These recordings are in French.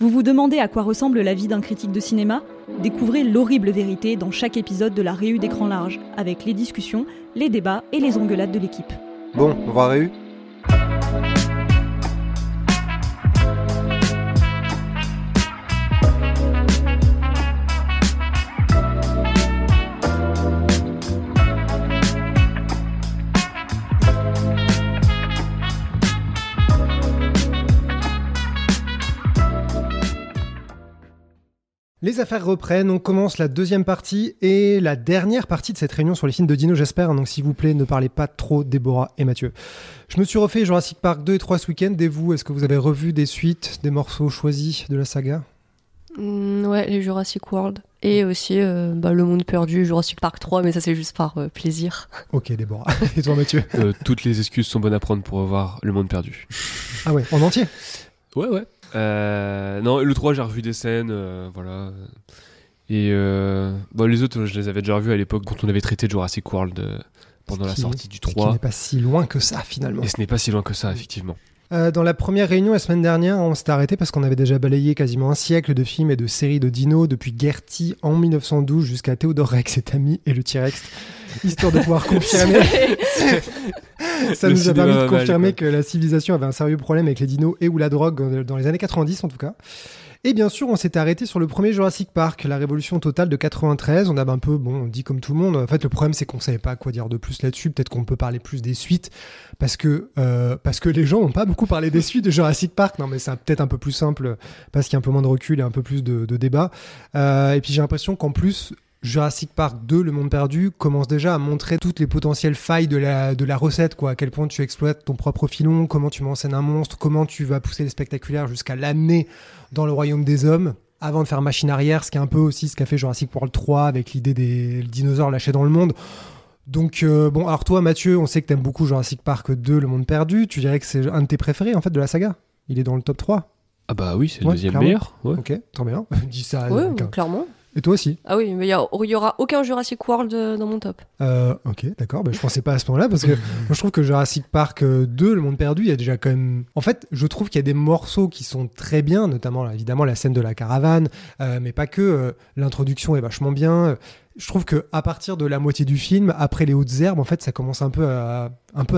Vous vous demandez à quoi ressemble la vie d'un critique de cinéma? Découvrez l'horrible vérité dans chaque épisode de la Réu d'écran large, avec les discussions, les débats et les engueulades de l'équipe. Bon, on va Réu Les affaires reprennent, on commence la deuxième partie et la dernière partie de cette réunion sur les films de Dino, j'espère. Donc s'il vous plaît, ne parlez pas trop Déborah et Mathieu. Je me suis refait Jurassic Park 2 et 3 ce week-end. Et vous, est-ce que vous avez revu des suites, des morceaux choisis de la saga? Mm, ouais, les Jurassic World. Et aussi euh, bah, Le Monde Perdu, Jurassic Park 3, mais ça c'est juste par euh, plaisir. Ok Déborah. Et toi Mathieu? Euh, toutes les excuses sont bonnes à prendre pour revoir Le Monde Perdu. Ah ouais, en entier? Ouais, ouais. Euh, non, le 3, j'ai revu des scènes, euh, voilà. Et euh, bon, les autres, je les avais déjà revus à l'époque quand on avait traité Jurassic World pendant la sortie du Qui 3. n'est pas si loin que ça finalement. Et ce n'est pas si loin que ça, effectivement. Euh, dans la première réunion la semaine dernière, on s'était arrêté parce qu'on avait déjà balayé quasiment un siècle de films et de séries de dinos, depuis Gertie en 1912 jusqu'à Théodore Rex et Tammy et le T-Rex, histoire de pouvoir confirmer. Ça Le nous a permis de mal, confirmer que la civilisation avait un sérieux problème avec les dinos et ou la drogue dans les années 90 en tout cas. Et bien sûr, on s'était arrêté sur le premier Jurassic Park, la révolution totale de 93. On avait un peu, bon, on dit comme tout le monde. En fait, le problème, c'est qu'on savait pas quoi dire de plus là-dessus. Peut-être qu'on peut parler plus des suites, parce que, euh, parce que les gens n'ont pas beaucoup parlé des suites de Jurassic Park. Non, mais c'est peut-être un peu plus simple, parce qu'il y a un peu moins de recul et un peu plus de, de débat. Euh, et puis j'ai l'impression qu'en plus, Jurassic Park 2, Le Monde Perdu, commence déjà à montrer toutes les potentielles failles de la, de la recette, quoi. À quel point tu exploites ton propre filon, comment tu m'enseignes un monstre, comment tu vas pousser les spectaculaires jusqu'à l'amener dans le royaume des hommes, avant de faire machine arrière, ce qui est un peu aussi ce qu'a fait Jurassic World 3 avec l'idée des dinosaures lâchés dans le monde. Donc, euh, bon, alors toi, Mathieu, on sait que t'aimes beaucoup Jurassic Park 2, Le Monde Perdu. Tu dirais que c'est un de tes préférés, en fait, de la saga Il est dans le top 3 Ah bah oui, c'est le Ouais, deuxième clairement. meilleur. Ouais. Ok, très bien. Dis ça. Un- clairement. Et toi aussi Ah oui, mais il y, a- il y aura aucun Jurassic World euh, dans mon top. Euh, ok, d'accord. Ben, je pensais pas à ce point-là parce que moi, je trouve que Jurassic Park euh, 2, Le Monde Perdu, il y a déjà quand même. En fait, je trouve qu'il y a des morceaux qui sont très bien, notamment évidemment la scène de la caravane, euh, mais pas que. euh, L'introduction est vachement bien. Je trouve que à partir de la moitié du film, après les hautes herbes, en fait, ça commence un peu à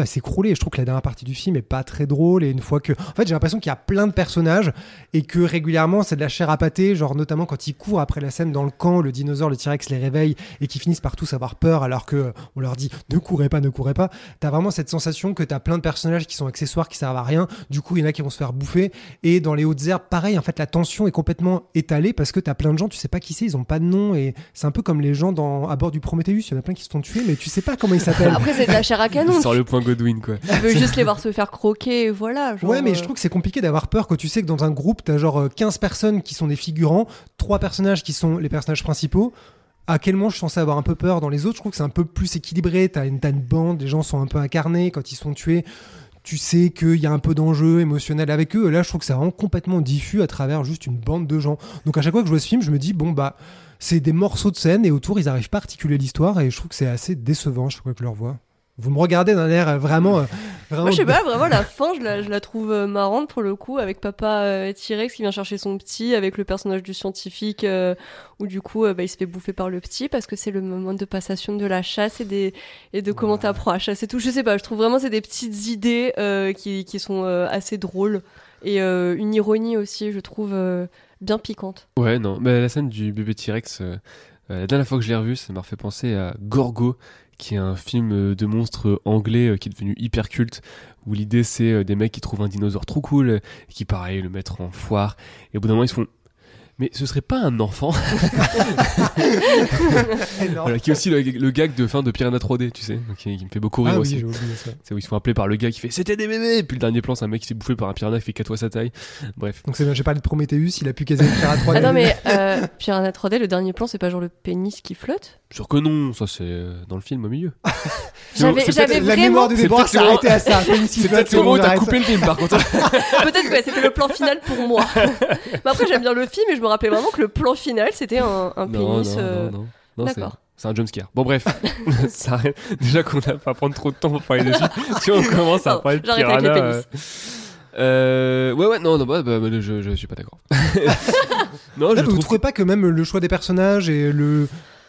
s'écrouler. Je trouve que la dernière partie du film est pas très drôle et une fois que, en fait, j'ai l'impression qu'il y a plein de personnages et que régulièrement c'est de la chair à pâté, genre notamment quand ils courent après la scène dans le camp, le dinosaure, le T-Rex les réveille et qui finissent par tous avoir peur alors que euh, on leur dit ne courez pas, ne courez pas. T'as vraiment cette sensation que t'as plein de personnages qui sont accessoires, qui servent à rien. Du coup, il y en a qui vont se faire bouffer. Et dans les hautes herbes, pareil, en fait, la tension est complètement étalée parce que t'as plein de gens, tu sais pas qui c'est, ils ont pas de nom et c'est un peu comme les gens dans, à bord du Prometheus. Il y en a plein qui se sont tués, mais tu sais pas comment ils s'appellent. Après, c'est de la chair à canon. Sur le point Godwin, quoi. Tu veux juste les voir se faire croquer, et voilà. genre, Ouais, mais euh, je trouve que c'est compliqué d'avoir peur quand tu sais que dans un groupe, t'as genre euh, 15 personnes qui sont des figurants, 3 personnages qui sont les personnages principaux. À quel moment je suis censé avoir un peu peur dans les autres? Je trouve que c'est un peu plus équilibré. T'as une, une bande, les gens sont un peu incarnés quand ils sont tués. Tu sais qu'il y a un peu d'enjeu émotionnel avec eux. Et là, je trouve que c'est vraiment complètement diffus à travers juste une bande de gens. Donc à chaque fois que je vois ce film, je me dis, bon, bah, c'est des morceaux de scène et autour, ils arrivent pas à articuler l'histoire. Et je trouve que c'est assez décevant chaque fois que je le revois. Vous me regardez d'un air vraiment. euh, vraiment Moi, je sais pas, vraiment, la fin, je la, je la trouve euh, marrante pour le coup, avec papa euh, T-Rex qui vient chercher son petit, avec le personnage du scientifique, euh, où du coup, euh, bah, il se fait bouffer par le petit, parce que c'est le moment de passation de la chasse et, des, et de comment t'apprends à chasser tout. Je sais pas, je trouve vraiment c'est des petites idées qui, qui sont assez drôles. et une ironie aussi, je trouve, bien piquante. Ouais, non, mais la scène du bébé T-Rex, euh, euh, la dernière fois que je l'ai revu, ça m'a refait penser à Gorgo, qui est un film euh, de monstres anglais qui est devenu hyper culte, où l'idée c'est des mecs qui trouvent un dinosaure trop cool, qui pareil le mettre en foire, et au bout d'un moment ils se font. Mais ce serait pas un enfant. Voilà, Qui est aussi le, le gag de fin de Piranha 3D, tu sais, qui, qui me fait beaucoup rire Ah oui, aussi. ça. C'est où ils se font appeler par le gars qui fait C'était des bébés Et puis le dernier plan, c'est un mec qui s'est bouffé par un piranha qui fait 4 fois sa taille. Bref. Donc c'est bien, j'ai parlé de Prometheus, il a pu caser le faire à 3 Attends, mais euh, Piranha 3D, le dernier plan, c'est pas genre le pénis qui flotte? Sûr que non, ça c'est euh, dans le film au milieu. J'avais peut-être La vraiment. mémoire Déborah peut-être s'est arrêtée à ça. C'est peut-être le moment où t'as coupé le film par contre. Peut-être que ouais, c'était le plan final pour moi. Mais après, j'aime bien le film et je me rappelais vraiment que le plan final, c'était un, un non, pénis. non, euh, non, non. Non, c'est- D'accord. C'est un jumpscare. Bon, bref. ça arrête. Déjà qu'on a pas prendre trop de temps pour parler dessus. Si on commence à Pardon, parler de j'arrête avec les piranha. euh, euh, ouais, ouais, non, non, bah, bah, bah, je, je suis pas d'accord. non, je Là, vous trouve trouvez pas que même le choix des personnages et le.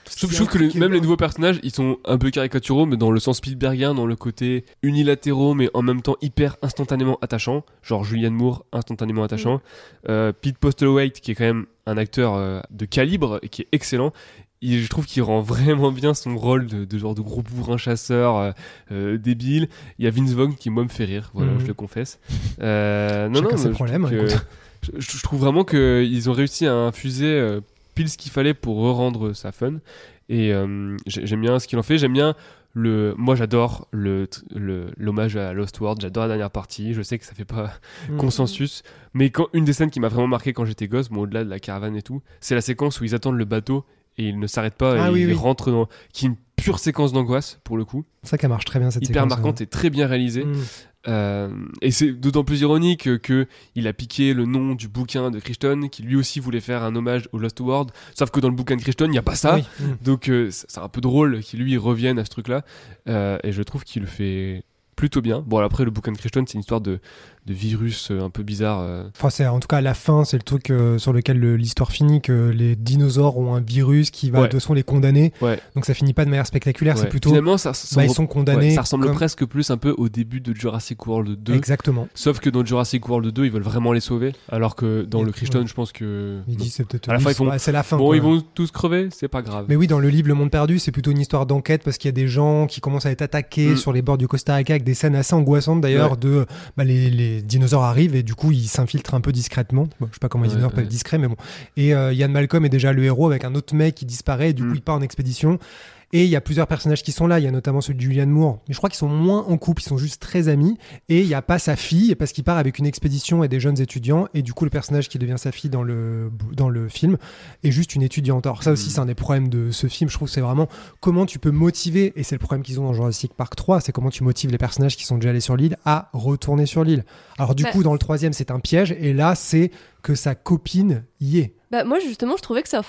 Je trouve, je trouve que le- même les nouveaux personnages, ils sont un peu caricaturaux, mais dans le sens Spielbergien, dans le côté unilatéraux, mais en même temps hyper instantanément attachant. Genre Julianne Moore, instantanément attachant. Euh, Pete Postlewaite, qui est quand même un acteur euh, de calibre et qui est excellent. Il- je trouve qu'il rend vraiment bien son rôle de, de genre de gros bourrin chasseur euh, euh, débile. Il y a Vince Vaughn qui moi me fait rire, voilà, Mhm. je le confesse. Euh, non, Chacun non, ses je problèmes, trouve que- je, trouve vraiment qu'ils ont réussi à infuser euh, pile ce qu'il fallait pour rendre ça fun. Et j'ai- j'aime bien ce qu'il en fait. J'aime bien le. Moi, j'adore le l'hommage à Lost World. J'adore la dernière partie. Je sais que ça fait pas Mm. consensus, mais quand une des scènes qui m'a vraiment marqué quand j'étais gosse, bon, au-delà de la caravane et tout, c'est la séquence où ils attendent le bateau et ils ne s'arrêtent pas Ah et oui, ils oui. rentrent dans. qui est une pure séquence d'angoisse pour le coup, C'est ça qui marche très bien cette hyper séquence, marquante et très bien réalisée. Mm. Euh, et c'est d'autant plus ironique que, il a piqué le nom du bouquin de Crichton, qui lui aussi voulait faire un hommage au Lost World. Sauf que dans le bouquin de Crichton, il n'y a pas ça. Oui. Donc euh, c'est un peu drôle qu'il lui revienne à ce truc-là. Euh, et je trouve qu'il le fait plutôt bien. Bon, après, le bouquin de Crichton, c'est une histoire de, de virus euh, un peu bizarre. euh. Enfin, c'est en tout cas à la fin, c'est le truc euh, sur lequel le- l'histoire finit que les dinosaures ont un virus qui va Ouais. de son les condamner. Ouais. Donc ça finit pas de manière spectaculaire, Ouais. c'est plutôt Finalement, ça, ça bah, ils sont condamnés. ça ressemble comme- presque plus un peu au début de Jurassic World 2. Exactement. Sauf que dans Jurassic World 2, ils veulent vraiment les sauver. Alors que dans Et- le ouais. je pense que. Il bon. dit c'est peut-être À la fin, ils font- c'est la fin. Bon, quoi. ils vont tous crever, c'est pas grave. Mais oui, dans le livre Le Monde Perdu, c'est plutôt une histoire d'enquête parce qu'il y a des gens qui commencent à être attaqués Mm. sur les bords du Costa Rica avec des scènes assez angoissantes d'ailleurs de bah, les, les dinosaures arrivent et du coup ils s'infiltrent un peu discrètement. Bon, je sais pas comment les Ouais, dinosaures peuvent être discrets, mais bon. Et euh, Ian Malcolm est déjà le héros avec un autre mec qui disparaît et du coup Mm. il part en expédition. Et il y a plusieurs personnages qui sont là. Il y a notamment celui de Julianne Moore. Mais je crois qu'ils sont moins en couple. Ils sont juste très amis. Et il n'y a pas sa fille parce qu'il part avec une expédition et des jeunes étudiants. Et du coup, le personnage qui devient sa fille dans le, dans le film est juste une étudiante. Alors ça aussi, Mm. c'est un des problèmes de ce film. Je trouve que c'est vraiment comment tu peux motiver, et c'est le problème qu'ils ont dans Jurassic Park 3, c'est comment tu motives les personnages qui sont déjà allés sur l'île à retourner sur l'île. Alors du Bah, coup, dans le troisième, c'est un piège. Et là, c'est que sa copine y est. Bah, moi, justement, je trouvais que ça,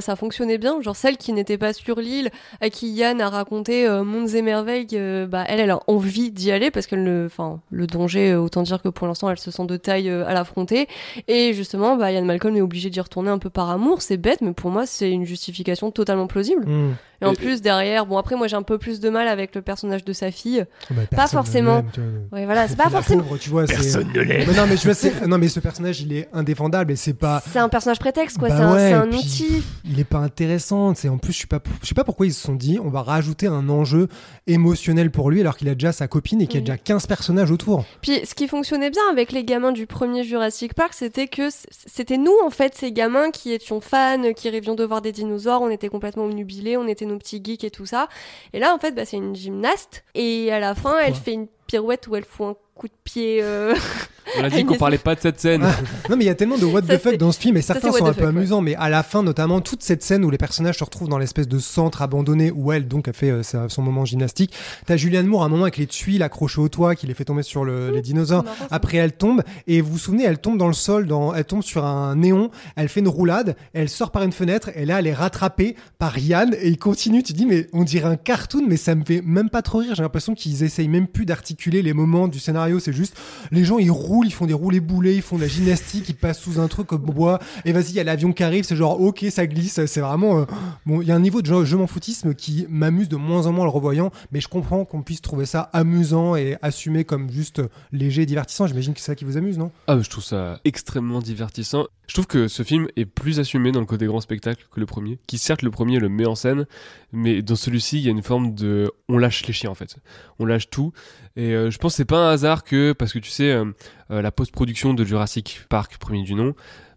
ça, fonctionnait bien. Genre, celle qui n'était pas sur l'île, à qui Yann a raconté euh, Mondes et Merveilles, euh, bah, elle, elle a envie d'y aller parce que le, le danger, euh, autant dire que pour l'instant, elle se sent de taille euh, à l'affronter. Et justement, bah, Yann Malcolm est obligé d'y retourner un peu par amour. C'est bête, mais pour moi, c'est une justification totalement plausible. Mm. Et en Et- plus, derrière, bon, après, moi, j'ai un peu plus de mal avec le personnage de sa fille. Bah, personne ne forcément. l'aime. Ouais, voilà, c'est pas forcément. pauvre, tu vois, c'est- ne l'est. Mais non, mais tu vois, non, mais ce personnage, il est indéfendable et c'est pas. C'est un personnage prétexte, quoi. Bah c'est un, ouais, c'est un puis outil. Il est pas intéressant. C'est en plus, je sais pas, je sais pas pourquoi ils se sont dit, on va rajouter un enjeu émotionnel pour lui alors qu'il a déjà sa copine et qu'il y a Mhm. déjà 15 personnages autour. Puis ce qui fonctionnait bien avec les gamins du premier Jurassic Park, c'était que c'était nous en fait ces gamins qui étions fans, qui rêvions de voir des dinosaures, on était complètement obnubilés, on était nos petits geeks et tout ça. Et là en fait bah, c'est une gymnaste et à la fin elle fait une pirouette où elle fout un coup de pied. euh, On a dit qu'on parlait pas de cette scène. Ah, non, mais il y a tellement de what Ça, the fuck dans ce film et ça, certains c'est sont un the peu fuck, ouais. amusants, mais à la fin, notamment toute cette scène où les personnages se retrouvent dans l'espèce de centre abandonné où elle donc a fait euh, son moment gymnastique. T'as Julianne Moore à un moment avec les tuiles accrochées au toit qui les fait tomber sur le- les dinosaures. ça. Après, elle tombe et vous vous souvenez, elle tombe dans le sol, dans, elle tombe sur un néon, elle fait une roulade, elle sort par une fenêtre et là, elle est rattrapée par Yann et il continue. Tu dis, mais on dirait un cartoon, mais ça me fait même pas trop rire. J'ai l'impression qu'ils essayent même plus d'articuler les moments du scénario. C'est juste, les gens ils roulent ils font des roulés boulés, ils font de la gymnastique, ils passent sous un truc au bois, et vas-y, il y a l'avion qui arrive, c'est genre, ok, ça glisse, c'est vraiment. euh, Bon, il y a un niveau de je m'en foutisme qui m'amuse de moins en moins le revoyant, mais je comprends qu'on puisse trouver ça amusant et assumé comme juste léger et divertissant. J'imagine que c'est ça qui vous amuse, non? Ah, je trouve ça extrêmement divertissant. Je trouve que ce film est plus assumé dans le côté grand spectacle que le premier, qui certes le premier le met en scène, mais dans celui-ci il y a une forme de on lâche les chiens en fait, on lâche tout. Et euh, je pense que c'est pas un hasard que parce que tu sais euh, euh, la post-production de Jurassic Park premier du nom.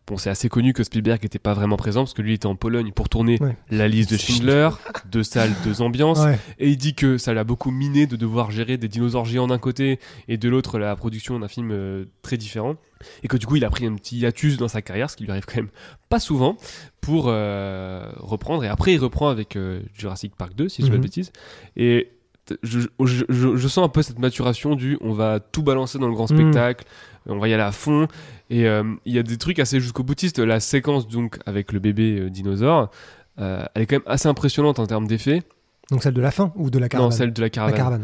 Bon, c'est assez connu que Spielberg n'était pas vraiment présent parce que lui était en Pologne pour tourner Ouais. la liste de Schindler, deux salles, deux ambiances. Ouais. Et il dit que ça l'a beaucoup miné de devoir gérer des dinosaures géants d'un côté et de l'autre la production d'un film euh, très différent. Et que du coup il a pris un petit hiatus dans sa carrière, ce qui lui arrive quand même pas souvent, pour euh, reprendre. Et après il reprend avec euh, Jurassic Park 2, si je dis pas de Mhm. bêtises. Et je, je- je- je sens un peu cette maturation du on va tout balancer dans le grand Mhm. spectacle, on va y aller à fond. Et euh, il y a des trucs assez jusqu'au boutiste. La séquence donc avec le bébé euh, dinosaure, euh, elle est quand même assez impressionnante en termes d'effets. Donc celle de la fin ou de la caravane? Non, celle de la La caravane.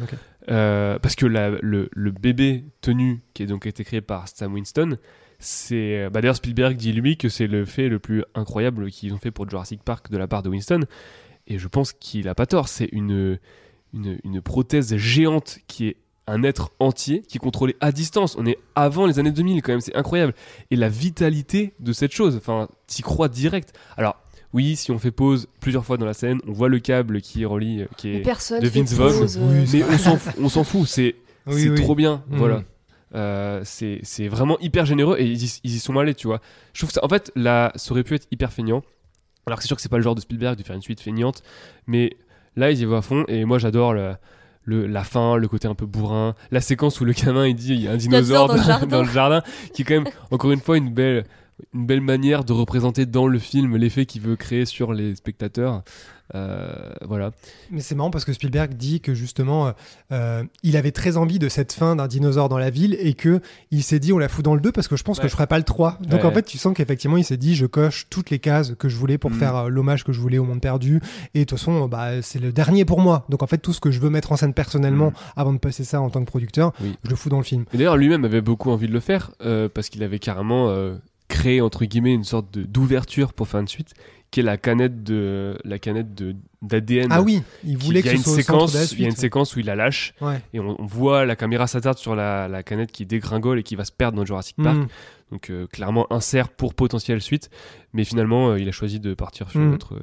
Euh, parce que la- le, le bébé tenu, qui est donc été créé par Sam Winston, c'est. Bah D'ailleurs, Spielberg dit lui que c'est le fait le plus incroyable qu'ils ont fait pour Jurassic Park de la part de Winston. Et je pense qu'il a pas tort. C'est une, une, une prothèse géante qui est un être entier qui est contrôlé à distance. On est avant les années 2000 quand même, c'est incroyable. Et la vitalité de cette chose, enfin, t'y crois direct. Alors, oui, si on fait pause plusieurs fois dans la scène, on voit le câble qui relie, euh, qui Mais est de Vince Vaughn. Oui, euh, mais on s'en fout, on s'en fout, c'est Oui, c'est oui. trop bien, Mhm. voilà. Euh, c'est c'est vraiment hyper généreux et ils y, ils y sont allés, tu vois. Je trouve que ça, en fait, là, ça aurait pu être hyper feignant. Alors que c'est sûr que c'est pas le genre de Spielberg de faire une suite feignante, mais là, ils y vont à fond et moi, j'adore le, le- la fin, le côté un peu bourrin, la séquence où le gamin il dit il y a un dinosaure dans le jardin. dans le jardin, qui est quand même encore une fois une belle une belle manière de représenter dans le film l'effet qu'il veut créer sur les spectateurs. Euh, voilà. Mais c'est marrant parce que Spielberg dit que justement, euh, euh, il avait très envie de cette fin d'un dinosaure dans la ville et que il s'est dit on la fout dans le 2 parce que je pense Ouais. que je ferai pas le 3. Donc Ouais. en fait, tu sens qu'effectivement, il s'est dit je coche toutes les cases que je voulais pour Mm. faire l'hommage que je voulais au monde perdu. Et de toute façon, bah, c'est le dernier pour moi. Donc en fait, tout ce que je veux mettre en scène personnellement Mm. avant de passer ça en tant que producteur, Oui. je le fous dans le film. Et d'ailleurs, lui-même avait beaucoup envie de le faire euh, parce qu'il avait carrément créé entre guillemets une sorte de d'ouverture pour faire une suite, qui est la canette de la canette de d'ADN. Ah oui, il voulait il y a une séquence, il y a une séquence où il la lâche Ouais. et on, on voit la caméra s'attarde sur la, la canette qui dégringole et qui va se perdre dans Jurassic Park. Mm. Donc euh, clairement insert pour potentielle suite, mais finalement euh, il a choisi de partir sur Mm. notre.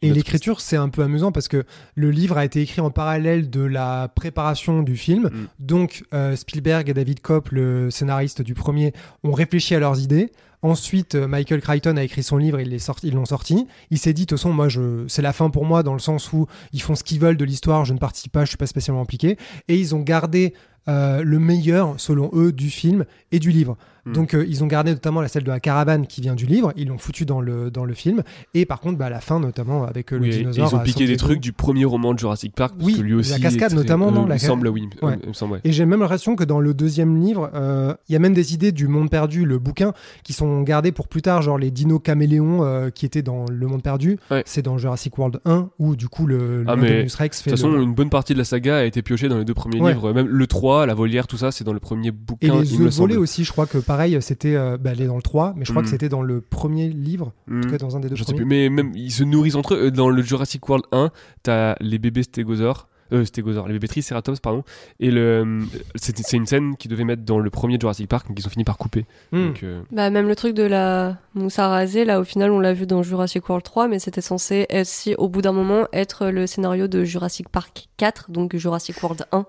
Et l'écriture, c'est un peu amusant parce que le livre a été écrit en parallèle de la préparation du film. Mm. Donc, euh, Spielberg et David Kopp, le scénariste du premier, ont réfléchi à leurs idées. Ensuite, euh, Michael Crichton a écrit son livre, ils l'ont sorti, ils l'ont sorti. Il s'est dit, de toute façon, moi, c'est la fin pour moi, dans le sens où ils font ce qu'ils veulent de l'histoire, je ne participe pas, je suis pas spécialement impliqué. Et ils ont gardé euh, le meilleur, selon eux, du film et du livre. Mm. Donc, euh, ils ont gardé notamment la scène de la caravane qui vient du livre, ils l'ont foutu dans le, dans le film. Et par contre, bah, à la fin, notamment, avec euh, le Oui, et- et dinosaure. ils ont piqué des trucs du premier roman de Jurassic Park, parce Oui, que lui la aussi. cascade est très- notamment, non, euh, la Il semble, oui. Ouais. il me semble, ouais. Et j'ai même l'impression que dans le deuxième livre, euh, il y a même des idées du Monde Perdu, le bouquin, qui sont gardées pour plus tard, genre les dinos caméléons qui étaient dans le Monde Perdu. Ouais. C'est dans Jurassic World 1, où du coup le, Ah, l'Indominus Rex De fait toute façon, le... une bonne partie de la saga a été piochée dans les deux premiers livres. Même le 3, la volière, tout ça, c'est dans le premier Et bouquin. les il me œufs volés aussi, je crois que pareil, c'était euh, bah, elle est dans le 3, mais je crois Mm. que c'était dans le premier livre, en tout cas dans un des deux Je sais premiers. plus, mais même ils se nourrissent entre eux. Euh, Dans le Jurassic World 1, t'as les bébés stégosaures, euh, stégosaures, les bébés triceratops, pardon. Et le, euh, c'est une scène qu'ils devaient mettre dans le premier Jurassic Park, donc ils ont fini par couper. Mm. Donc, euh, Bah, même le truc de la mousse à raser, là, au final, on l'a vu dans Jurassic World 3, mais c'était censé être, si, au bout d'un moment, être le scénario de Jurassic Park 4, donc Jurassic World 1.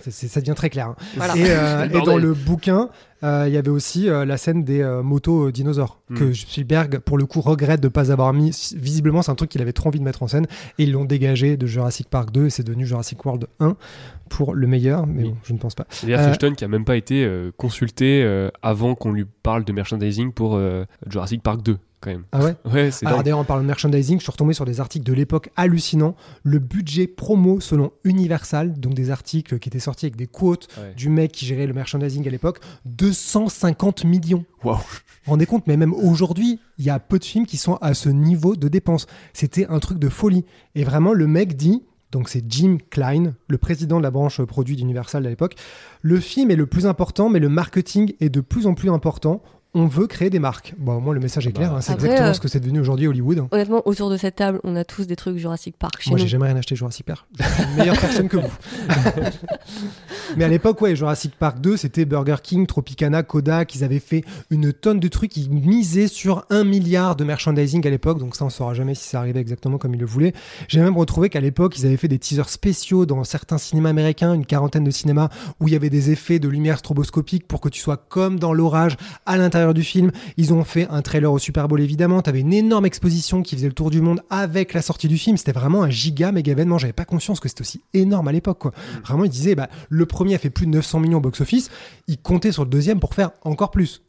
C'est- c'est- ça devient très clair. hein. Voilà. Et, euh, et dans le bouquin, euh, il y avait aussi euh, la scène des euh, motos dinosaures Mm. que Spielberg, pour le coup, regrette de ne pas avoir mis. Visiblement, c'est un truc qu'il avait trop envie de mettre en scène et ils l'ont dégagé de Jurassic Park 2 et c'est devenu Jurassic World 1 pour le meilleur, mais Oui. bon, je ne pense pas. C'est-à-dire Euh, qui a même pas été euh, consulté euh, avant qu'on lui parle de merchandising pour euh, Jurassic Park 2, quand même. Ah ouais Ouais, c'est Alors dingue. d'ailleurs, en parlant de merchandising, je suis retombé sur des articles de l'époque hallucinants. Le budget promo selon Universal, donc des articles qui étaient sortis avec des quotes Ouais. du mec qui gérait le merchandising à l'époque, 250 millions. Waouh. Vous vous rendez compte, mais même aujourd'hui, il y a peu de films qui sont à ce niveau de dépenses. C'était un truc de folie. Et vraiment, le mec dit Donc c'est Jim Klein, le président de la branche produit d'Universal à l'époque. Le film est le plus important, mais le marketing est de plus en plus important on veut créer des marques. Bon, au moins le message est clair, hein. c'est exactement euh, ce que c'est devenu aujourd'hui Hollywood. Honnêtement, autour de cette table, on a tous des trucs Jurassic Park. Chez moi, j'ai jamais rien acheté Jurassic Park. meilleure personne que vous. Mais à l'époque, ouais, Jurassic Park 2, c'était Burger King, Tropicana, Kodak. Ils avaient fait une tonne de trucs. Ils misaient sur un milliard de merchandising à l'époque. Donc ça, on saura jamais si ça arrivait exactement comme ils le voulaient. J'ai même retrouvé qu'à l'époque, ils avaient fait des teasers spéciaux dans certains cinémas américains, une quarantaine de cinémas, où il y avait des effets de lumière stroboscopique pour que tu sois comme dans l'orage à l'intérieur du film. Ils ont fait un trailer au Super Bowl évidemment. T'avais une énorme exposition qui faisait le tour du monde avec la sortie du film. C'était vraiment un giga méga événement. J'avais pas conscience que c'était aussi énorme à l'époque. Quoi. Mm. Vraiment, ils disaient, bah, le premier a fait plus de 900 millions au box-office. Ils comptaient sur le deuxième pour faire encore plus.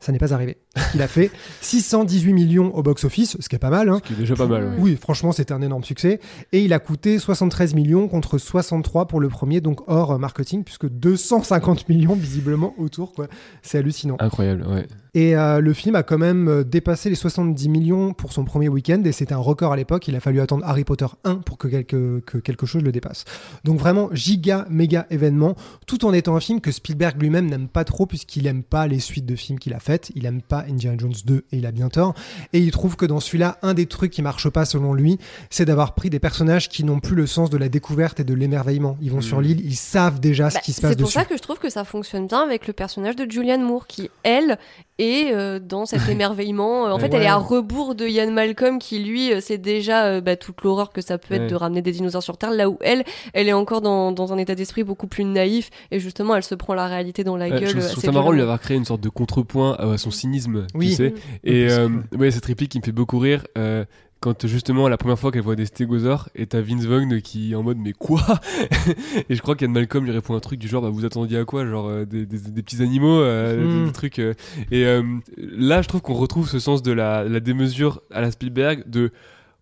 Ça n'est pas arrivé. Il a fait 618 millions au box-office, ce qui est pas mal. Hein. Ce qui est déjà pas mal. Oui, franchement, c'était un énorme succès. Et il a coûté 73 millions contre 63 pour le premier, donc hors marketing, puisque 250 millions visiblement autour. Quoi. C'est hallucinant. Incroyable, ouais. Et euh, le film a quand même euh, dépassé les 70 millions pour son premier week-end, et c'était un record à l'époque. Il a fallu attendre Harry Potter 1 pour que quelque, que quelque chose le dépasse. Donc vraiment, giga, méga événement, tout en étant un film que Spielberg lui-même n'aime pas trop, puisqu'il aime pas les suites de films qu'il a faites. Il aime pas Indiana Jones 2, et il a bien tort. Et il trouve que dans celui-là, un des trucs qui marche pas selon lui, c'est d'avoir pris des personnages qui n'ont plus le sens de la découverte et de l'émerveillement. Ils vont sur mmh. l'île, ils savent déjà ce bah, qui se passe dessus. C'est pour ça que je trouve que ça fonctionne bien avec le personnage de Julianne Moore, qui, elle, et euh, dans cet émerveillement. en fait, elle est à rebours de Ian Malcolm qui, lui, euh, c'est déjà euh, bah, toute l'horreur que ça peut être de ramener des dinosaures sur Terre, là où elle, elle est encore dans, dans un état d'esprit beaucoup plus naïf et justement, elle se prend la réalité dans la gueule. Je trouve ça marrant lui avoir créé une sorte de contrepoint à son cynisme, oui. tu sais. Et ouais, cette réplique qui me fait beaucoup rire quand justement la première fois qu'elle voit des stégosaures et t'as Vince Vaughn qui est en mode mais quoi? Et je crois qu'Anne Malcolm lui répond un truc du genre bah vous attendiez à quoi? Genre euh, des, des, petits animaux euh, des, hmm. trucs euh. et là je trouve qu'on retrouve ce sens de la, la démesure à la Spielberg de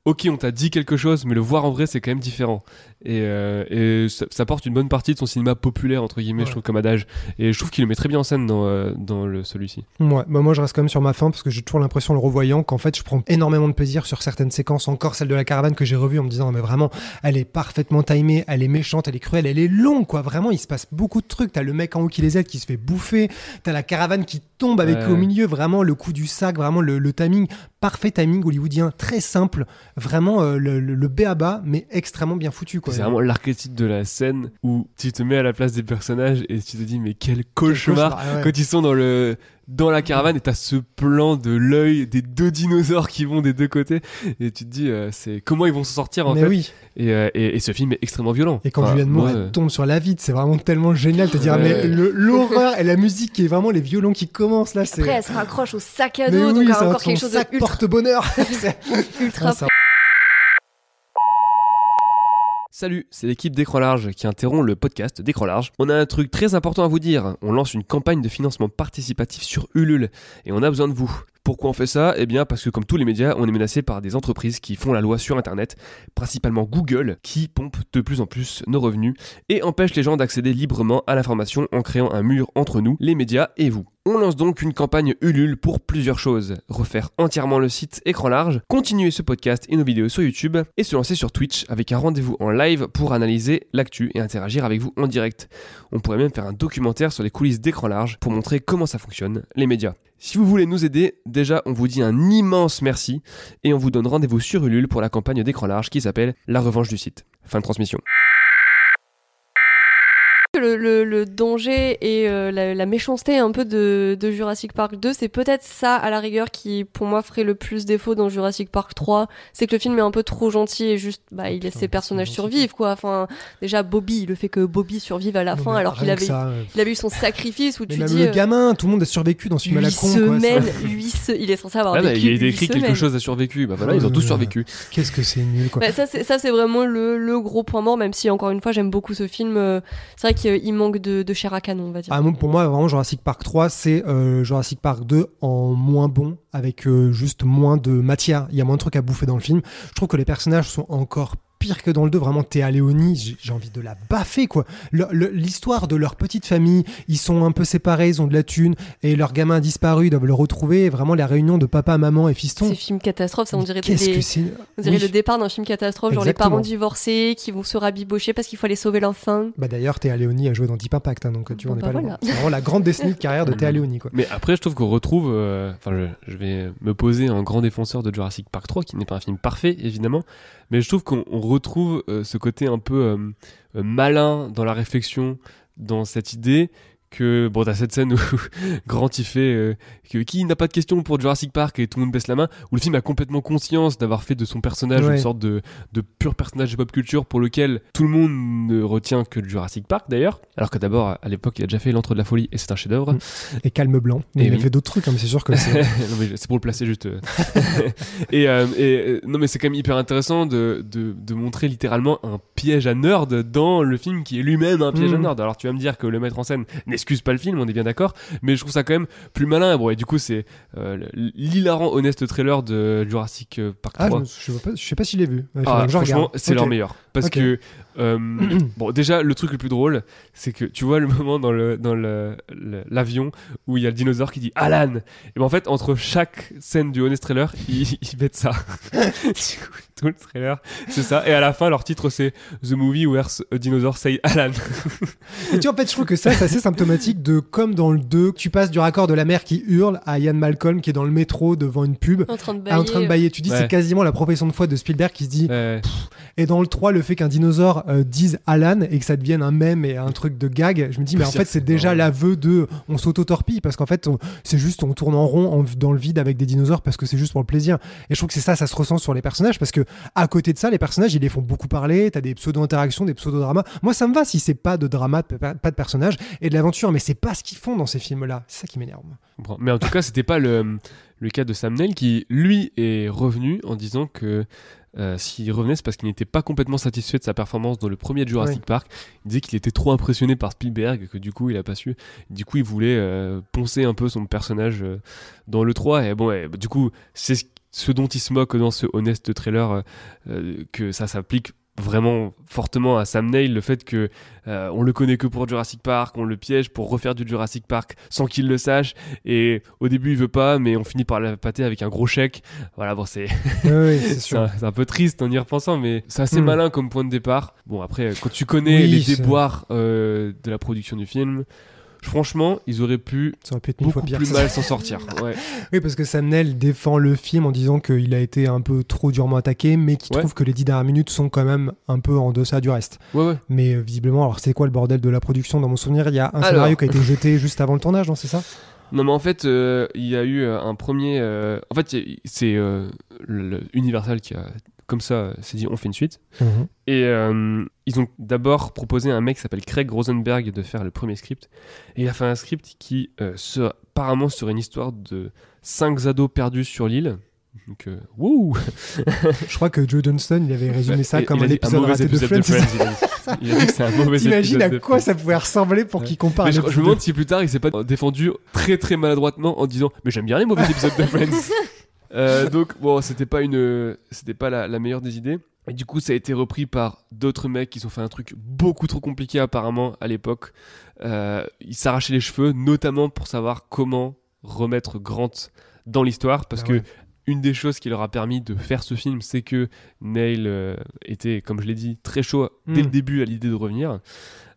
ok, on t'a dit quelque chose, mais le voir en vrai, c'est quand même différent. Et, euh, ça, porte une bonne partie de son cinéma populaire, entre guillemets, je trouve, comme adage. Et je trouve qu'il le met très bien en scène dans, euh, dans le, celui-ci. Ouais, bah moi, je reste quand même sur ma fin, parce que j'ai toujours l'impression, le revoyant, qu'en fait, je prends énormément de plaisir sur certaines séquences, encore celle de la caravane que j'ai revue en me disant, mais vraiment, elle est parfaitement timée, elle est méchante, elle est cruelle, elle est longue, quoi. Vraiment, il se passe beaucoup de trucs. T'as le mec en haut qui les aide, qui se fait bouffer. T'as la caravane qui tombe avec au milieu, vraiment, le coup du sac, vraiment, le, le timing, parfait timing hollywoodien, très simple. Vraiment, euh, le, le, B à bas, mais extrêmement bien foutu. C'est vraiment l'archétype de la scène où tu te mets à la place des personnages et tu te dis, mais quel cauchemar, quand ils sont dans le dans la caravane et t'as ce plan de l'œil des deux dinosaures qui vont des deux côtés et tu te dis euh, c'est comment ils vont s'en sortir en mais fait. oui. Euh, et, et, ce film est extrêmement violent. Et quand Julianne Moore tombe sur la vide c'est vraiment tellement génial. De dire mais l'horreur et la musique qui est vraiment les violons qui commencent là après elle se raccroche au sac à dos donc encore quelque chose de porte bonheur ultra Salut, c'est l'équipe d'Écran Large qui interrompt le podcast d'Écran Large. On a un truc très important à vous dire. On lance une campagne de financement participatif sur Ulule et on a besoin de vous. Pourquoi on fait ça? Eh bien parce que comme tous les médias, on est menacé par des entreprises qui font la loi sur Internet, principalement Google, qui pompe de plus en plus nos revenus et empêche les gens d'accéder librement à l'information en créant un mur entre nous, les médias et vous. On lance donc une campagne Ulule pour plusieurs choses. Refaire entièrement le site écran large, continuer ce podcast et nos vidéos sur YouTube, et se lancer sur Twitch avec un rendez-vous en live pour analyser l'actu et interagir avec vous en direct. On pourrait même faire un documentaire sur les coulisses d'écran large pour montrer comment ça fonctionne, les médias. Si vous voulez nous aider, déjà on vous dit un immense merci et on vous donne rendez-vous sur Ulule pour la campagne d'écran large qui s'appelle La revanche du site. Fin de transmission le, le, danger et euh, la, méchanceté un peu de, de Jurassic Park 2, c'est peut-être ça à la rigueur qui pour moi ferait le plus défaut dans Jurassic Park 3, c'est que le film est un peu trop gentil et juste bah il laisse ses personnages survivre quoi. Enfin déjà Bobby, le fait que Bobby survive à la fin alors qu'il avait il avait eu son sacrifice où tu dis le euh, gamin, tout le monde a survécu dans ce film à la con semaines, il est censé avoir ah, vécu Il a écrit quelque chose a survécu, bah voilà, ils ont tous survécu. Qu'est-ce que c'est nul quoi. Bah, ça c'est vraiment le, le, gros point mort même si encore une fois j'aime beaucoup ce film. Euh, c'est vrai qu'il manque de de chair à canon, on va dire. Ah, pour moi, vraiment, Jurassic Park 3, c'est euh, Jurassic Park 2 en moins bon, avec euh, juste moins de matière. Il y a moins de trucs à bouffer dans le film. Je trouve que les personnages sont encore pire que dans le 2. Vraiment, Théa Léonie, j'ai envie de la baffer, quoi. Le- le- L'histoire de leur petite famille, ils sont un peu séparés, ils ont de la thune, et leur gamin a disparu, ils doivent le retrouver. Et vraiment, la réunion de papa, maman et fiston. Ces films catastrophes, ça on dirait, Qu'est-ce des- que c'est on dirait Oui. le départ d'un film catastrophe, genre les parents divorcés qui vont se rabibocher parce qu'il faut aller sauver l'enfant. Bah d'ailleurs, Théa Léonie a joué dans Deep Impact, hein, donc tu vois, on n'est bah pas loin. voilà. C'est vraiment la grande décennie de carrière de Théa Léonie, quoi. Mais après, je trouve qu'on retrouve. euh, Enfin, je, je vais me poser en grand défenseur de Jurassic Park 3, qui n'est pas un film parfait, évidemment. Mais je trouve qu'on on retrouve euh, ce côté un peu euh, euh, malin dans la réflexion, dans cette idée que. Bon, t'as cette scène où Grant il fait. euh, que, qui n'a pas de questions pour Jurassic Park et tout le monde baisse la main, où le film a complètement conscience d'avoir fait de son personnage Ouais. une sorte de, de pur personnage de pop culture pour lequel tout le monde ne retient que Jurassic Park d'ailleurs. Alors que d'abord, à l'époque, il a déjà fait L'Entre de la Folie et c'est un chef-d'œuvre. Mm. Et Calme Blanc. Mais Et il a oui. fait d'autres trucs, hein, mais c'est sûr que c'est. c'est pour le placer juste. euh. et, euh, et, non mais c'est quand même hyper intéressant de, de, de montrer littéralement un piège à nerd dans le film qui est lui-même un piège à Mm. nerd. Alors tu vas me dire que le mettre en scène n'excuse pas le film, on est bien d'accord, mais je trouve ça quand même plus malin. Bon et du coup c'est euh, l'hilarant honnête trailer de Jurassic euh, Park Ah, 3. je, me- je vois pas- je sais pas si je l'ai vu. Ah, franchement, c'est leur meilleur. Parce que, euh, bon, déjà, le truc le plus drôle, c'est que tu vois le moment dans le dans le- le- l'avion où il y a le dinosaure qui dit Alan. Et ben en fait, entre chaque scène du Honest Trailer, ils, mettent ça. du coup, tout le trailer, c'est ça. Et à la fin, leur titre, c'est The Movie Where a Dinosaur Say Alan. Et tu vois, en fait, je trouve que ça, c'est assez symptomatique de comme dans le 2, tu passes du raccord de la mère qui hurle à Ian Malcolm qui est dans le métro devant une pub. En train de En train de bailler, tu dis Ouais. c'est quasiment la profession de foi de Spielberg qui se dit Ouais. et dans le 3 le fait qu'un dinosaure euh, dise Alan et que ça devienne un mème et un truc de gag je me dis mais en fait c'est déjà l'aveu de on s'auto-torpille parce qu'en fait c'est juste on tourne en rond en- dans le vide avec des dinosaures parce que c'est juste pour le plaisir. Et je trouve que c'est ça ça se ressent sur les personnages parce que à côté de ça les personnages ils les font beaucoup parler t'as des pseudo-interactions des pseudo-dramas. Moi ça me va si c'est pas de drama pas de personnages et de l'aventure mais c'est pas ce qu'ils font dans ces films là c'est ça qui m'énerve. Mais en tout cas, c'était pas le, le cas de Sam Neill qui, lui, est revenu en disant que euh, s'il revenait, c'est parce qu'il n'était pas complètement satisfait de sa performance dans le premier Jurassic. Park. Il disait qu'il était trop impressionné par Spielberg, que du coup, il a pas su. Du coup, il voulait euh, poncer un peu son personnage euh, dans le 3. Et bon, ouais, bah, du coup, c'est ce, ce dont il se moque dans ce honest trailer, que ça s'applique vraiment fortement à Sam Neill le fait que euh, on le connaît que pour Jurassic Park on le piège pour refaire du Jurassic Park sans qu'il le sache. Et au début il veut pas mais on finit par la pâter avec un gros chèque. Voilà bon c'est c'est un, peu triste en y repensant mais c'est assez Hmm. malin comme point de départ. Bon après quand tu connais Oui, les déboires euh, de la production du film franchement ils auraient pu ça aurait pu être beaucoup plus mal s'en sortir ouais. Oui, parce que Sam Neill défend le film en disant qu'il a été un peu trop durement attaqué, mais qu'il Ouais. trouve que les dix dernières minutes sont quand même un peu en deçà du reste. ouais ouais Mais euh, visiblement, alors c'est quoi le bordel de la production? Dans mon souvenir, il y a un Alors. scénario qui a été jeté juste avant le tournage, non C'est ça? Non, mais en fait, euh, il y a eu euh, un premier. euh, En fait, il y a- c'est euh, le- Universal qui a, comme ça, euh, s'est dit on fait une suite. Et euh, ils ont d'abord proposé à un mec qui s'appelle Craig Rosenberg de faire le premier script. Et il a fait un script qui, euh, se- apparemment, serait une histoire de cinq ados perdus sur l'île. Donc, euh, wouh Je crois que Joe Johnston, il avait résumé ça comme un épisode de Friends. il, a dit. Il a dit que c'est un mauvais T'imagines à quoi ça pouvait ressembler pour Ouais. qu'il compare Mais je, me demande si plus tard il s'est pas défendu très très maladroitement en disant mais j'aime bien les mauvais épisodes de Friends. Euh, donc bon c'était pas une c'était pas la, la meilleure des idées. Et du coup ça a été repris par d'autres mecs qui ont fait un truc beaucoup trop compliqué apparemment à l'époque. Euh, ils s'arrachaient les cheveux notamment pour savoir comment remettre Grant dans l'histoire parce Ah que. Une des choses qui leur a permis de faire ce film, c'est que Neil euh, était, comme je l'ai dit, très chaud dès Mm. le début à l'idée de revenir.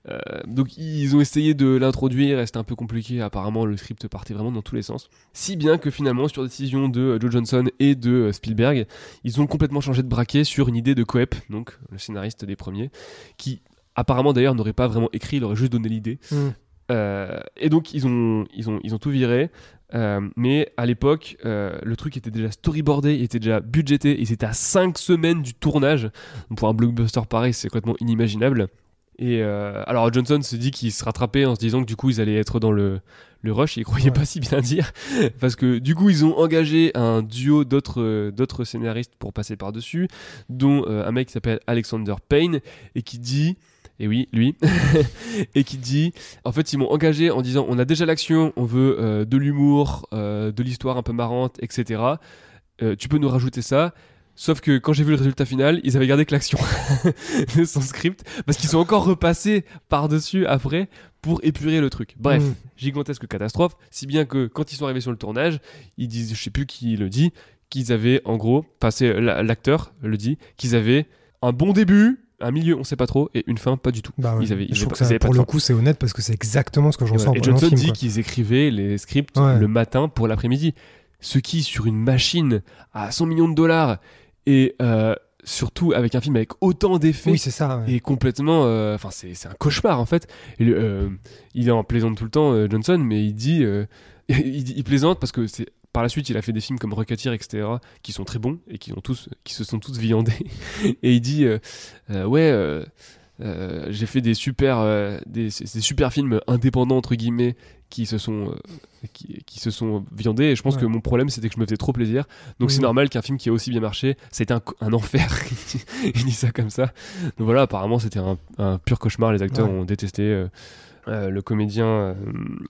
Euh, donc ils ont essayé de l'introduire, et c'était un peu compliqué. Apparemment, le script partait vraiment dans tous les sens. Si bien que finalement, sur décision de euh, Joe Johnson et de Spielberg, ils ont complètement changé de braquet sur une idée de Coep, donc le scénariste des premiers, qui apparemment d'ailleurs n'aurait pas vraiment écrit, il aurait juste donné l'idée. Hmm. Euh, et donc ils ont, ils ont, ils ont tout viré. Euh, mais à l'époque, euh, le truc était déjà storyboardé, il était déjà budgété, et c'était à 5 semaines du tournage. Donc pour un blockbuster pareil, c'est complètement inimaginable. Et euh, alors Johnson se dit qu'il se rattrapait en se disant que du coup ils allaient être dans le, le rush, et il croyait Ouais. pas si bien dire, parce que du coup ils ont engagé un duo d'autres d'autres scénaristes pour passer par-dessus, dont un mec qui s'appelle Alexander Payne, et qui dit, et oui, lui, et qui dit, en fait, ils m'ont engagé en disant on a déjà l'action, on veut euh, de l'humour, euh, de l'histoire un peu marrante, etc. Euh, tu peux nous rajouter ça. Sauf que quand j'ai vu le résultat final, ils avaient gardé que l'action de son script parce qu'ils sont encore repassés par-dessus après pour épurer le truc. Bref, Mm. gigantesque catastrophe, si bien que quand ils sont arrivés sur le tournage, ils disent, je sais plus qui le dit, qu'ils avaient en gros passé, la- l'acteur le dit, qu'ils avaient un bon début, un milieu, on sait pas trop, et une fin pas du tout. Bah ouais. Ils avaient, ils je pas- que ça, ils avaient pour le fin. coup, c'est honnête parce que c'est exactement ce que je Et, ressens voilà. Et Johnson film, dit qu'ils écrivaient les scripts Ouais. le matin pour l'après-midi. Ce qui, sur une machine à 100 millions de dollars, et euh, surtout avec un film avec autant d'effets, Oui, c'est ça. ouais. et complètement. euh, Enfin, c'est c'est un cauchemar en fait. Et le, euh, il est en plaisante tout le temps, euh, Johnson, mais il dit. il, dit- il plaisante parce que c'est. Par la suite, il a fait des films comme Rocketeer, etc., qui sont très bons et qui, ont tous, qui se sont tous viandés. et il dit euh, euh, Ouais, euh, j'ai fait des super, des, des super films indépendants, entre guillemets, qui se sont, qui, qui se sont viandés. Et je pense Ouais. que mon problème, c'était que je me faisais trop plaisir. Donc c'est normal qu'un film qui a aussi bien marché, ça a été un, un enfer. il dit ça comme ça. Donc voilà, apparemment, c'était un, un pur cauchemar. Les acteurs Ouais. ont détesté. Euh, le comédien. euh,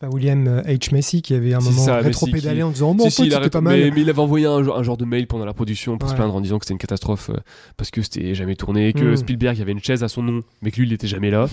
Bah, William euh, H. Macy qui avait un moment ça, rétro-pédalé qui- en disant si, en si, c'était pas mal. mais il avait envoyé un, genre- un genre de mail pendant la production pour se Ouais. plaindre en disant que c'était une catastrophe euh, parce que c'était jamais tourné, que Mm. Spielberg avait une chaise à son nom, mais que lui il était jamais là. Ouais.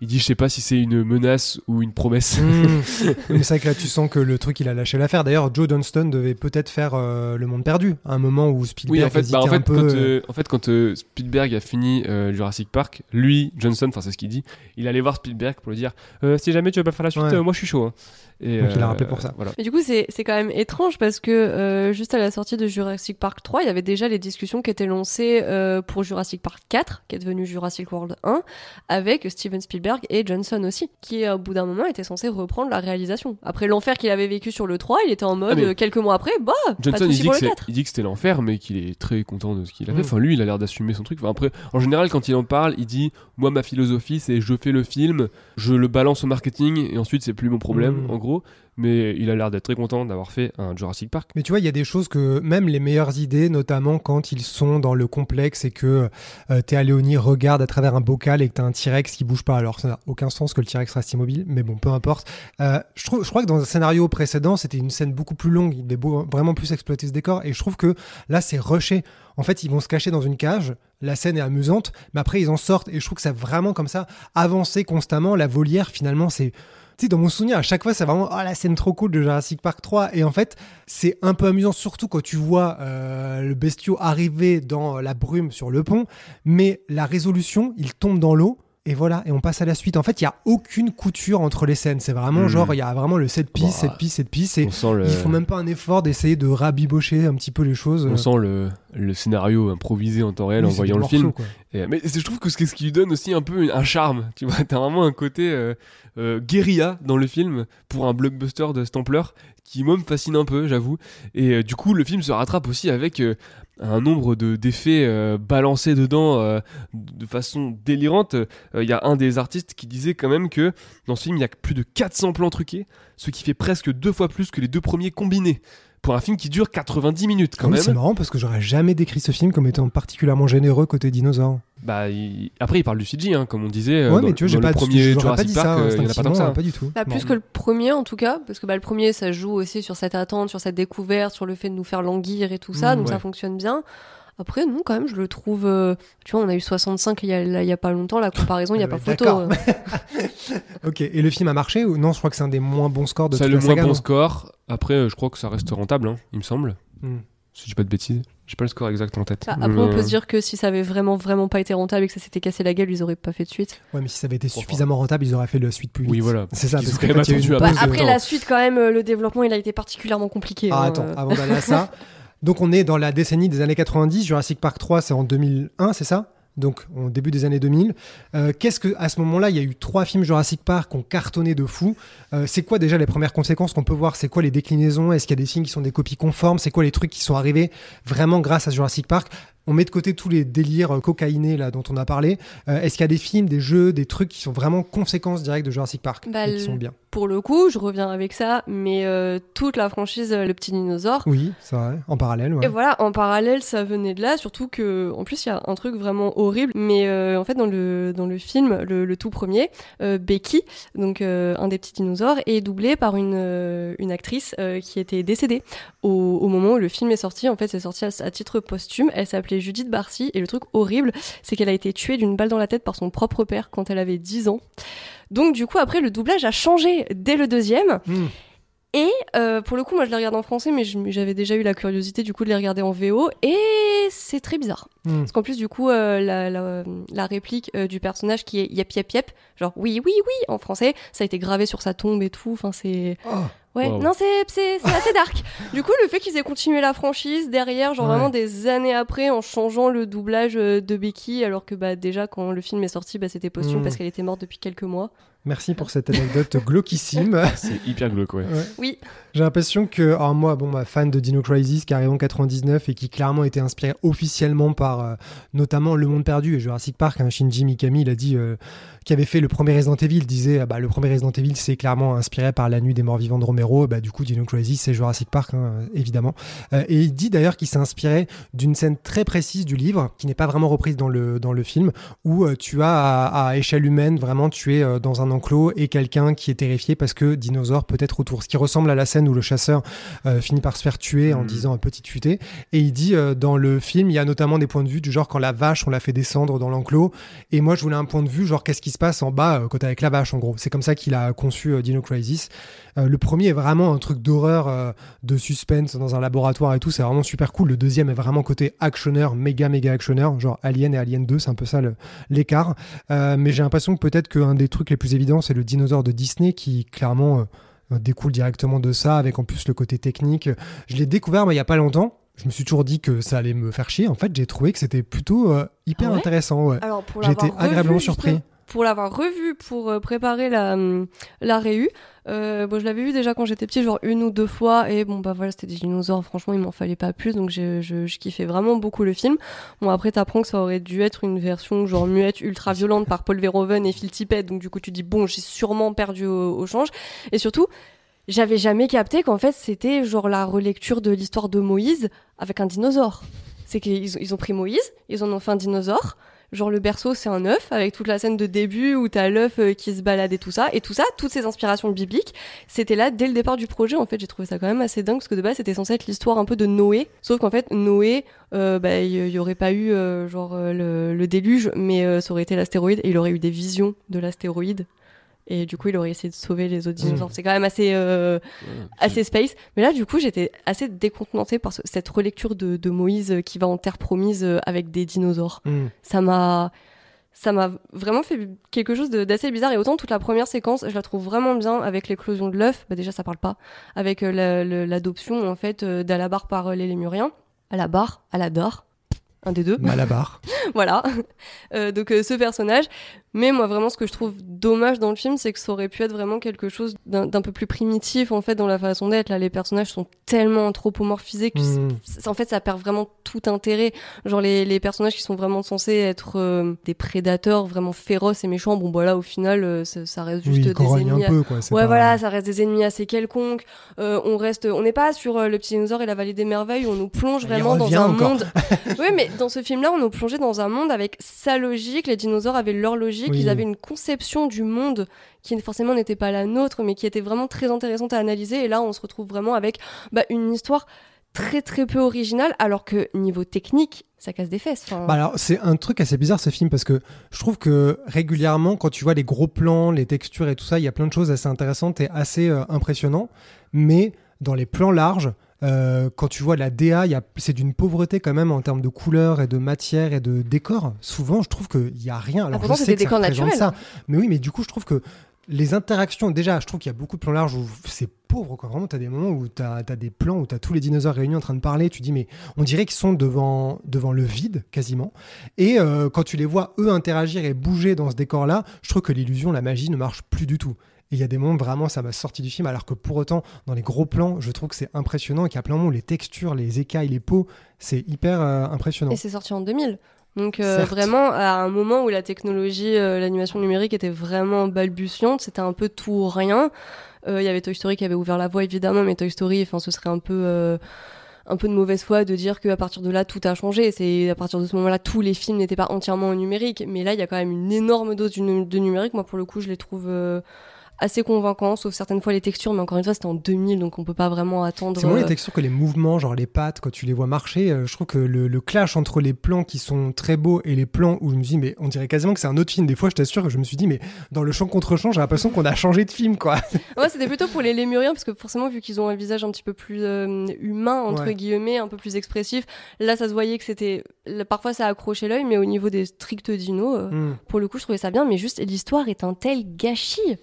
Il dit je sais pas si c'est une menace ou une promesse. Mmh. Mais c'est vrai que là, tu sens que le truc, il a lâché l'affaire. D'ailleurs, Joe Dunston devait peut-être faire Le Monde Perdu, à un moment où Spielberg Oui, en fait, bah, en un fait, peu. quand, en fait, quand Spielberg a fini Jurassic Park, lui, Johnson, enfin c'est ce qu'il dit, il allait voir Spielberg pour lui dire si jamais tu veux pas faire la suite, Ouais. euh, moi je suis chaud. hein. Et, Donc, il a euh, rappelé pour ça. Voilà. Mais du coup, c'est c'est quand même étrange parce que euh, juste à la sortie de Jurassic Park 3, il y avait déjà les discussions qui étaient lancées euh, pour Jurassic Park 4, qui est devenu Jurassic World 1, avec Steven Spielberg et Johnson aussi, qui au bout d'un moment était censé reprendre la réalisation. Après l'enfer qu'il avait vécu sur le 3, il était en mode Ah, euh, quelques mois après, bah, pas Johnson, de il dit, pour que le c'est- 4. il dit que c'était l'enfer, mais qu'il est très content de ce qu'il a fait. Mm. Enfin, lui, il a l'air d'assumer son truc. Enfin, après, en général, quand il en parle, il dit Moi, ma philosophie, c'est je fais le film, je le balance au marketing, et ensuite, c'est plus mon problème, Mm. en gros. Mais il a l'air d'être très content d'avoir fait un Jurassic Park. Mais tu vois, il y a des choses que même les meilleures idées, notamment quand ils sont dans le complexe et que euh, Théa Léonie regarde à travers un bocal et que t'as un T-Rex qui bouge pas. Alors ça n'a aucun sens que le T-Rex reste immobile, mais bon, peu importe. Euh, je, trouve, je crois que dans un scénario précédent, c'était une scène beaucoup plus longue. Il devait beau- vraiment plus exploiter ce décor. Et je trouve que là, c'est rushé. En fait, ils vont se cacher dans une cage. La scène est amusante, mais après, ils en sortent. Et je trouve que ça vraiment comme ça avancé constamment. La volière, finalement, c'est tu sais, dans mon souvenir, à chaque fois, c'est vraiment ah, la scène trop cool de Jurassic Park 3. Et en fait, c'est un peu amusant, surtout quand tu vois euh, le bestiau arriver dans la brume sur le pont. Mais la résolution, il tombe dans l'eau. Et voilà, et on passe à la suite. En fait, il n'y a aucune couture entre les scènes. C'est vraiment Mhm. genre, il y a vraiment le 7 pistes, Bah, 7 pistes, 7 pistes. Et le, ils font même pas un effort d'essayer de rabibocher un petit peu les choses. on sent le, le scénario improvisé en temps réel Oui, en voyant le film. morceaux, quoi. Et, mais je trouve que ce, ce qui lui donne aussi un peu un charme. Tu vois, t'as vraiment un côté euh, euh, guérilla dans le film pour un blockbuster de cette ampleur qui moi me fascine un peu, j'avoue. Et euh, du coup, le film se rattrape aussi avec euh, un nombre de d'effets euh, balancés dedans de façon délirante. Il y a un des artistes qui disait quand même que dans ce film, il y a plus de 400 plans truqués, ce qui fait presque deux fois plus que les deux premiers combinés. Pour un film qui dure 90 minutes quand Ah oui, même. c'est marrant parce que j'aurais jamais décrit ce film comme étant particulièrement généreux côté dinosaure. Bah, il- Après, il parle du CG, hein, comme on disait. euh, ouais, dans- mais tu vois, j'ai pas, le premier j'aurais pas dit Park, ça euh, il y en a pas tant que ça. instinctivement, pas du tout. Bah, plus que le premier en tout cas, parce que bah, le premier ça joue aussi sur cette attente, sur cette découverte, sur le fait de nous faire languir et tout ça, Mmh, donc ouais. ça fonctionne bien. Après, non, quand même, je le trouve. euh, tu vois, on a eu 65 il y a, là, il y a pas longtemps, la comparaison, il n'y a Euh, pas photo. euh. Ok, et le film a marché ou non Je crois que c'est un des moins bons scores de Ça a toute le moins saga, bon score. Après, euh, je crois que ça reste rentable, hein, il me semble. Hmm. Si je dis pas de bêtises. J'ai pas le score exact en tête. Bah, après, on peut euh, se dire que si ça avait vraiment, vraiment pas été rentable et que ça s'était cassé la gueule, ils auraient pas fait de suite. Ouais, mais si ça avait été suffisamment rentable, ils auraient fait la suite plus vite. Oui, voilà. C'est ça, parce que eu Bah, après, temps. la suite, quand même, euh, le développement, il a été particulièrement compliqué. Ah, hein, attends, euh. avant d'aller à ça. Donc, on est dans la décennie des années 90. Jurassic Park 3, c'est en 2001, c'est ça? Donc au début des années 2000. Euh, Qu'est-ce que à ce moment-là, il y a eu trois films Jurassic Park qui ont cartonné de fou. Euh, c'est quoi déjà les premières conséquences qu'on peut voir? C'est quoi les déclinaisons? Est-ce qu'il y a des films qui sont des copies conformes? C'est quoi les trucs qui sont arrivés vraiment grâce à Jurassic Park? On met de côté tous les délires euh, cocaïnés là dont on a parlé. Euh, Est-ce qu'il y a des films, des jeux, des trucs qui sont vraiment conséquences directes de Jurassic Park Bah, et qui sont bien? Pour le coup, je reviens avec ça, mais euh, toute la franchise euh, Le Petit Dinosaure. Oui, c'est vrai, en parallèle. Ouais. Et voilà, en parallèle, ça venait de là, surtout que, en plus, il y a un truc vraiment horrible. Mais euh, en fait, dans le, dans le film, le, tout premier, Becky, donc un des petits dinosaures, est doublé par une, une actrice qui était décédée au, au, moment où le film est sorti. En fait, c'est sorti à, titre posthume. Elle s'appelait Judith Barcy, et le truc horrible, c'est qu'elle a été tuée d'une balle dans la tête par son propre père quand elle avait 10 ans. Donc du coup, après, le doublage a changé dès le deuxième. Hmm. Et euh, pour le coup, moi je les regarde en français, mais j'avais déjà eu la curiosité du coup de les regarder en VO, et c'est très bizarre. Hmm. Parce qu'en plus, du coup, euh, la, réplique euh, du personnage qui est yep yep yep, genre oui oui oui en français, ça a été gravé sur sa tombe et tout. Enfin, c'est. Oh. Ouais, non, c'est assez dark. du coup, le fait qu'ils aient continué la franchise derrière, genre vraiment des années après, en changeant le doublage de Becky, alors que bah, déjà quand le film est sorti, bah, c'était posthume hmm. parce qu'elle était morte depuis quelques mois. Merci pour cette anecdote glauquissime. C'est hyper glauque, ouais. Oui. J'ai l'impression que, alors moi, bon, fan de Dino Crisis qui arrive en 99 et qui clairement été inspiré officiellement par euh, notamment Le Monde Perdu et Jurassic Park, hein, Shinji Mikami, il a dit euh, qui avait fait le premier Resident Evil disait bah, le premier Resident Evil c'est clairement inspiré par La Nuit des Morts Vivants de Romero. Bah, du coup, Dino Crisis c'est Jurassic Park, hein, évidemment. Euh, et il dit d'ailleurs qu'il s'est inspiré d'une scène très précise du livre qui n'est pas vraiment reprise dans le, dans le film où tu as à, échelle humaine vraiment tu es dans un enclos et quelqu'un qui est terrifié parce que dinosaure peut être autour. Ce qui ressemble à la scène où le chasseur euh, finit par se faire tuer en hmm. disant un petit futé. Et il dit euh, dans le film, il y a notamment des points de vue du genre quand la vache, on la fait descendre dans l'enclos. Et moi, je voulais un point de vue, genre qu'est-ce qui se passe en bas euh, quand avec la vache, en gros. C'est comme ça qu'il a conçu Dino Crisis. le premier est vraiment un truc d'horreur, de suspense dans un laboratoire et tout. C'est vraiment super cool. Le deuxième est vraiment côté actionneur, méga, méga actionneur. Genre Alien et Alien 2, c'est un peu ça l'écart. mais j'ai l'impression que peut-être qu'un des trucs les plus évidents, c'est le dinosaure de Disney qui clairement euh, découle directement de ça, avec en plus le côté technique. Je l'ai découvert il n'y a pas longtemps. Je me suis toujours dit que ça allait me faire chier. En fait, j'ai trouvé que c'était plutôt euh, hyper ah intéressant. J'ai été agréablement surpris pour l'avoir revu pour euh, préparer la, hum, la réu. Euh, bon, je l'avais vu déjà quand j'étais petit, genre une ou deux fois, et bon, bah voilà, c'était des dinosaures, franchement, il m'en fallait pas plus, donc je, je, kiffais vraiment beaucoup le film. Bon, après, t'apprends que ça aurait dû être une version genre muette ultra violente par Paul Verhoeven et Phil Tippett, donc du coup, tu dis, bon, j'ai sûrement perdu au, au change. Et surtout, j'avais jamais capté qu'en fait, c'était genre la relecture de l'histoire de Moïse avec un dinosaure. C'est qu'ils ils ont pris Moïse, ils en ont fait un dinosaure, Genre le berceau c'est un œuf avec toute la scène de début où t'as l'œuf euh, qui se balade et tout ça. Et tout ça, toutes ces inspirations bibliques, c'était là dès le départ du projet. En fait, j'ai trouvé ça quand même assez dingue parce que de base c'était censé être l'histoire un peu de Noé, sauf qu'en fait Noé, euh, bah il y, aurait pas eu euh, genre le, déluge, mais ça aurait été l'astéroïde et il aurait eu des visions de l'astéroïde et du coup il aurait essayé de sauver les autres dinosaures. Mm. C'est quand même assez euh, assez space. Mais là du coup j'étais assez décontenantée par cette relecture de, Moïse qui va en terre promise euh, avec des dinosaures. Mm. Ça m'a ça m'a vraiment fait quelque chose d'assez bizarre et autant toute la première séquence je la trouve vraiment bien avec l'éclosion de l'œuf bah déjà ça parle pas avec euh, l'adoption en fait d'Alabar par les Lémuriens Alabar Aladar un des deux Malabar voilà donc ce personnage mais moi, vraiment, ce que je trouve dommage dans le film, c'est que ça aurait pu être vraiment quelque chose d'un peu plus primitif, en fait, dans la façon d'être. Là, les personnages sont tellement anthropomorphisés que, mmh. en fait, ça perd vraiment tout intérêt. Genre, les, les personnages qui sont vraiment censés être euh, des prédateurs vraiment féroces et méchants, bon, voilà, au final, euh, ça, reste juste des ennemis. Un peu, quoi, ouais, voilà, ça reste des ennemis assez quelconques. Euh, on reste, on n'est pas sur le petit dinosaure et la vallée des merveilles où on nous plonge vraiment dans un monde. oui, mais dans ce film-là, on nous plongeait dans un monde avec sa logique. Les dinosaures avaient leur logique qu'ils avaient une conception du monde qui forcément n'était pas la nôtre, mais qui était vraiment très intéressante à analyser. Et là, on se retrouve vraiment avec bah, une histoire très très peu originale, alors que niveau technique, ça casse des fesses. Bah alors c'est un truc assez bizarre ce film parce que je trouve que régulièrement quand tu vois les gros plans, les textures et tout ça, il y a plein de choses assez intéressantes et assez euh, impressionnantes, mais dans les plans larges, euh, quand tu vois la DA, c'est d'une pauvreté quand même en termes de couleurs et de matière et de décor. Souvent, je trouve qu'il n'y a rien. Alors, ah, je sais que ça. Mais oui, mais du coup, je trouve que les interactions, déjà, je trouve qu'il y a beaucoup de plans larges où c'est pauvre. Quoi. Vraiment, tu as des moments où tu as, des plans où tu as tous les dinosaures réunis en train de parler. Tu dis, mais on dirait qu'ils sont devant, devant le vide, quasiment. Et euh, quand tu les vois, eux, interagir et bouger dans ce décor-là, je trouve que l'illusion, la magie ne marche plus du tout il y a des moments vraiment, ça m'a sorti du film, alors que pour autant, dans les gros plans, je trouve que c'est impressionnant et qu'il y a plein de moments où les textures, les écailles, les peaux, c'est hyper euh, impressionnant. Et c'est sorti en 2000. Donc euh, vraiment, à un moment où la technologie, euh, l'animation numérique était vraiment balbutiante, c'était un peu tout ou rien. Il y avait Toy Story qui avait ouvert la voie évidemment, mais Toy Story, enfin, ce serait un peu un peu de mauvaise foi de dire qu'à partir de là tout a changé. C'est à partir de ce moment-là tous les films n'étaient pas entièrement en numérique, mais là il y a quand même une énorme dose de numérique. Moi pour le coup, je les trouve euh, assez convaincants, sauf certaines fois les textures, mais encore une fois c'était en 2000, donc on peut pas vraiment attendre. C'est moins les euh, textures que les mouvements, genre les pattes, quand tu les vois marcher. euh, je trouve que le, le clash entre les plans qui sont très beaux et les plans où je me dis, mais on dirait quasiment que c'est un autre film. Des fois, je t'assure que je me suis dit, mais dans le champ contre champ, j'ai l'impression qu'on a changé de film, quoi. Ouais, c'était plutôt pour les lémuriens, parce que forcément, vu qu'ils ont un visage un petit peu plus euh, humain, entre Ouais. guillemets, un peu plus expressif, là, ça se voyait que c'était. Parfois, ça accrochait l'œil, mais au niveau des stricts dinos, euh, Hmm. pour le coup, je trouvais ça bien, mais juste l'histoire est un tel gâchis.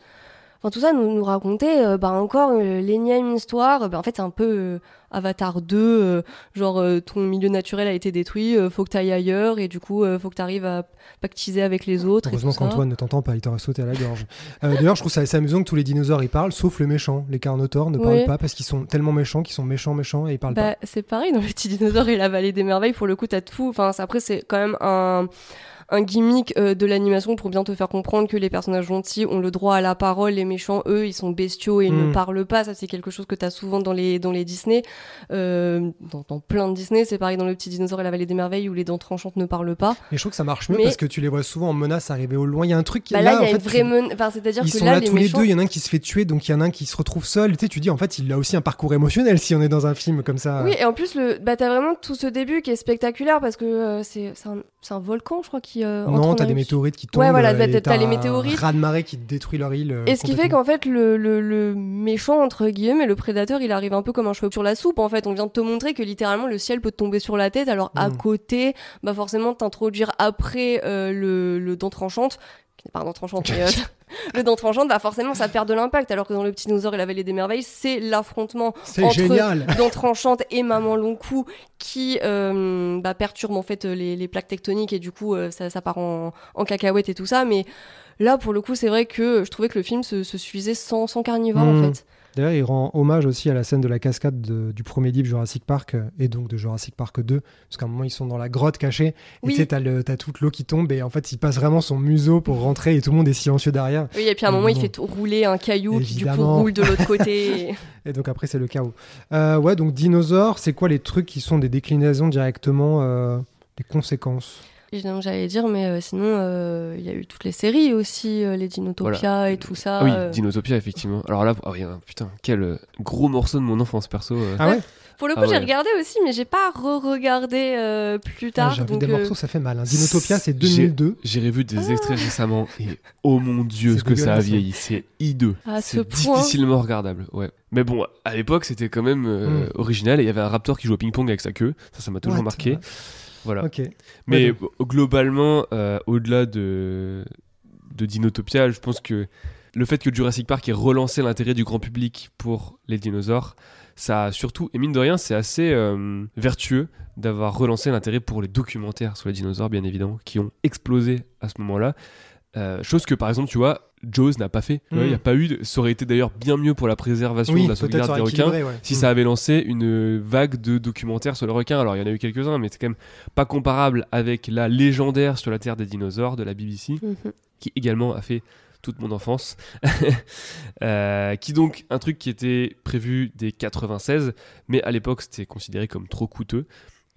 Enfin, tout ça nous, nous racontait euh, bah, encore euh, l'énième histoire. Bah, en fait, c'est un peu euh, Avatar 2, euh, genre euh, ton milieu naturel a été détruit, euh, faut que t'ailles ailleurs, et du coup, euh, faut que t'arrives à pactiser avec les autres. et Heureusement qu'Antoine ne t'entend pas, il t'aurait sauté à la gorge. Euh, D'ailleurs, je trouve ça assez amusant que tous les dinosaures ils parlent, sauf le méchant. Les carnotaures ne parlent pas parce qu'ils sont tellement méchants qu'ils sont méchants, méchants et ils parlent Bah, c'est pareil dans le petit dinosaure et la vallée des merveilles. Pour le coup, t'as tout. Enfin, après, c'est quand même un, un gimmick euh, de l'animation pour bien te faire comprendre que les personnages gentils ont le droit à la parole. Les méchants, eux, ils sont bestiaux et ils Mm. ne parlent pas. Ça, c'est quelque chose que t'as souvent dans les, dans les Disney. Euh, dans, dans plein de Disney, c'est pareil dans le petit dinosaure et la vallée des merveilles où les dents tranchantes ne parlent pas. Et je trouve que ça marche mieux Mais- parce que tu les vois souvent en menace arriver au loin. Il y a un truc qui Bah là, il y a en une fait, vraie tu- men- Enfin, c'est-à-dire Ils que sont là, là, les tous les deux, il y en a un qui se fait tuer, donc il y en a un qui se retrouve seul. Tu sais, tu dis en fait, il a aussi un parcours émotionnel si on est dans un film comme ça. Oui, et en plus, le, bah, t'as vraiment tout ce début qui est spectaculaire parce que euh, c'est c'est un, c'est un volcan, je crois, qui. euh, non, t'as des météorites qui tombent. Ouais, voilà, euh, t'as- t'as les un météorites. raz de marée qui détruit leur île. euh, Et ce qui fait qu'en fait, le, le, le méchant, entre guillemets, le prédateur, il arrive un peu comme un cheveu sur la soupe. En fait, on vient de te montrer que littéralement le ciel peut te tomber sur la tête. Alors, à Mm. côté, bah forcément, t'introduire après euh, le, le dent tranchante, qui n'est pas un dent tranchante, mais euh, le dent tranchante, bah forcément, ça perd de l'impact. Alors que dans le petit dinosaure et la vallée des merveilles, c'est l'affrontement entre génial. dent tranchante et maman long cou qui euh, bah, perturbe en fait les, les plaques tectoniques et du coup euh, ça, ça part en, en cacahuète et tout ça. Mais là, pour le coup, c'est vrai que je trouvais que le film se, se suffisait sans, sans carnivore en fait. D'ailleurs, il rend hommage aussi à la scène de la cascade de- du premier livre Jurassic Park euh, et donc de Jurassic Park 2, parce qu'à un moment ils sont dans la grotte cachée, et tu sais, t'as, le- t'as toute l'eau qui tombe et en fait il passe vraiment son museau pour rentrer et tout le monde est silencieux derrière. Oui, et puis à un moment, il fait rouler un caillou qui du coup roule de l'autre côté. Et donc après c'est le chaos. Euh, ouais, donc dinosaures, c'est quoi les trucs qui sont des déclinaisons directement, euh, des conséquences? Donc, J'allais dire, mais euh, sinon, euh, il y a eu toutes les séries aussi, euh, les Dinotopia et tout ça. Ah oui, euh. Dinotopia, effectivement. Alors là, ah oui, hein, putain, quel gros morceau de mon enfance perso. euh. Ah ouais, Pour le coup, Ah j'ai ouais. regardé aussi, mais j'ai pas re-regardé euh, plus Ah, tard. J'ai vu donc, des euh, morceaux, ça fait mal. hein. Dinotopia c'est J'ai- 2002. J'ai revu des extraits récemment et oh mon dieu, ce que ça a hein. vieilli. C'est hideux. À ce C'est point. difficilement regardable. Ouais. Mais bon, à l'époque, c'était quand même euh, Mm. original et il y avait un raptor qui jouait au ping-pong avec sa queue. Ça, ça m'a toujours What marqué. Voilà. Mais Ouais, b- globalement, euh, au-delà de, de Dinotopia, je pense que le fait que Jurassic Park ait relancé l'intérêt du grand public pour les dinosaures, ça a surtout, et mine de rien, c'est assez euh, vertueux d'avoir relancé l'intérêt pour les documentaires sur les dinosaures, bien évidemment, qui ont explosé à ce moment-là. Euh, chose que par exemple, tu vois, Jaws n'a pas fait. Il n'y a pas eu. de- Ça aurait été d'ailleurs bien mieux pour la préservation Oui, de la sauvegarde des requins ouais. si Mm. ça avait lancé une vague de documentaires sur les requins. Alors il y en a eu quelques-uns, mais c'est quand même pas comparable avec la légendaire sur la Terre des dinosaures de la BBC, Mhm. qui également a fait toute mon enfance. Euh, qui donc, un truc qui était prévu dès 96, mais à l'époque c'était considéré comme trop coûteux.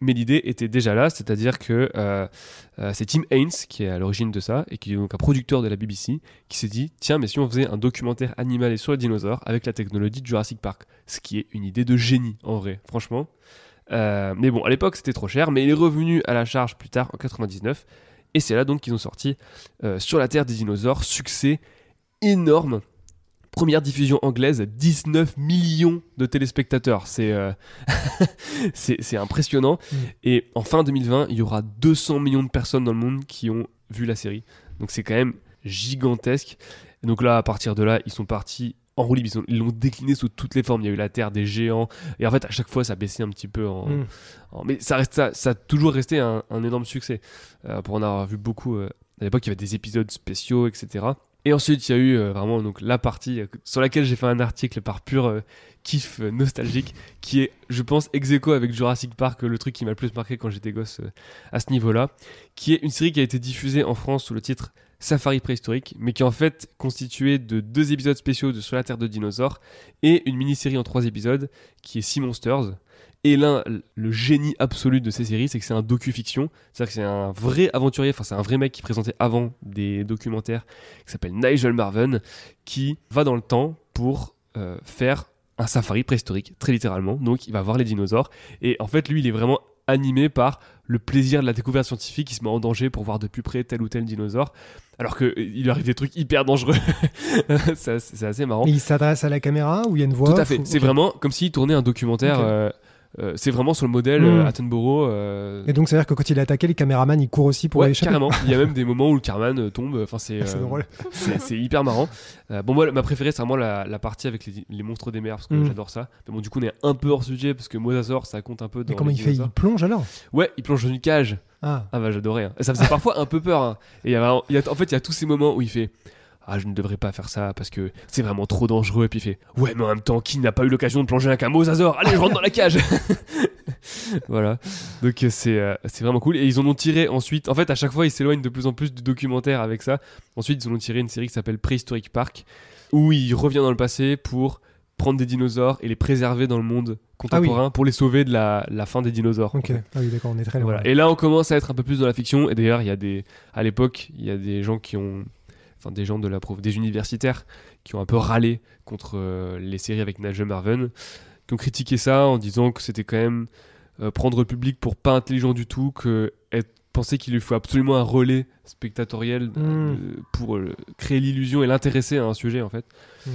Mais l'idée était déjà là, c'est-à-dire que euh, euh, c'est Tim Haynes qui est à l'origine de ça, et qui est donc un producteur de la BBC, qui s'est dit tiens, mais si on faisait un documentaire animalier sur les dinosaures avec la technologie de Jurassic Park Ce qui est une idée de génie en vrai, franchement. Euh, mais bon, à l'époque c'était trop cher, mais il est revenu à la charge plus tard en 99, et c'est là donc qu'ils ont sorti Sur la Terre des dinosaures, succès énorme. Première diffusion anglaise, 19 millions de téléspectateurs. C'est euh, c'est impressionnant. Mm. Et en fin 2020, il y aura 200 millions de personnes dans le monde qui ont vu la série. Donc c'est quand même gigantesque. Et donc là, à partir de là, ils sont partis en roue libre. Ils ont- Ils l'ont décliné sous toutes les formes. Il y a eu la Terre des géants. Et en fait, à chaque fois, ça baissait un petit peu en, Mm. en- mais ça, reste, ça, ça a toujours resté un, un énorme succès. Euh, pour en avoir vu beaucoup. euh, à l'époque, il y avait des épisodes spéciaux, etc. Et ensuite, il y a eu euh, vraiment donc la partie euh, sur laquelle j'ai fait un article par pur euh, kiff nostalgique, qui est, je pense, ex avec Jurassic Park, le truc qui m'a le plus marqué quand j'étais gosse à ce niveau-là, qui est une série qui a été diffusée en France sous le titre Safari préhistorique, mais qui est en fait constituée de deux épisodes spéciaux de Sur la Terre de dinosaures et une mini-série en trois épisodes qui est Sea Monsters. Et l'un, le génie absolu de ces séries, c'est que c'est un docu-fiction. C'est-à-dire que c'est un vrai aventurier, enfin c'est un vrai mec qui présentait avant des documentaires, qui s'appelle Nigel Marven, qui va dans le temps pour euh, faire un safari préhistorique, très littéralement. Donc il va voir les dinosaures. Et en fait, lui, il est vraiment animé par le plaisir de la découverte scientifique. Il se met en danger pour voir de plus près tel ou tel dinosaure. Alors qu'il lui arrive des trucs hyper dangereux. c'est assez marrant. Et il s'adresse à la caméra ou il y a une voix? Tout à fait. ou- C'est vraiment comme s'il tournait un documentaire. Euh, euh, c'est vraiment sur le modèle Mm. euh, Attenborough. euh, Et donc, c'est-à-dire que quand il est attaqué, les caméramans ils courent aussi pour ouais, échapper. carrément. Il y a même des moments où le Carman tombe. Enfin, c'est C'est hyper marrant. Euh, bon, moi, ma préférée, c'est vraiment la, la partie avec les, les monstres des mers parce que Mm. j'adore ça. Mais bon, du coup, on est un peu hors sujet parce que Mosasaur, ça compte un peu dans. Et comment il fait? Il plonge alors? Ouais, il plonge dans une cage. Ah, Ah bah j'adorais. hein. Ça faisait parfois un peu peur. hein. Et il y a vraiment- il y a- en fait, il y a tous ces moments où il fait Ah, je ne devrais pas faire ça parce que c'est vraiment trop dangereux. Et puis il fait Ouais, mais en même temps, qui n'a pas eu l'occasion de plonger avec un mosasaure Allez, je rentre dans la cage Voilà. Donc euh, c'est euh, c'est vraiment cool. Et ils en ont tiré ensuite. En fait, à chaque fois, ils s'éloignent de plus en plus du documentaire avec ça. Ensuite, ils en ont tiré une série qui s'appelle Prehistoric Park où il revient dans le passé pour prendre des dinosaures et les préserver dans le monde contemporain pour les sauver de la, la fin des dinosaures. ok. Ah oui, d'accord, on est très loin. Voilà. Et là, on commence à être un peu plus dans la fiction. Et d'ailleurs, il y a des, à l'époque, il y a des gens qui ont, enfin, des gens de la prof, des universitaires qui ont un peu râlé contre euh, les séries avec Nigel Marven, qui ont critiqué ça en disant que c'était quand même euh, prendre le public pour pas intelligent du tout, que être, penser qu'il lui faut absolument un relais spectatoriel euh, Mm. pour euh, créer l'illusion et l'intéresser à un sujet en fait. Mm.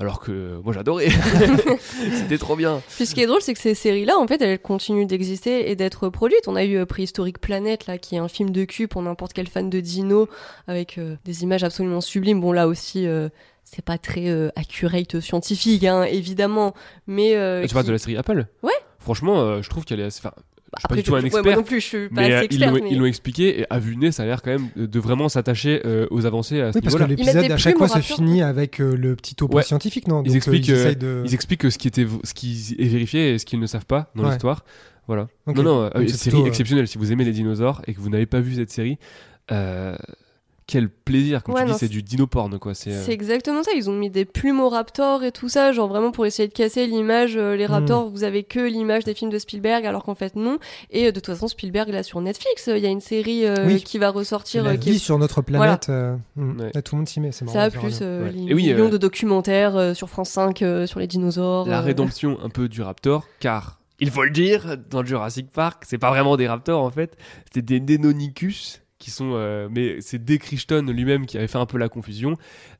Alors que moi j'adorais, c'était trop bien. Puis ce qui est drôle, c'est que ces séries-là, en fait, elles continuent d'exister et d'être produites. On a eu euh, Préhistorique Planète, là, qui est un film de cul pour n'importe quel fan de dino, avec euh, des images absolument sublimes. Bon, là aussi, euh, c'est pas très euh, accurate scientifique, hein, évidemment, mais... tu parles de la série Apple? Ouais. Franchement, je trouve qu'elle est assez. enfin, je suis pas Après, du tout un ouais, expert. moi non plus, je suis pas mais euh, assez ils l'ont mais- expliqué et à vue de nez, ça a l'air quand même de vraiment s'attacher euh, aux avancées à ce Oui, parce que l'épisode à chaque fois se finit avec euh, le petit topo Ouais. scientifique, non Ils Donc, expliquent, ils euh, essayent de. Ils expliquent ce qui était ce qui est vérifié et ce qu'ils ne savent pas dans Ouais. l'histoire. Voilà. Non, non, euh, Donc, une c'est série plutôt, euh, exceptionnelle. Si vous aimez les dinosaures et que vous n'avez pas vu cette série, euh, quel plaisir. Comme Ouais, tu dis, non, c'est c'est- du dino-porn, quoi. C'est, euh, C'est exactement ça, ils ont mis des plumes aux raptors et tout ça, genre vraiment pour essayer de casser l'image, euh, les Mm. raptors, vous avez que l'image des films de Spielberg, alors qu'en fait non. Et euh, de toute façon, Spielberg, là sur Netflix, euh, il y a une série euh, Oui. qui va ressortir, la euh, qui vie est- sur notre planète. euh, hmm. Ouais. Là, tout le monde s'y met, c'est marrant. ça, plus euh, Ouais. les Et oui, millions euh, de documentaires euh, sur France 5 euh, sur les dinosaures. la euh, rédemption un peu du raptor, car il faut le dire, dans Jurassic Park, c'est pas vraiment des raptors en fait, c'était des Deinonychus qui sont, euh, mais c'est Dick Crichton lui-même qui avait fait un peu la confusion.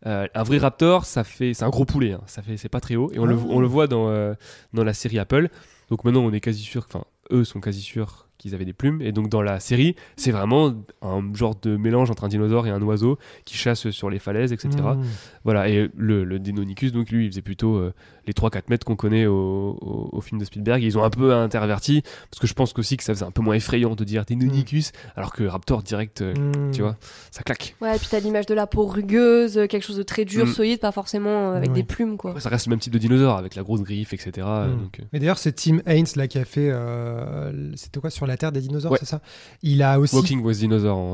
Euh, un vrai raptor, ça fait, c'est un gros poulet, hein, ça fait, c'est pas très haut, et on, le, Ah. on le voit dans euh, dans la série Apple. Donc maintenant, on est quasi sûr, enfin, eux sont quasi sûrs qu'ils avaient des plumes, et donc dans la série, c'est vraiment un genre de mélange entre un dinosaure et un oiseau qui chasse sur les falaises, etc. Hmm. Voilà, et le, le Deinonychus, donc lui, il faisait plutôt les 3-4 mètres qu'on connaît au, au, au film de Spielberg. Ils ont un peu interverti, parce que je pense aussi que ça faisait un peu moins effrayant de dire Deinonychus, alors que Raptor direct, euh, Hmm. tu vois, ça claque. Ouais, et puis t'as l'image de la peau rugueuse, quelque chose de très dur, Mm. solide, pas forcément euh, avec des plumes, quoi. Après, ça reste le même type de dinosaure, avec la grosse griffe, etc. euh, Mm. donc, euh, Mais d'ailleurs, c'est Tim Haynes là qui a fait. euh, C'était quoi sur la Terre des dinosaures, Ouais. c'est ça? Il a aussi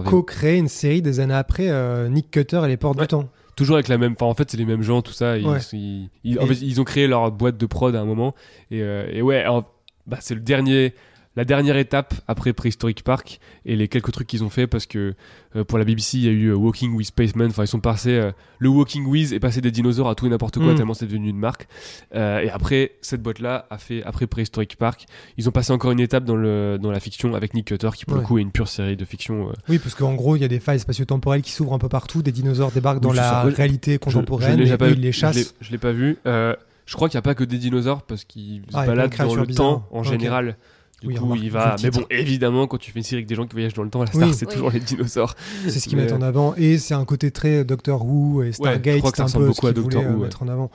co-créé une série des années après euh, Nick Cutter et les Portes Ouais. du Temps. Toujours avec la même. Enfin, en fait, c'est les mêmes gens, tout ça. Ils, Ouais. ils- ils- en Et- fait, ils ont créé leur boîte de prod à un moment. Et, euh, et ouais, alors, bah, c'est le dernier. La dernière étape après Prehistoric Park et les quelques trucs qu'ils ont fait parce que euh, pour la BBC il y a eu euh, Walking with Spaceman, enfin ils sont passés euh, le Walking with est passé des dinosaures à tout et n'importe quoi Mm. tellement c'est devenu une marque et après cette boîte là a fait après Prehistoric Park ils ont passé encore une étape dans, le, dans la fiction avec Nick Cutter qui pour Ouais. le coup est une pure série de fiction Oui, parce qu'en gros, il y a des failles spatio-temporelles qui s'ouvrent un peu partout, des dinosaures débarquent dans Oui, la réalité contemporaine je et pas- ils les chassent. Je l'ai pas vu. Je crois qu'il n'y a pas que des dinosaures parce qu'ils se Ah, baladent dans le bizarres. temps en général Du Oui, coup, remarque, il va. Mais bon, évidemment, quand tu fais une série avec des gens qui voyagent dans le temps, la Oui. star, c'est Oui. toujours les dinosaures. C'est ce qu'ils Mais- mettent en avant. Et c'est un côté très Doctor Who et Stargate. je crois que c'est ça un ressemble peu beaucoup ce à qu'ils Doctor Who, euh, ouais. mettre en avant.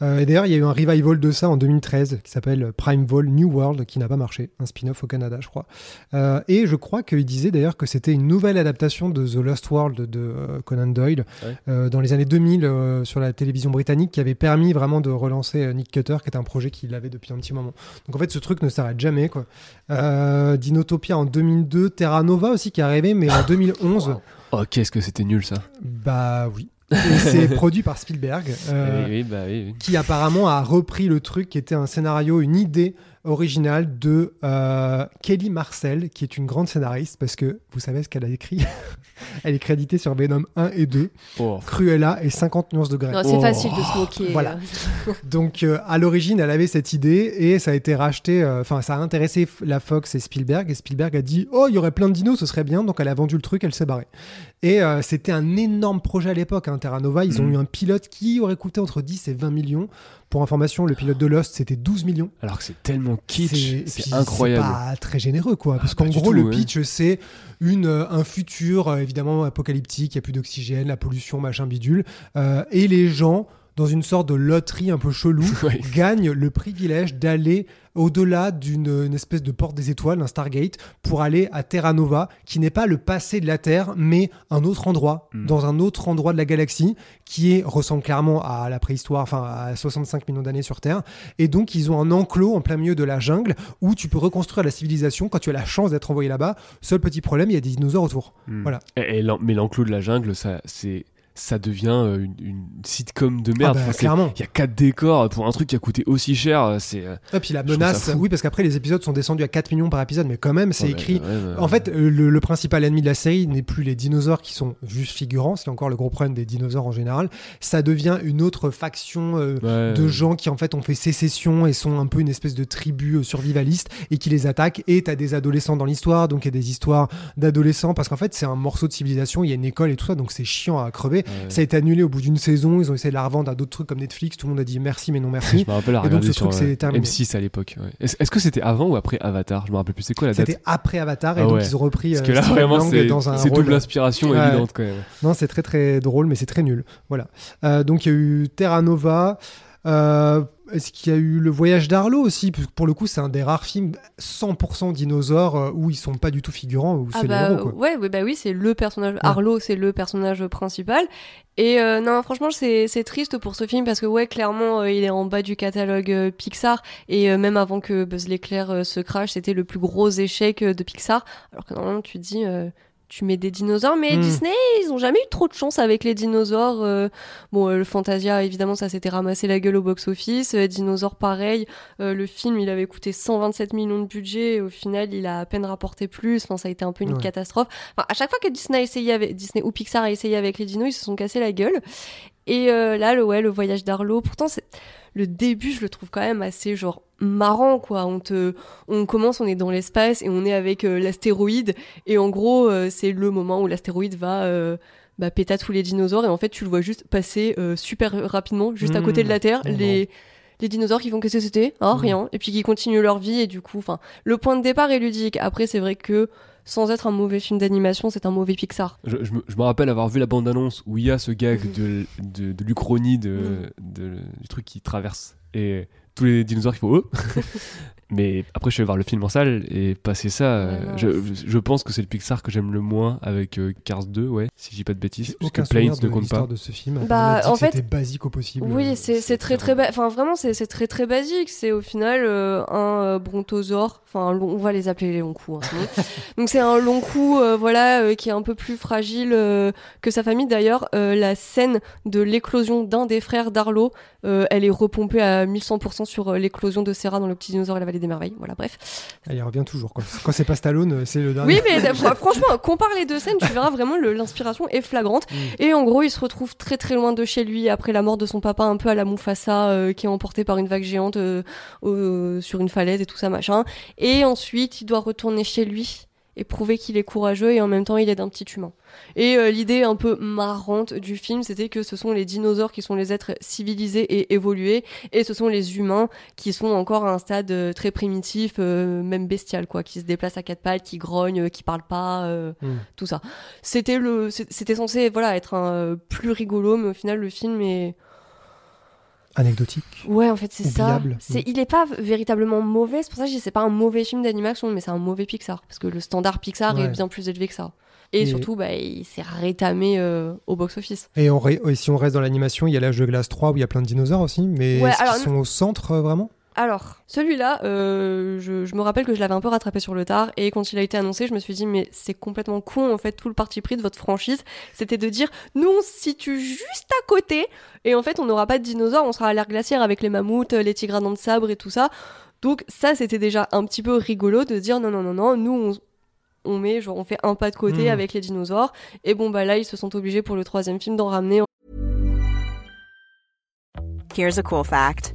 Euh, et d'ailleurs, il y a eu un revival de ça en 2013 qui s'appelle Prime Vol New World, qui n'a pas marché. Un spin-off au Canada, je crois. Euh, et je crois qu'il disait d'ailleurs que c'était une nouvelle adaptation de The Lost World de euh, Conan Doyle Ouais. euh, dans les années 2000 euh, sur la télévision britannique qui avait permis vraiment de relancer euh, Nick Cutter, qui était un projet qu'il avait depuis un petit moment. Donc en fait, ce truc ne s'arrête jamais. Quoi. Euh, Dinotopia en 2002, Terra Nova aussi qui est arrivé, mais en 2011. Oh, qu'est-ce que c'était nul ça. Bah oui. C'est produit par Spielberg, euh, oui, oui, bah oui. qui apparemment a repris le truc qui était un scénario, une idée originale de euh, Kelly Marcel, qui est une grande scénariste, parce que vous savez ce qu'elle a écrit? Elle est créditée sur Venom 1 et 2, Oh. Cruella et 50 nuances de. Non, c'est Oh. facile de se moquer. Voilà. Donc euh, à l'origine, elle avait cette idée et ça a été racheté. euh, Enfin, ça a intéressé la Fox et Spielberg. Et Spielberg a dit Oh, il y aurait plein de dinos, ce serait bien. Donc elle a vendu le truc, elle s'est barrée. Et euh, c'était un énorme projet à l'époque. Hein, Terra Nova, ils ont Mhm. eu un pilote qui aurait coûté entre 10 et 20 millions. Pour information, le pilote de Lost, c'était 12 millions. Alors que c'est tellement kitsch, C'est- incroyable. C'est pas très généreux, quoi. Parce Ah, qu'en pas du gros, tout, le ouais. pitch, c'est une, euh, un futur, euh, évidemment, apocalyptique. Il n'y a plus d'oxygène, la pollution, machin bidule. Euh, et les gens, dans une sorte de loterie un peu chelou, Ouais. gagnent le privilège d'aller au-delà d'une une espèce de porte des étoiles, un Stargate, pour aller à Terra Nova, qui n'est pas le passé de la Terre, mais un autre endroit, Mm. dans un autre endroit de la galaxie, qui est, ressemble clairement à la préhistoire, enfin à 65 millions d'années sur Terre. Et donc, ils ont un enclos en plein milieu de la jungle où tu peux reconstruire la civilisation quand tu as la chance d'être envoyé là-bas. Seul petit problème, il y a des dinosaures autour. Hmm. Voilà. Et, et l'en- mais l'enclos de la jungle, ça, c'est, ça devient euh, une, une sitcom de Ah merde. bah, Enfin, c'est- clairement. Il y a quatre décors pour un truc qui a coûté aussi cher. euh, C'est. euh, Et puis la menace, oui, parce qu'après les épisodes sont descendus à 4 millions par épisode, mais quand même, c'est ouais, écrit ouais, ouais, En fait, le, le principal ennemi de la série n'est plus les dinosaures qui sont juste figurants, c'est encore le gros problème des dinosaures en général. Ça devient une autre faction euh, de gens qui en fait ont fait sécession et sont un peu une espèce de tribu survivaliste et qui les attaquent. Et t'as des adolescents dans l'histoire, donc il y a des histoires d'adolescents parce qu'en fait c'est un morceau de civilisation, il y a une école et tout ça, donc c'est chiant à crever. Ça a été annulé au bout d'une saison, ils ont essayé de la revendre à d'autres trucs comme Netflix, tout le monde a dit merci mais non merci. Je me rappelle Et donc, ce truc, c'est euh, terminé. M6 à l'époque. ouais. Est-ce que c'était avant ou après Avatar? Je me rappelle plus. C'est quoi la date? C'était après Avatar et Ah donc ils ont repris Parce euh, que là vraiment c'est double inspiration Ouais. évidente quand même. Non, c'est très très drôle, mais c'est très nul. Voilà. Euh, donc il y a eu Terra Nova. Euh, Est-ce qu'il y a eu le voyage d'Arlo aussi? Parce que Pour le coup, c'est un des rares films 100% dinosaures euh, où ils sont pas du tout figurants, où Ah c'est bah, les héros. Quoi. ouais, ouais, bah oui, c'est le personnage. Arlo, c'est le personnage principal. Et euh, non, franchement, c'est c'est triste pour ce film parce que ouais, clairement, euh, il est en bas du catalogue euh, Pixar. Et même avant que Buzz l'éclair se crache, c'était le plus gros échec de Pixar. Alors que normalement, tu te dis. Tu mets des dinosaures, mais Hmm. Disney, ils ont jamais eu trop de chance avec les dinosaures. euh. bon, euh, le Fantasia, évidemment, ça s'était ramassé la gueule au box-office. Euh, dinosaures, pareil. Euh, le film, il avait coûté 127 millions de budget. Et au final, il a à peine rapporté plus. Enfin, ça a été un peu une Ouais. catastrophe. Enfin, à chaque fois que Disney a essayé avec Disney ou Pixar a essayé avec les dinos, ils se sont cassés la gueule. Et euh, là, le ouais, le voyage d'Arlo. Pourtant, c'est le début, je le trouve quand même assez genre marrant quoi. On te, on commence, on est dans l'espace et on est avec euh, l'astéroïde. Et en gros, euh, c'est le moment où l'astéroïde va bah, péter tous les dinosaures. Et en fait, tu le vois juste passer super rapidement, juste à Mmh. côté de la Terre. Bon, les les dinosaures qui font qu'est-ce que c'était Ah, Mhm. rien. Et puis qui continuent leur vie. Et du coup, enfin, le point de départ est ludique. Après, c'est vrai que sans être un mauvais film d'animation, c'est un mauvais Pixar. Je, je me, je me rappelle avoir vu la bande-annonce où il y a ce gag Mhm. de, de, de l'Uchronie, de, Mhm. de- du truc qui traverse. Et tous les dinosaures qui font oh Mais après, je suis allé voir le film en salle et passer ça, euh, je, je pense que c'est le Pixar que j'aime le moins avec euh, Cars 2, ouais, si je dis pas de bêtises. J'ai Parce que Planes de ne compte pas. de ce film. Bah, en que fait- c'était basique au possible. Oui, c'est c'est très très ba- enfin vraiment c'est c'est très très basique, c'est au final euh, un euh, brontosaure, enfin long- on va les appeler les longs coups. hein. Donc c'est un long cou euh, voilà euh, qui est un peu plus fragile euh, que sa famille d'ailleurs euh, la scène de l'éclosion d'un des frères d'Arlo, euh, elle est repompée à 1100% sur l'éclosion de Serra dans le petit dinosaure et la vallée des merveilles. Voilà, bref. Elle y revient toujours. Quoi. Quand c'est pas Stallone, euh, c'est le dernier. Oui, mais fr- franchement, compare les deux scènes, tu verras vraiment l'inspiration est flagrante. Mm. Et en gros, il se retrouve très très loin de chez lui après la mort de son papa, un peu à la Mufasa, euh, qui est emporté par une vague géante euh, sur une falaise et tout ça machin. Et ensuite, il doit retourner chez lui. Et prouver qu'il est courageux et en même temps il aide un petit humain. Et euh, l'idée un peu marrante du film, c'était que ce sont les dinosaures qui sont les êtres civilisés et évolués, et ce sont les humains qui sont encore à un stade euh, très primitif, euh, même bestial, quoi, qui se déplacent à quatre pattes, qui grognent, qui parlent pas, Hmm. tout ça. C'était le, c'était censé, voilà, être un plus rigolo, mais au final le film est Anecdotique. Ouais, en fait, c'est ça. C'est, il est pas véritablement mauvais. C'est pour ça que je dis c'est pas un mauvais film d'animation, mais c'est un mauvais Pixar parce que le standard Pixar Ouais. est bien plus élevé que ça. Et, Et- surtout, bah, il s'est rétamé euh, au box-office. Et, on ré- et si on reste dans l'animation, il y a l'âge de glace 3 où il y a plein de dinosaures aussi, mais Ouais, alors, sont au centre euh, vraiment? Alors, celui-là, euh, je, je me rappelle que je l'avais un peu rattrapé sur le tard, et quand il a été annoncé, je me suis dit, mais c'est complètement con, en fait, tout le parti pris de votre franchise, c'était de dire, nous, on se situe juste à côté, et en fait, on n'aura pas de dinosaures, on sera à l'ère glaciaire avec les mammouths, les tigres à dents de sabre et tout ça. Donc, ça, c'était déjà un petit peu rigolo de dire, non, non, non, non, nous, on, on met, genre, on fait un pas de côté Mhm. avec les dinosaures, et bon, bah là, ils se sont obligés pour le troisième film d'en ramener. Here's a cool fact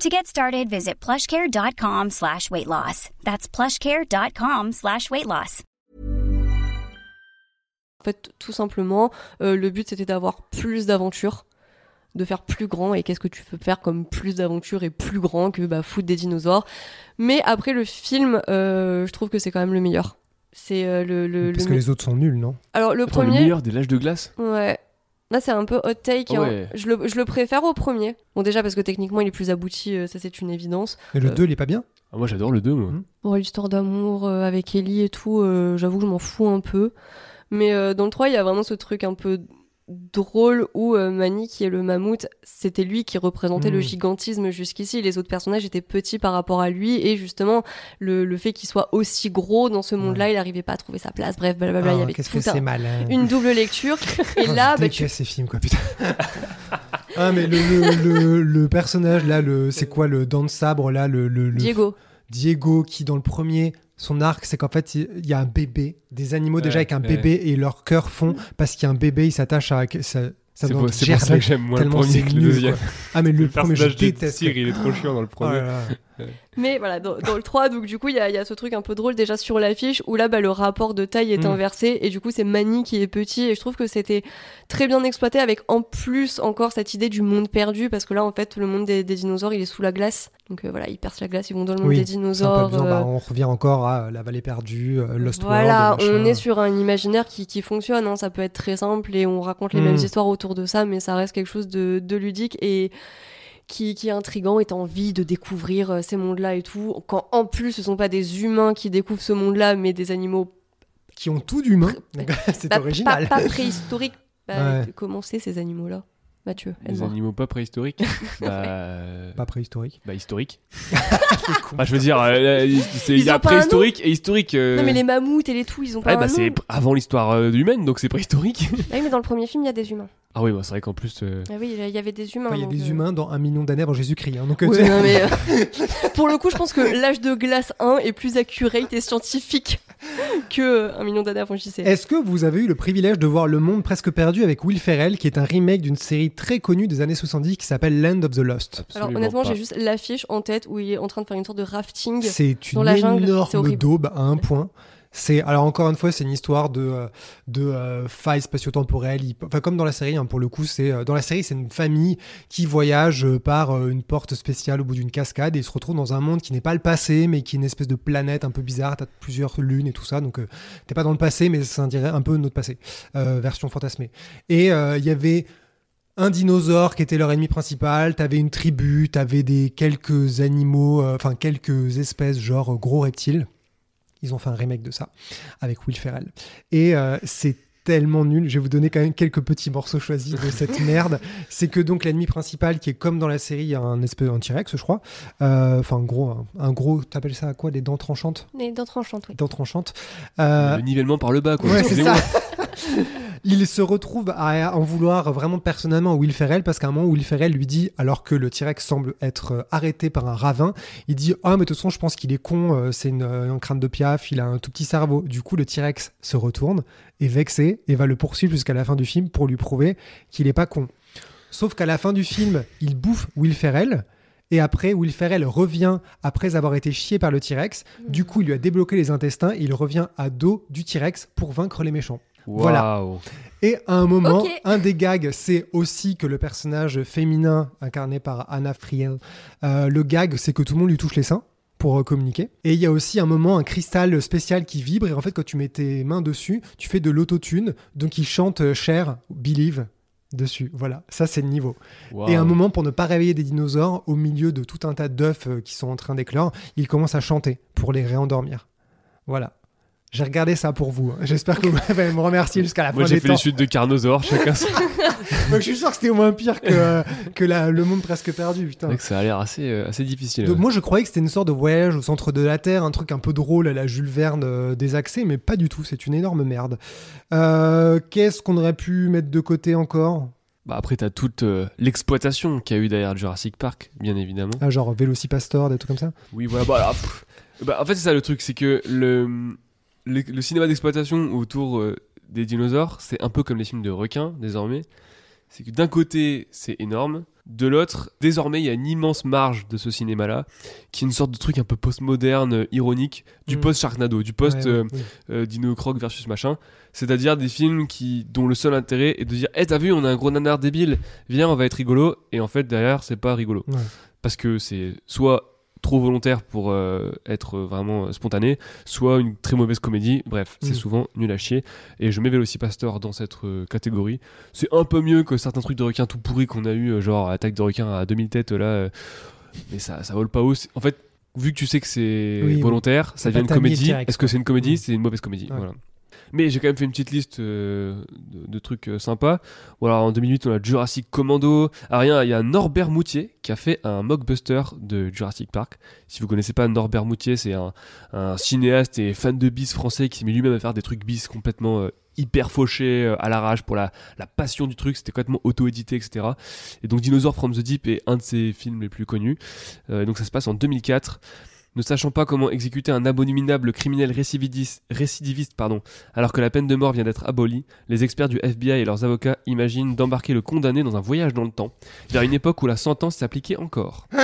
To get started, visit plushcare.com slash weight loss. That's plushcare.com slash weight loss. En fait, tout simplement, euh, le but c'était d'avoir plus d'aventures, de faire plus grand. Et qu'est-ce que tu peux faire comme plus d'aventures et plus grand que bah, foutre des dinosaures? Mais après, le film, euh, je trouve que c'est quand même le meilleur. C'est euh, le, le, Parce le que me- les autres sont nuls, non? Alors, le Attends, le premier. meilleur des l'âge de glace? Ouais. Là, c'est un peu hot take. hein. Je, le, je le préfère au premier. Bon, déjà parce que techniquement, il est plus abouti, euh, ça c'est une évidence. Et le Euh. 2, il est pas bien? Ah, Moi j'adore le 2, moi. Hmm. Bon, l'histoire d'amour euh, avec Ellie et tout, euh, j'avoue que je m'en fous un peu. Mais euh, dans le 3, il y a vraiment ce truc un peu drôle où euh, Manny, qui est le mammouth, c'était lui qui représentait le Mm. gigantisme jusqu'ici. Les autres personnages étaient petits par rapport à lui. Et justement, le, le fait qu'il soit aussi gros dans ce monde-là, il n'arrivait pas à trouver sa place. Bref, blablabla, il y Ah, avait tout un- une double lecture. Et là, bah, tu... ces films, quoi, putain. ah, mais le, le, le, personnage, là, le, c'est quoi, le dent de sabre, là, le- Diego. Diego, qui, dans le premier, son arc, c'est qu'en fait, il y a un bébé, des animaux déjà Ouais, avec un ouais. bébé, et leur cœur fond, parce qu'il y a un bébé, il s'attache à... Ça, ça C'est pour, pour ça que j'aime moins le tellement premier que le deuxième. Ah, mais le, Le premier, je déteste. Tyr, il est trop chiant dans le Oh premier. là là. Mais voilà, dans, dans le 3, donc du coup, il y a, il y a ce truc un peu drôle déjà sur l'affiche où là, bah, le rapport de taille est Mm. inversé et du coup, c'est Manny qui est petit et je trouve que c'était très bien exploité avec en plus encore cette idée du monde perdu parce que là, en fait, le monde des, des dinosaures, il est sous la glace. Donc euh, voilà, ils percent la glace, ils vont dans le monde Oui, des dinosaures. euh, Bah, on revient encore à la vallée perdue, euh, Lost voilà, World. on est sur un imaginaire qui, qui fonctionne, hein, ça peut être très simple et on raconte les Mm. mêmes histoires autour de ça, mais ça reste quelque chose de, de ludique et qui, qui est intrigant et t'as envie de découvrir euh, ces mondes-là et tout. Quand en plus ce sont pas des humains qui découvrent ce monde-là, mais des animaux Qui ont tout d'humain. C'est pas, original. pas, pas préhistoriques. Bah, Ouais. Comment c'est ces animaux-là Mathieu, Les animaux pas préhistoriques bah, euh, Pas préhistorique. bah historiques. Bah, je veux dire, euh, il y a préhistorique et historique. euh, Non mais les mammouths et les tout, ils ont pas Ouais, bah c'est avant l'histoire euh, humaine, donc c'est préhistorique. Ah oui, mais dans le premier film, il y a des humains. Ah oui, bah, c'est vrai qu'en plus. euh, Ah oui, il y avait des humains. Enfin, il y a donc, des euh, humains dans un million d'années avant Jésus-Christ. hein, donc, euh, non, mais, euh, pour le coup, je pense que l'âge de glace 1 est plus accurate et scientifique que un million d'années avant JC. Est-ce que vous avez eu le privilège de voir Le Monde presque perdu avec Will Ferrell, qui est un remake d'une série très connue des années 70 qui s'appelle Land of the Lost? Alors honnêtement, j'ai juste l'affiche en tête où il est en train de faire une sorte de rafting. C'est Dans une la jungle, c'est énorme horrible. daube à un point. C'est alors encore une fois, c'est une histoire de euh, de euh, failles spatio-temporelles. Enfin, comme dans la série, hein, pour le coup, c'est euh, dans la série, c'est une famille qui voyage par une porte spéciale au bout d'une cascade et se retrouvent dans un monde qui n'est pas le passé, mais qui est une espèce de planète un peu bizarre. T'as plusieurs lunes et tout ça, donc t'es pas dans le passé, mais ça dirait un peu notre passé, version fantasmée. Et il y avait un dinosaure qui était leur ennemi principal, t'avais une tribu, t'avais des quelques animaux, enfin quelques espèces genre gros reptiles. Ils ont fait un remake de ça avec Will Ferrell. Et euh, c'est tellement nul. Je vais vous donner quand même quelques petits morceaux choisis de cette merde. C'est que donc l'ennemi principal, qui est comme dans la série, un espèce un T-Rex, je crois. Euh, Enfin, un gros, un, un gros. T'appelles ça quoi Des dents tranchantes? Les dents tranchantes, oui. Dents tranchantes. Euh, Le nivellement par le bas, quoi. Ouais, c'est ça. il se retrouve à en vouloir vraiment personnellement à Will Ferrell parce qu'à un moment Will Ferrell lui dit alors que le T-Rex semble être euh, arrêté par un ravin, il dit ah mais de toute façon je pense qu'il est con, euh, c'est une, un crâne de piaf, il a un tout petit cerveau. Du coup le T-Rex se retourne et vexé et va le poursuivre jusqu'à la fin du film pour lui prouver qu'il est pas con. Sauf qu'à la fin du film, il bouffe Will Ferrell. Et après, Will Ferrell revient après avoir été chié par le T-Rex. Du coup, il lui a débloqué les intestins et il revient à dos du T-Rex pour vaincre les méchants. Voilà. Et à un moment, un des gags, c'est aussi que le personnage féminin incarné par Anna Friel, euh, le gag, c'est que tout le monde lui touche les seins pour euh, communiquer. Et il y a aussi un moment, un cristal spécial qui vibre, et en fait, quand tu mets tes mains dessus, tu fais de l'autotune, donc il chante euh, Cher, Believe dessus. Voilà, ça c'est le niveau. Et à un moment, pour ne pas réveiller des dinosaures, au milieu de tout un tas d'œufs euh, qui sont en train d'éclore, il commence à chanter pour les réendormir. Voilà. J'ai regardé ça pour vous. J'espère que vous allez me remercier jusqu'à la Moi fin j'ai des fait temps. les chutes de Carnosaure, chacun son. Moi, je suis sûr que c'était au moins pire que, euh, que la- le monde presque perdu. Putain. Ça a l'air assez, euh, assez difficile. Donc, moi, je croyais que c'était une sorte de voyage au centre de la Terre, un truc un peu drôle à la Jules Verne euh, des accès, mais pas du tout. C'est une énorme merde. Euh, Qu'est-ce qu'on aurait pu mettre de côté encore? Bah après, t'as toute euh, l'exploitation qu'il y a eu derrière Jurassic Park, bien évidemment. ah, Genre Vélocipastor, des trucs comme ça? Oui, voilà. Bah, bah, en fait, c'est ça le truc, c'est que le, le, le cinéma d'exploitation autour euh, des dinosaures, c'est un peu comme les films de requins désormais. C'est que d'un côté, c'est énorme. De l'autre, désormais, il y a une immense marge de ce cinéma-là, qui est une sorte de truc un peu postmoderne, euh, ironique, du Mm. post-Sharknado, du post Ouais, ouais, euh, Croc versus machin. C'est-à-dire des films qui, dont le seul intérêt est de dire Eh, t'as vu, on a un gros nanar débile, viens, on va être rigolo. Et en fait, derrière, c'est pas rigolo. Parce que c'est soit trop volontaire pour euh, être vraiment euh, spontané, soit une très mauvaise comédie. Bref, c'est Mm. souvent nul à chier. Et je mets Vélocipastor dans cette euh, catégorie. C'est un peu mieux que certains trucs de requins tout pourris qu'on a eu, euh, genre Attaque de requins à 2000 têtes là. euh, mais ça, ça vole pas haut. C'est- En fait, vu que tu sais que c'est Oui, oui. volontaire, ça C'est devient une comédie. Est-ce que c'est une comédie? Mm. C'est une mauvaise comédie. Ouais. Voilà. Mais j'ai quand même fait une petite liste euh, de, trucs euh, sympas. Alors en 2008, on a Jurassic Commando. Alors il y a- il y, a Norbert Moutier qui a fait un mockbuster de Jurassic Park. Si vous connaissez pas Norbert Moutier, c'est un, cinéaste et fan de bis français qui s'est mis lui-même à faire des trucs bis complètement euh, hyper fauchés euh, à l'arrache pour la, passion du truc. C'était complètement auto-édité, etc. Et donc Dinosaur from the Deep est un de ses films les plus connus. Euh, donc ça se passe en 2004. Ne sachant pas comment exécuter un abominable criminel récidiviste, récidiviste pardon, alors que la peine de mort vient d'être abolie, les experts du FBI et leurs avocats imaginent d'embarquer le condamné dans un voyage dans le temps, vers une époque où la sentence s'appliquait encore.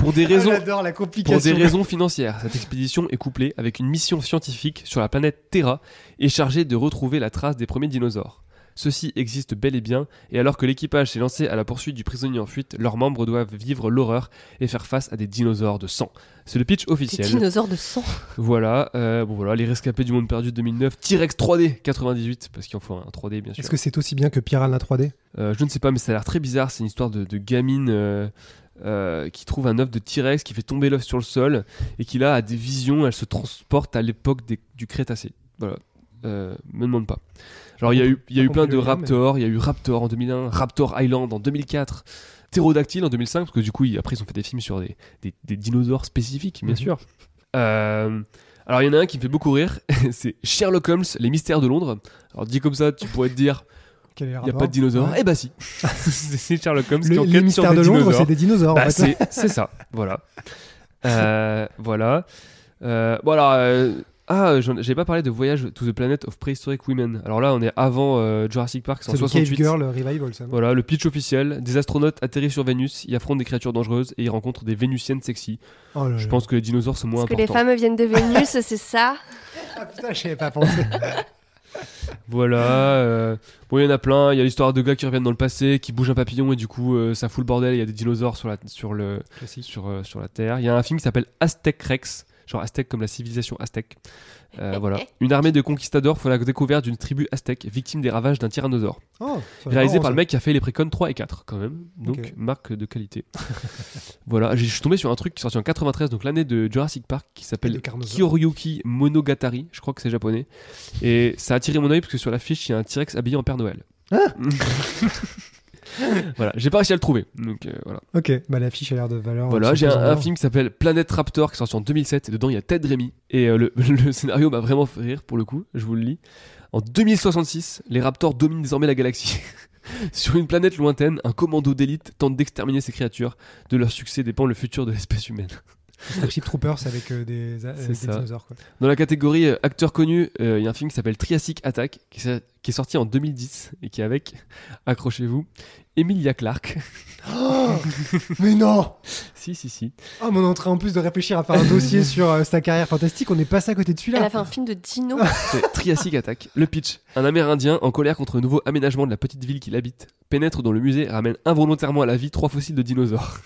Pour des raisons, Ah, la pour des raisons financières, cette expédition est couplée avec une mission scientifique sur la planète Terra et chargée de retrouver la trace des premiers dinosaures. Ceux-ci existent bel et bien, et alors que l'équipage s'est lancé à la poursuite du prisonnier en fuite, leurs membres doivent vivre l'horreur et faire face à des dinosaures de sang. C'est le pitch Des officiel. dinosaures de sang. Voilà, euh, bon voilà, les rescapés du monde perdu de 2009, T-Rex 3D 98, parce qu'il en faut un 3D bien sûr. Est-ce que c'est aussi bien que Piranha 3D Euh, je ne sais pas, mais ça a l'air très bizarre. C'est une histoire de, de gamine euh, euh, qui trouve un œuf de T-Rex, qui fait tomber l'œuf sur le sol et qui là a des visions. Elle se transporte à l'époque des- du Crétacé. Voilà. Euh, me demande pas. Alors il y a eu, y a eu plein de le lien, mais- Raptor. Il y a eu Raptor en 2001, Raptor Island en 2004. Ptérodactyle en 2005, parce que du coup, ils- après, ils ont fait des films sur des, des- des dinosaures spécifiques, bien Mhm. sûr. Euh, alors, il y en a un qui me fait beaucoup rire, c'est Sherlock Holmes, Les Mystères de Londres. Alors, dit comme ça, tu pourrais te dire, il n'y a pas de dinosaures. Ouais. Eh bah si C'est Sherlock Holmes qui Le- enquête les mystères de Londres, c'est des dinosaures. Bah, en fait. c'est c'est ça, voilà. Euh, voilà. Euh, bon alors, euh, ah, j'ai pas parlé de Voyage to the Planet of Prehistoric Women. Alors là, on est avant euh, Jurassic Park, c'est en C'est le Cave 68. Girl Revival, ça. Voilà, le pitch officiel. Des astronautes atterrissent sur Vénus, y affrontent des créatures dangereuses et y rencontrent des Vénusiennes sexy. Oh là Je là. pense que les dinosaures sont moins Parce que les importants. femmes viennent de Vénus, c'est ça Ah putain, j'y avais pas pensé. Voilà. euh, Bon, il y en a plein. Il y a l'histoire de gars qui reviennent dans le passé, qui bougent un papillon et du coup, euh, ça fout le bordel. Il y a des dinosaures sur la, sur le, sur, euh, sur la Terre. Il y a un film qui s'appelle Aztec Rex. Genre aztèque comme la civilisation aztèque. Euh, voilà. Une armée de conquistadors font la découverte d'une tribu aztèque victime des ravages d'un tyrannosaure. Oh, Réalisé par ça. le mec qui a fait les précons 3 et 4 quand même. Donc marque de qualité. voilà, j'ai- je suis tombé sur un truc qui est sorti en 93, donc l'année de Jurassic Park, qui s'appelle. Kyoryuki Monogatari, je crois que c'est japonais. Et ça a attiré mon œil parce que sur l'affiche, il y a un T-Rex habillé en Père Noël. Ah voilà, j'ai pas réussi à le trouver. Donc euh, voilà. Ok, bah l'affiche a l'air de valeur. Voilà, j'ai un, film qui s'appelle Planète Raptor qui est sorti en 2007 et dedans il y a Ted Remy et euh, le, le scénario m'a vraiment fait rire pour le coup, je vous le lis. En 2066, les raptors dominent désormais la galaxie. Sur une planète lointaine, un commando d'élite tente d'exterminer ces créatures. De leur succès dépend le futur de l'espèce humaine. Starship Troopers avec euh, des, dinosaures. Quoi. Dans la catégorie euh, acteur connu, il y a un film qui s'appelle Triassic Attack qui, qui est sorti en 2010 et qui est avec, accrochez-vous, Emilia Clarke. Oh mais non si, si, si. Oh, mais on est en train en plus de réfléchir à faire un dossier sur euh, sa carrière fantastique. On n'est pas à côté de Elle celui-là. a fait un film de dino. C'est Triassic Attack. Le pitch. Un Amérindien, en colère contre le nouveau aménagement de la petite ville qu'il habite, pénètre dans le musée et ramène involontairement à la vie trois fossiles de dinosaures.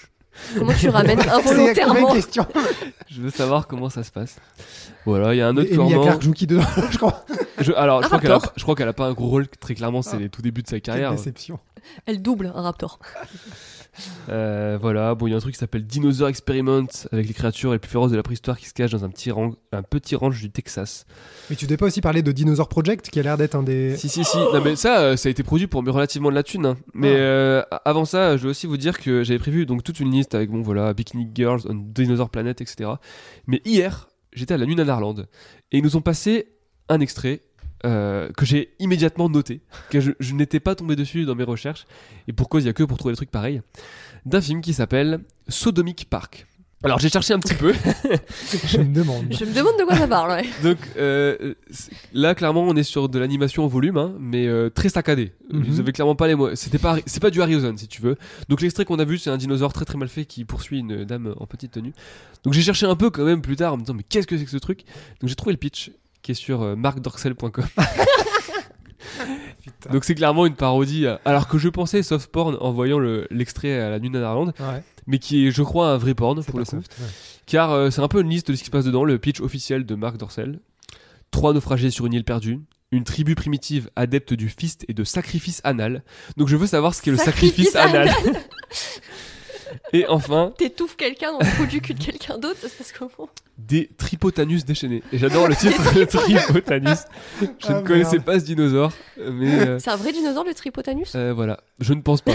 Comment tu ramènes involontairement de questions Je veux savoir comment ça se passe. Voilà, il y a un autre Emilia. Clarke joue qui dedans Je crois. Je- alors, je Un crois qu'elle a, raptor. je crois qu'elle a pas un gros rôle, très clairement, c'est les tout débuts de sa Quelle carrière. déception. Elle double un raptor. Euh, voilà, bon, il y a un truc qui s'appelle Dinosaur Experiment, avec les créatures les plus féroces de la préhistoire qui se cachent dans un petit, rang- un petit ranch du Texas. Mais tu devais pas aussi parler de Dinosaur Project qui a l'air d'être un des. Si, si, si. Non, mais ça, euh, ça a été produit pour relativement de la thune. hein. Mais Ah. euh, avant ça, je dois aussi vous dire que j'avais prévu donc toute une liste avec, bon, voilà, Bikini Girls, on Dinosaur Planet, etc. Mais hier, j'étais à la Lune à Narland et ils nous ont passé un extrait. Euh, que j'ai immédiatement noté, que je, je n'étais pas tombé dessus dans mes recherches, et pour cause, il y a que pour trouver des trucs pareils, d'un film qui s'appelle Sodomic Park. Alors j'ai cherché un petit peu, Je me demande. Je me demande de quoi ça parle. ouais. donc euh, là clairement on est sur de l'animation en volume, hein, mais euh, très saccadé. Mhm. Ils avaient clairement pas les mots. C'était pas, c'est pas du Harryhausen si tu veux. Donc l'extrait qu'on a vu c'est un dinosaure très très mal fait qui poursuit une dame en petite tenue. Donc j'ai cherché un peu quand même plus tard en me disant mais qu'est-ce que c'est que ce truc? Donc j'ai trouvé le pitch qui est sur euh. Donc c'est clairement une parodie, euh, alors que je pensais soft porn en voyant le- l'extrait à la Lune à Narland, Ouais, mais qui est je crois un vrai porn pour le coup soft. ouais. car euh, c'est un peu une liste de ce qui se passe dedans, le pitch officiel de Marc Dorcel. Trois naufragés sur une île perdue, une tribu primitive adepte du fist et de sacrifice anal. Donc je veux savoir ce qu'est le sacrifice, Sacrifice anal. et enfin, T'étouffes quelqu'un dans le trou du cul de quelqu'un d'autre, ça se passe comment des tripotanus déchaînés. Et j'adore le titre, le tripotanus. Je Ah, ne connaissais merde. pas ce dinosaure, mais euh, C'est un vrai dinosaure le Tripotanus? euh, voilà, je ne pense pas.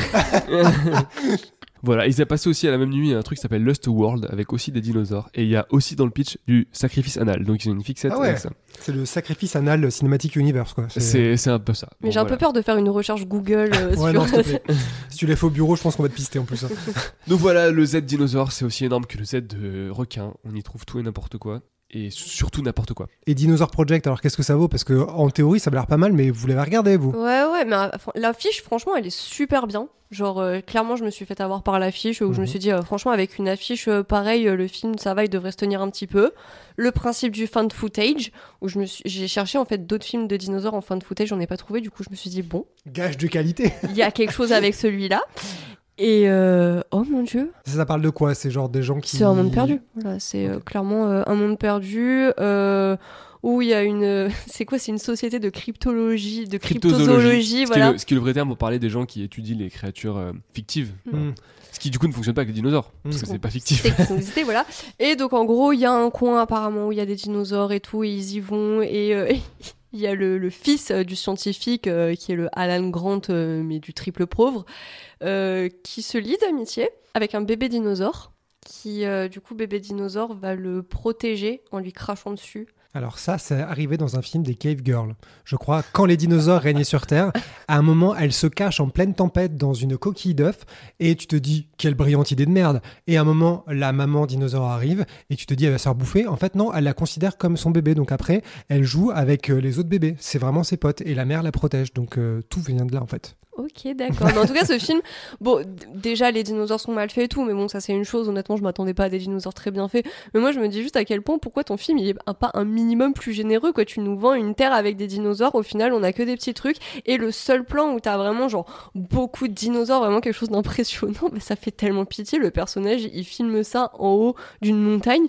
Voilà, ils ont passé aussi à la même nuit un truc qui s'appelle Lust World avec aussi des dinosaures. Et il y a aussi dans le pitch du sacrifice anal. Donc ils ont une fixette Ah ouais. avec ça. C'est le sacrifice anal Cinematic Universe, quoi. C'est- un peu ça. Mais Bon, j'ai un voilà. peu peur de faire une recherche Google euh, Ouais, sur. non, te plaît. si tu l'as fait au bureau, je pense qu'on va te pister en plus. hein. Donc voilà, le Z dinosaure, c'est aussi énorme que le Z de requin. On y trouve tout et n'importe quoi. Et surtout n'importe quoi. Et Dinosaur Project, alors qu'est-ce que ça vaut? Parce que en théorie, ça a l'air pas mal, mais vous l'avez regardé, vous Ouais, ouais, mais euh, l'affiche, franchement, elle est super bien. Genre, euh, clairement, je me suis fait avoir par l'affiche où je me Mhm. suis dit, euh, franchement, avec une affiche euh, pareille, le film, ça va, il devrait se tenir un petit peu. Le principe du fan footage, où je me suis- j'ai cherché en fait d'autres films de dinosaures en fan footage, j'en ai pas trouvé, du coup, je me suis dit, bon, Gage de qualité. il y a quelque chose avec celui-là. Et euh, oh mon dieu, Ça, ça parle de quoi C'est genre des gens qui. c'est un monde perdu. Voilà, c'est euh, clairement euh, un monde perdu. euh, où il y a une. C'est quoi C'est une société de cryptologie, de cryptozoologie, Ce, qui est voilà. le, ce qui est le vrai terme pour parler des gens qui étudient les créatures euh, fictives. Hmm. Ce qui du coup ne fonctionne pas avec les dinosaures. Parce que Hmm. c'est pas fictif. C'est qu'ils ont existé, voilà. Et donc en gros, il y a un coin apparemment où il y a des dinosaures et tout, et ils y vont. Et euh, il y a le, fils euh, du scientifique, euh, qui est le Alan Grant, euh, mais du triple pauvre, qui se lie d'amitié avec un bébé dinosaure. Qui, du coup, bébé dinosaure va le protéger en lui crachant dessus. Alors ça, c'est arrivé dans un film des Cave Girls. Je crois, quand les dinosaures régnaient sur Terre, à un moment, elle se cache en pleine tempête dans une coquille d'œuf, et tu te dis, quelle brillante idée de merde. Et à un moment, la maman dinosaure arrive, et tu te dis, elle va se faire bouffer. En fait, non, elle la considère comme son bébé. Donc après, elle joue avec euh, les autres bébés. C'est vraiment ses potes, et la mère la protège. Donc euh, tout vient de là, en fait. Ok, d'accord. En tout cas, ce film, bon, déjà les dinosaures sont mal faits et tout, mais bon, ça c'est une chose. Honnêtement, je m'attendais pas à des dinosaures très bien faits. Mais moi, je me dis juste à quel point, pourquoi ton film il est pas un minimum plus généreux, quoi? Tu nous vends une terre avec des dinosaures, au final, on a que des petits trucs. Et le seul plan où t'as vraiment, genre, beaucoup de dinosaures, vraiment quelque chose d'impressionnant, mais ça fait tellement pitié. Le personnage, il filme ça en haut d'une montagne.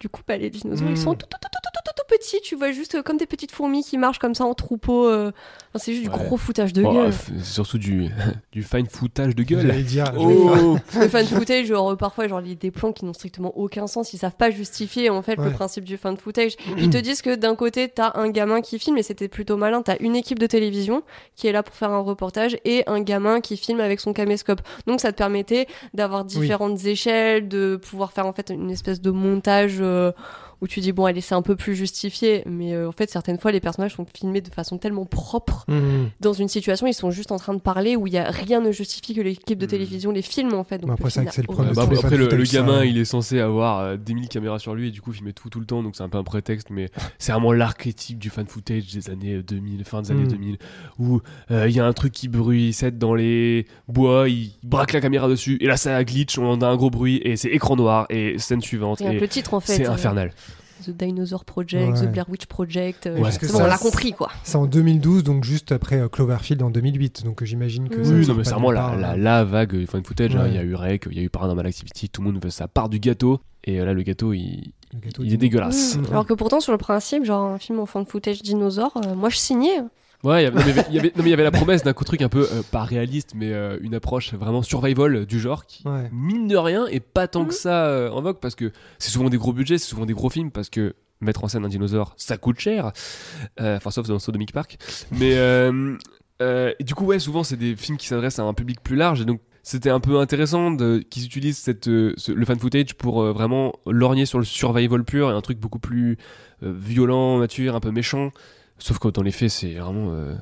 Du coup, bah, les dinosaures, ils sont tout, tout, tout, tout, tout, tout, tout petits. Tu vois juste euh, comme des petites fourmis qui marchent comme ça en troupeau. euh. Enfin, c'est juste Ouais. du gros foutage de Bon, gueule. euh, c'est surtout du, du fine footage de gueule. J'allais dire. Oh Le fan footage, genre euh, parfois, genre les- des plans qui n'ont strictement aucun sens, ils savent pas justifier en fait le principe du fan footage. Ils te disent que d'un côté, t'as un gamin qui filme, et c'était plutôt malin, t'as une équipe de télévision qui est là pour faire un reportage et un gamin qui filme avec son caméscope. Donc ça te permettait d'avoir différentes échelles, de pouvoir faire en fait une espèce de montage. Euh, où tu dis bon allez c'est un peu plus justifié mais euh, en fait certaines fois les personnages sont filmés de façon tellement propre Mhm. dans une situation ils sont juste en train de parler où il y a rien ne justifie que l'équipe de télévision les filme en fait donc après, le c'est film vrai que c'est le problème. Bah, après, le, fan le footage, gamin, ça- il est censé avoir euh, des mille caméras sur lui et du coup, il filmait tout tout le temps, donc c'est un peu un prétexte. Mais c'est vraiment l'archétype du fan footage des années 2000, fin des années Mm. 2000, où euh, il y a un truc qui bruissette dans les bois, il braque la caméra dessus et là ça glitch, on a un gros bruit et c'est écran noir et scène suivante. Que Et le titre en fait c'est euh, infernal. The Dinosaur Project, Ouais. The Blair Witch Project euh, Ouais, bon, on l'a compris quoi C'est en 2012, donc juste après euh, Cloverfield en 2008. Donc euh, j'imagine que Oui, ça Oui, tire non, mais c'est vraiment la, la, la vague euh, fan footage. hein. Ouais. Il y a eu Rec, il y a eu Paranormal Activity, tout le monde veut sa part du gâteau. Et euh, là, le gâteau, il, le gâteau il du- est dégueulasse. Mm. alors que pourtant sur le principe genre un film en fan footage dinosaure euh, moi je signais Ouais, il y avait- non, mais il y avait, y la promesse d'un truc un peu euh, pas réaliste, mais euh, une approche vraiment survival du genre qui, Ouais. mine de rien, est pas tant Mhm. que ça euh, en vogue parce que c'est souvent des gros budgets, c'est souvent des gros films parce que mettre en scène un dinosaure, ça coûte cher. Euh, Enfin, sauf dans Sodomic Park. Mais euh, euh, et du coup, ouais, souvent c'est des films qui s'adressent à un public plus large et donc. C'était un peu intéressant qu'ils utilisent cette, euh, ce- le fan footage pour euh, vraiment lorgner sur le survival pur et un truc beaucoup plus euh, violent, mature, un peu méchant. Sauf que dans les faits, c'est vraiment euh,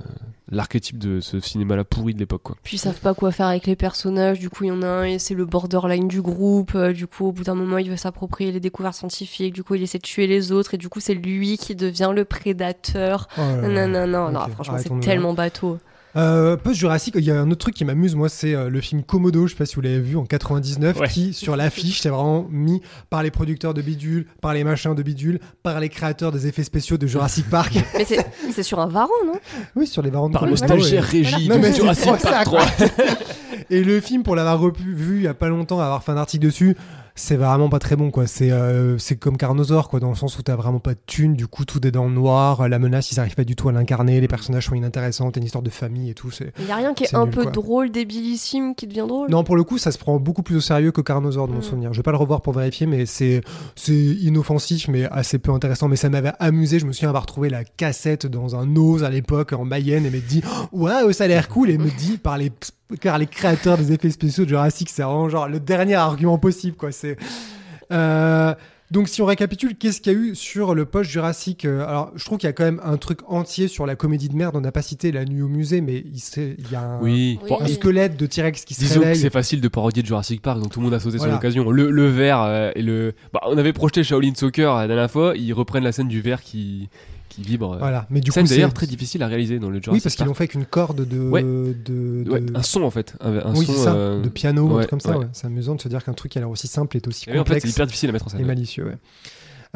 l'archétype de ce cinéma-là pourri de l'époque. quoi. puis ils savent pas quoi faire avec les personnages. Du coup il y en a un et c'est le borderline du groupe. Euh, du coup au bout d'un moment il veut s'approprier les découvertes scientifiques. Du coup il essaie de tuer les autres. Et du coup c'est lui qui devient le prédateur. Oh là là. non non non, non franchement c'est tellement bateau Euh, Post Jurassic, il y a un autre truc qui m'amuse, moi, c'est euh, le film Komodo, je sais pas si vous l'avez vu, en 99, Ouais. qui, sur l'affiche, c'est vraiment mis par les producteurs de Bidule, par les machins de Bidule, par les créateurs des effets spéciaux de Jurassic Park. mais c'est sur un varan non? Oui, sur les varans de Par le stagiaire ouais. régie Non, mais Jurassic Park ça, 3. Et le film, pour l'avoir revu vu il y a pas longtemps, avoir fait un article dessus, c'est vraiment pas très bon, quoi. C'est euh, c'est comme Carnosaur, quoi, dans le sens où t'as vraiment pas de thunes, du coup, tout est dans le noir, la menace, ils arrivent pas du tout à l'incarner, les personnages sont inintéressants, t'as une histoire de famille et tout, il y a rien qui est, un nul, peu quoi. drôle débilissime qui devient drôle? Non, pour le coup, ça se prend beaucoup plus au sérieux que Carnosaur, de mon Mm. souvenir. Je vais pas le revoir pour vérifier, mais c'est c'est inoffensif, mais assez peu intéressant. Mais ça m'avait amusé. Je me souviens avoir trouvé la cassette dans un Ose à l'époque en Mayenne et me dit waouh, ça a l'air cool. Et me dit par les car les créateurs des effets spéciaux de Jurassic, c'est vraiment genre le dernier argument possible, quoi. C'est euh, donc si on récapitule, qu'est-ce qu'il y a eu sur le post Jurassic Euh, Alors, je trouve qu'il y a quand même un truc entier sur la comédie de merde. On n'a pas cité la nuit au musée, mais il, y a un, Oui. Oui. Squelette de T-Rex qui se Disons que réveille. c'est facile de parodier de Jurassic Park, donc tout le monde a sauté Voilà. sur l'occasion. Le, le verre euh, et le. Bah, on avait projeté Shaolin Soccer la dernière fois, ils reprennent la scène du verre qui, qui vibre. Voilà, mais du scène coup, d'ailleurs très difficile à réaliser dans le Jurassic Oui, parce qu'ils l'ont fait avec une corde de. Ouais. de, de- Ouais, un son en fait. Un, un oui, son, ça, euh, de piano, un ouais, truc comme ça. ouais. ouais. C'est amusant de se dire qu'un truc qui a l'air aussi simple est aussi et oui, en fait, complexe c'est hyper difficile à mettre en scène. et ouais. malicieux. Ouais.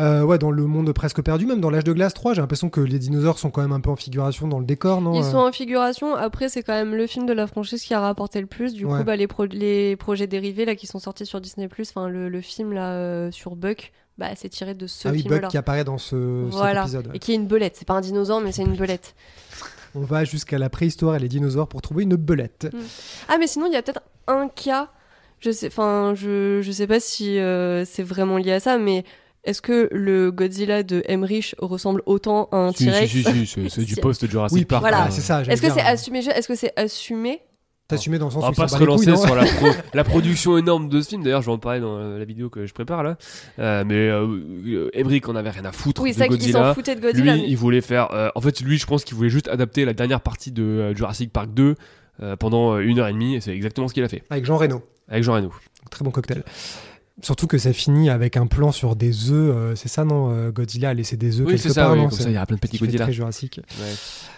Euh, ouais, dans le monde presque perdu, même dans l'âge de glace 3, j'ai l'impression que les dinosaures sont quand même un peu en figuration dans le décor, non Ils euh sont en figuration. Après, c'est quand même le film de la franchise qui a rapporté le plus. Du Ouais. coup, bah, les, pro- les projets dérivés là qui sont sortis sur Disney+, enfin le, le film là euh, sur Buck, bah c'est tiré de ce Ah oui, film-là. Buck qui apparaît dans ce, cet épisode. ouais. Et qui est une belette. C'est pas un dinosaure, mais c'est une belette. On va jusqu'à la préhistoire et les dinosaures pour trouver une belette. Ah, mais sinon, il y a peut-être un cas. Je sais, enfin, je, je sais pas si euh, c'est vraiment lié à ça, mais est-ce que le Godzilla de Emmerich ressemble autant à un Si, T-Rex si, si, si, c'est- du Si. post Jurassic Oui, Park. Voilà. hein. c'est ça. Est-ce que c'est euh, assumé? Est-ce que c'est assumé T'assumé dans le sens On où va pas se couilles, relancer sur la, pro- la production énorme de ce film. D'ailleurs, je vais en parler dans la vidéo que je prépare là. Euh, mais euh, Emmerich en avait rien à foutre Oui, de c'est vrai qu'ils s'en Godzilla. foutaient de Godzilla. Lui, mais- il voulait faire. euh, en fait, lui, je pense qu'il voulait juste adapter la dernière partie de euh, Jurassic Park 2 euh, pendant une heure et demie. Et c'est exactement ce qu'il a fait Avec Jean Reno. avec Jean Reno. Très bon cocktail. Surtout que ça finit avec un plan sur des œufs. euh, c'est ça, non euh, Godzilla a laissé des œufs Oui, quelque ça. part, oui, non comme C'est- ça, il y a plein de petits Godzilla. très jurassique. Ouais.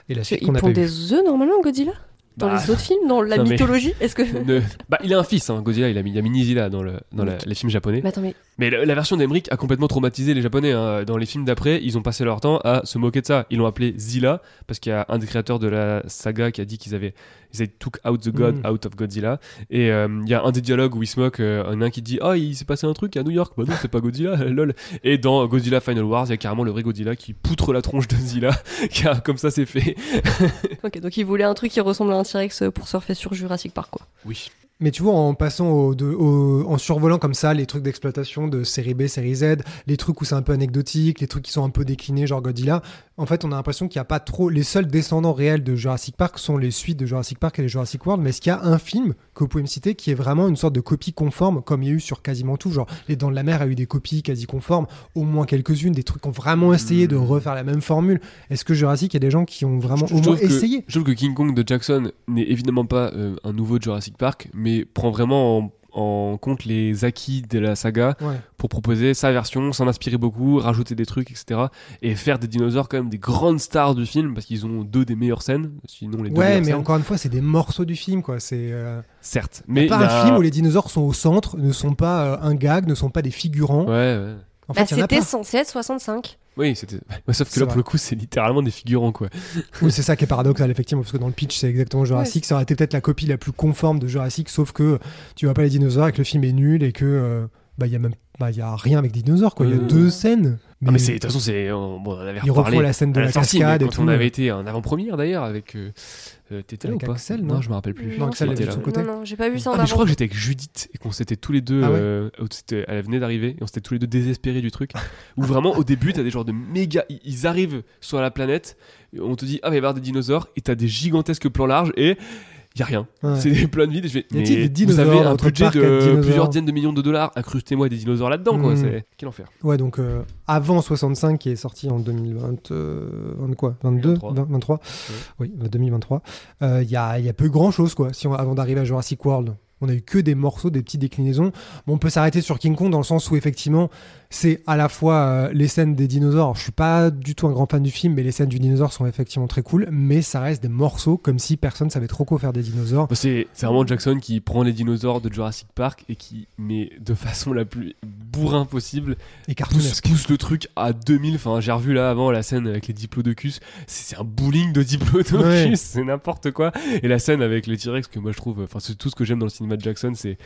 Et la suite qu'on a des œufs normalement, Godzilla? Dans Bah, les autres films, dans la mythologie Est-ce que. ne- bah, il a un fils, hein, Godzilla. Il a mis, il a mis Nizila dans, le, dans la- les films japonais. Mais attends, mais Mais la, la version d'Emmerich a complètement traumatisé les Japonais. hein. Dans les films d'après, ils ont passé leur temps à se moquer de ça. Ils l'ont appelé Zilla, parce qu'il y a un des créateurs de la saga qui a dit qu'ils avaient ils avaient took out the god Mm. out of Godzilla. Et euh, il y a un des dialogues où ils se moquent, euh, un qui dit Ah, il s'est passé un truc à New York. Bah non, c'est pas Godzilla, lol. Et dans Godzilla Final Wars, il y a carrément le vrai Godzilla qui poutre la tronche de Zilla. a- comme ça, c'est fait. Ok, donc il voulait un truc qui ressemble à un T-Rex pour surfer sur Jurassic Park, quoi. Oui. Mais tu vois, en passant au, de- au- en survolant comme ça les trucs d'exploitation de série B, série Z, les trucs où c'est un peu anecdotique, les trucs qui sont un peu déclinés, genre Godzilla, en fait, on a l'impression qu'il n'y a pas trop. Les seuls descendants réels de Jurassic Park sont les suites de Jurassic Park et les Jurassic World. Mais est-ce qu'il y a un film que vous pouvez me citer qui est vraiment une sorte de copie conforme, comme il y a eu sur quasiment tout Genre, Les Dents de la Mer a eu des copies quasi conformes, au moins quelques-unes, des trucs qui ont vraiment essayé de refaire la même formule. Est-ce que Jurassic, il y a des gens qui ont vraiment Je au moins que- essayé? Je trouve que King Kong de Jackson n'est évidemment pas euh, un nouveau Jurassic Park, mais prend vraiment en, en compte les acquis de la saga Ouais. pour proposer sa version, s'en inspirer beaucoup, rajouter des trucs, etc. Et faire des dinosaures quand même des grandes stars du film, parce qu'ils ont deux des meilleures scènes, sinon les deux Ouais, mais scènes. encore une fois, c'est des morceaux du film, quoi. C'est. euh, Certes. Mais Mais pas un film où les dinosaures sont au centre, ne sont pas euh, un gag, ne sont pas des figurants. Ouais, ouais. En Bah, c'était censé être 65. Oui, c'était. Ouais, sauf que là, vrai. pour le coup, c'est littéralement des figurants, quoi. Oui, c'est ça qui est paradoxal, effectivement, parce que dans le pitch, c'est exactement Jurassic. Ça aurait été peut-être la copie la plus conforme de Jurassic, sauf que tu vois pas les dinosaures et que le film est nul et que. euh, bah, il y a même. Bah, il y a rien avec des dinosaures, quoi. Il y a deux scènes. Ah, mais c'est, de toute façon, c'est. on- Bon, on avait Ils reparlé la scène de la, sortie, mais cascade et quand tout. on avait été en avant-première, d'ailleurs, avec. Euh, euh, T'étais là Avec ou pas Axel, non je me rappelle plus. Non, Axel, était là. son côté. Non, non, j'ai pas vu ça en Ah, mais je crois que j'étais avec Judith et qu'on s'était tous les deux. Ah ouais euh, elle venait d'arriver et on s'était tous les deux désespérés du truc. Où vraiment, au début, t'as des genres de méga. Ils ils arrivent sur la planète, on te dit, ah, il va y avoir des dinosaures et t'as des gigantesques plans larges et. Y a rien. Ouais. C'est des plans de vide. et Je a-t-il mais des vous avez un budget de plusieurs dizaines de millions de dollars. Incrustez-moi des dinosaures là-dedans, quoi. Mm. C'est quel enfer. Ouais, donc euh, avant 65 qui est sorti en 2020, euh, 20 quoi 22 23. 20, 23 Oui, euh, 2023. Euh, Il y, a, il y a peu grand chose quoi. Si on- avant d'arriver à Jurassic World, on a eu que des morceaux, des petites déclinaisons. Bon, on peut s'arrêter sur King Kong dans le sens où effectivement c'est à la fois euh, les scènes des dinosaures. Je suis pas du tout un grand fan du film, mais les scènes du dinosaure sont effectivement très cool. Mais ça reste des morceaux comme si personne savait trop quoi faire des dinosaures. Bah, C'est vraiment Jackson qui prend les dinosaures de Jurassic Park et qui met de façon la plus bourrin possible Et pousse, pousse le truc à 2000. Enfin, j'ai revu là avant la scène avec les diplodocus. C'est c'est un bowling de diplodocus, Ouais. c'est n'importe quoi. Et la scène avec les T-Rex que moi je trouve, enfin, c'est tout ce que j'aime dans le cinéma de Jackson, c'est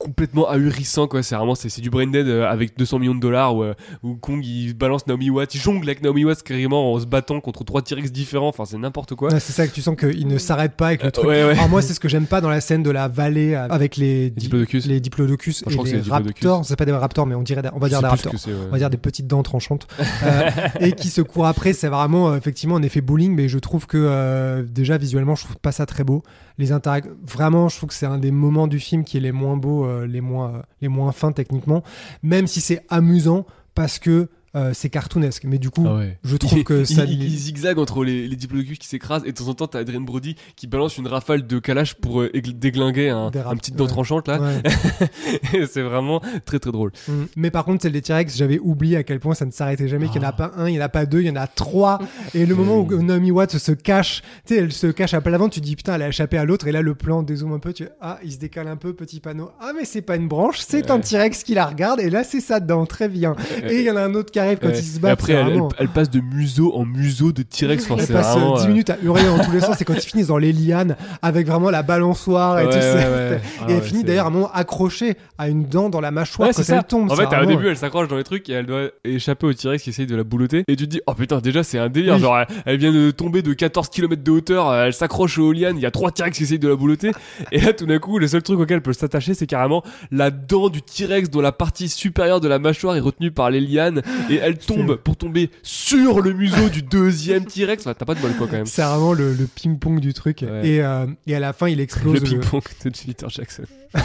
complètement ahurissant quoi c'est vraiment c'est c'est du brain dead euh, avec 200 millions de dollars où, euh, où Kong il balance Naomi Watts il jongle avec Naomi Watts carrément en se battant contre trois T-Rex différents enfin c'est n'importe quoi Ouais, c'est ça que tu sens qu'il ne s'arrête pas avec le Euh, truc. ouais, ouais. Alors moi, c'est ce que j'aime pas dans la scène de la vallée avec les, di- Diplodocus. les diplodocus je et crois que les raptors. C'est pas des raptors, mais on dirait, on va dire des raptors. On va dire des petites dents tranchantes Euh, et qui se courent après. C'est vraiment euh, effectivement un effet bowling, mais je trouve que euh, déjà visuellement, je trouve pas ça très beau. Les interac- vraiment, je trouve que c'est un des moments du film qui est les moins beaux, euh, euh, les moins fins techniquement, même si c'est amusant parce que euh, c'est cartoonesque. Mais du coup, Ah ouais. je trouve il, que ça. il, il zigzague entre les, les diplodocus qui s'écrasent et de temps en temps t'as Adrien Brody qui balance une rafale de calage pour euh, égl- déglinguer un, petit dent ouais. tranchante là Ouais. C'est vraiment très très drôle Mm. Mais par contre, celle des T-Rex, j'avais oublié à quel point ça ne s'arrêtait jamais, qu'il n'y en a Ah. pas un, il n'y en a pas deux, il y en a trois. Et le moment où Naomi Watts se cache, tu sais, elle se cache à plat ventre, tu te dis putain, elle a échappé à l'autre, et là le plan dézoome un peu, tu ah, il se décale un peu, petit panneau. Ah, mais c'est pas une branche, c'est un. T-Rex qui la regarde, et là c'est ça dedans, très bien. Et il y en a un autre qui arrive quand Ouais. il se Et bat. après elle, elle- elle passe de museau en museau de T-Rex Elle passe vraiment, 10 euh, minutes à hurler dans tous les sens, et quand ils finissent dans les lianes, avec vraiment la balançoire et ouais, tout ça. ouais. Ah Et elle finit d'ailleurs à un moment accrochée à une dent dans la mâchoire quand elle ça. tombe. En fait, au début, elle s'accroche dans les trucs et elle doit échapper au T-Rex qui essaye de la boulotter. Et tu te dis, oh putain, déjà, c'est un délire. Oui. Genre, elle, elle vient de tomber de 14 km de hauteur, euh, elle s'accroche aux lianes, il y a trois T-Rex qui essayent de la boulotter. et là, tout d'un coup, le seul truc auquel elle peut s'attacher, c'est carrément la dent du T-Rex dont la partie supérieure de la mâchoire est retenue par les lianes. Et elle tombe pour tomber sur le museau du deuxième T-Rex. Enfin, t'as pas de bol, quoi, quand même. C'est vraiment le, le ping-pong du truc. Ouais. Et, euh, et à la fin, il explose. Le ping-pong de Peter Jackson.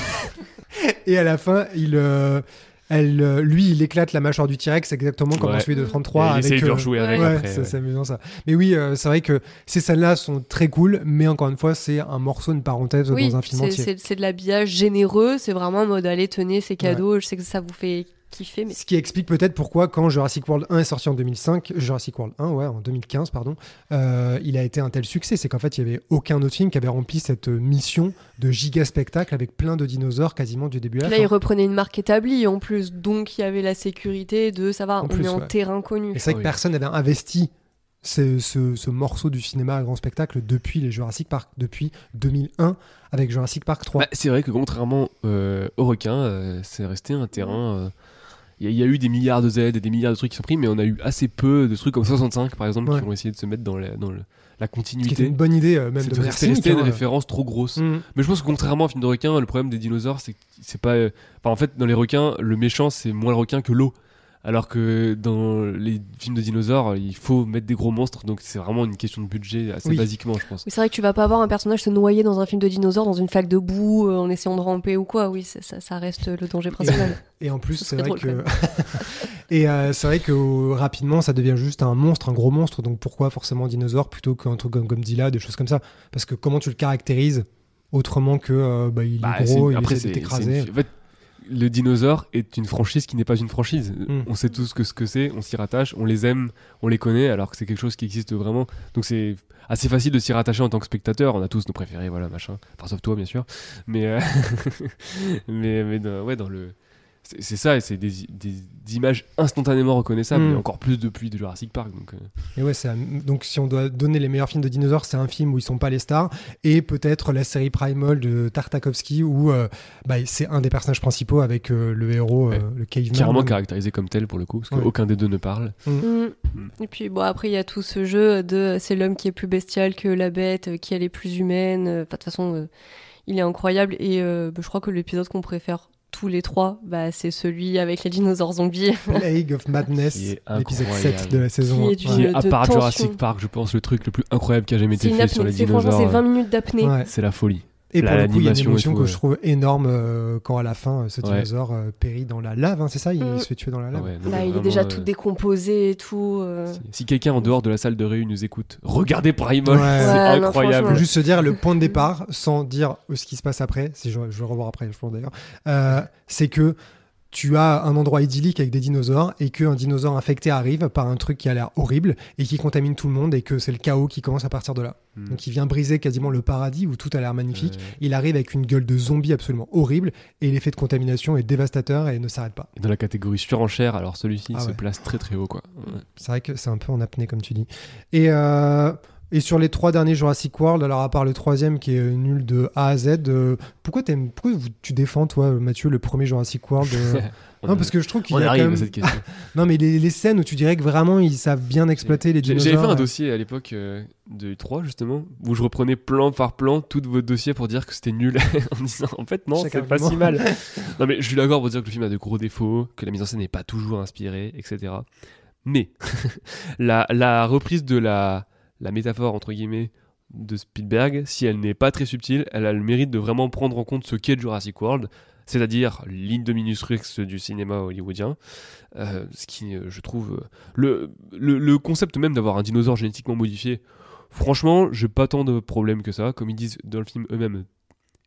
Et à la fin, il, euh, elle, euh, lui, il éclate la mâchoire du T-Rex exactement comme Ouais. dans celui de Et 33. il avec, essaye de euh, leur jouer avec ouais, après. c'est amusant ça. Mais oui, euh, c'est vrai que ces scènes-là sont très cool, mais encore une fois, c'est un morceau, une parenthèse Oui, dans un film c'est- entier. c'est c'est de l'habillage généreux. C'est vraiment en mode allez, tenez ces cadeaux. Je sais que ça vous fait kiffé. Mais... Ce qui explique peut-être pourquoi, quand Jurassic World 1 est sorti en 2005, Jurassic World 1, ouais, en 2015, pardon, euh, il a été un tel succès. C'est qu'en fait, il n'y avait aucun autre film qui avait rempli cette mission de giga spectacle avec plein de dinosaures quasiment du début à la Là, fin. il reprenait une marque établie en plus, donc il y avait la sécurité de ça va, En on plus, est en ouais. terrain connu. Et c'est vrai que Oui. personne n'avait investi ce, ce- ce morceau du cinéma à grand spectacle depuis les Jurassic Park, depuis 2001 avec Jurassic Park 3. Bah, c'est vrai que contrairement euh, aux requins, euh, c'est resté un terrain. Il y, a- il y a eu des milliards de aides et des milliards de trucs qui sont pris, mais on a eu assez peu de trucs comme 65 par exemple Ouais. qui ont essayé de se mettre dans la, dans le- continuité. une bonne idée, euh, même C'est de manière rester resté hein. référence trop grosse. Mm. Mais je pense que contrairement au film de requin, le problème des dinosaures, c'est que c'est pas. euh, en fait, dans les requins, le méchant, c'est moins le requin que l'eau. Alors que dans les films de dinosaures, il faut mettre des gros monstres, donc c'est vraiment une question de budget assez Oui. basiquement, je pense. Oui, c'est vrai que tu vas pas avoir un personnage se noyer dans un film de dinosaures dans une flaque de boue euh, en essayant de ramper ou quoi. Oui, ça, ça reste le danger principal. Et en plus, Ce c'est vrai drôle, que. et euh, c'est vrai que euh, rapidement, ça devient juste un monstre, un gros monstre. Donc pourquoi forcément dinosaure plutôt qu'un truc comme Godzilla, des choses comme ça? Parce que comment tu le caractérises autrement que euh, bah, il Bah, est gros, c'est- il après, c'est une- en fait, le dinosaure est une franchise qui n'est pas une franchise. Mm. On sait tous que ce que c'est, on s'y rattache, on les aime, on les connaît, alors que c'est quelque chose qui existe vraiment. Donc c'est assez facile de s'y rattacher en tant que spectateur. On a tous nos préférés, voilà, machin. Enfin, sauf toi, bien sûr. Mais, euh, mais, mais dans- ouais, dans le. C'est ça, et c'est des, des images instantanément reconnaissables, Mm. et encore plus depuis de Jurassic Park. Donc, euh, Et ouais, un- donc si on doit donner les meilleurs films de dinosaures, c'est un film où ils sont pas les stars, et peut-être la série Primal de Tartakovsky où euh, bah, c'est un des personnages principaux avec euh, le héros, euh, Ouais. le caveman. clairement caractérisé comme tel pour le coup, parce Ouais. qu'aucun des deux ne parle. Mm. Et puis bon après il y a tout ce jeu de c'est l'homme qui est plus bestial que la bête, qui elle est plus humaine. Enfin de toute façon euh, il est incroyable et euh, bah, je crois que l'épisode qu'on préfère tous les trois, bah, c'est celui avec les dinosaures zombies. Plague of Madness, l'épisode incroyable. 7 de la saison. Qui est un. du- Qui est, à part tension. Jurassic Park, je pense, le truc le plus incroyable qui a jamais été fait sur les apnée. C'est franchement c'est dinosaures. 20 minutes d'apnée. Ouais. C'est la folie. Et pour le coup, il y a une émotion tout, que ouais. je trouve énorme euh, quand à la fin, euh, ce Ouais. dinosaure euh, périt dans la lave, hein, c'est ça? Il Mm. se fait tuer dans la Ah lave? ouais, non, Là mais il est déjà euh, tout décomposé et tout. euh. Si, si quelqu'un en dehors de la salle de réunion nous écoute, regardez Primal, Ouais. c'est Ouais, non, incroyable. Faut juste se dire le point de départ, sans dire ce qui se passe après, si je, je vais le revoir après, je pense d'ailleurs, euh, c'est que tu as un endroit idyllique avec des dinosaures et qu'un dinosaure infecté arrive par un truc qui a l'air horrible et qui contamine tout le monde et que c'est le chaos qui commence à partir de là. Hmm. Donc il vient briser quasiment le paradis où tout a l'air magnifique. Euh, Il arrive avec une gueule de zombie absolument horrible et l'effet de contamination est dévastateur et ne s'arrête pas. et dans la catégorie surenchère, alors celui-ci Ah se ouais. place très très haut quoi. Ouais. C'est vrai que c'est un peu en apnée, comme tu dis. Et, euh, et sur les trois derniers Jurassic World, alors à part le troisième qui est nul de A à Z, euh, pourquoi, t'aimes- pourquoi vous- tu défends, toi, Mathieu, le premier Jurassic World euh On Non, parce que je trouve qu'il on y a arrive quand à même... cette question. Non, mais les, les scènes où tu dirais que vraiment ils savent bien exploiter les dinosaures. J'avais fait un euh, dossier à l'époque euh, de 3 justement, où je reprenais plan par plan tout votre dossier pour dire que c'était nul, en disant en fait non, Chaque c'est pas si mal. non mais je suis d'accord pour dire que le film a de gros défauts, que la mise en scène n'est pas toujours inspirée, etc. Mais la, la reprise de la, la métaphore entre guillemets de Spielberg, si elle n'est pas très subtile, elle a le mérite de vraiment prendre en compte ce qu'est Jurassic World, c'est-à-dire l'Indominus Rex du cinéma hollywoodien, euh, ce qui, euh, je trouve, euh, le, le, concept même d'avoir un dinosaure génétiquement modifié, franchement, j'ai pas tant de problèmes que ça, comme ils disent dans le film eux-mêmes.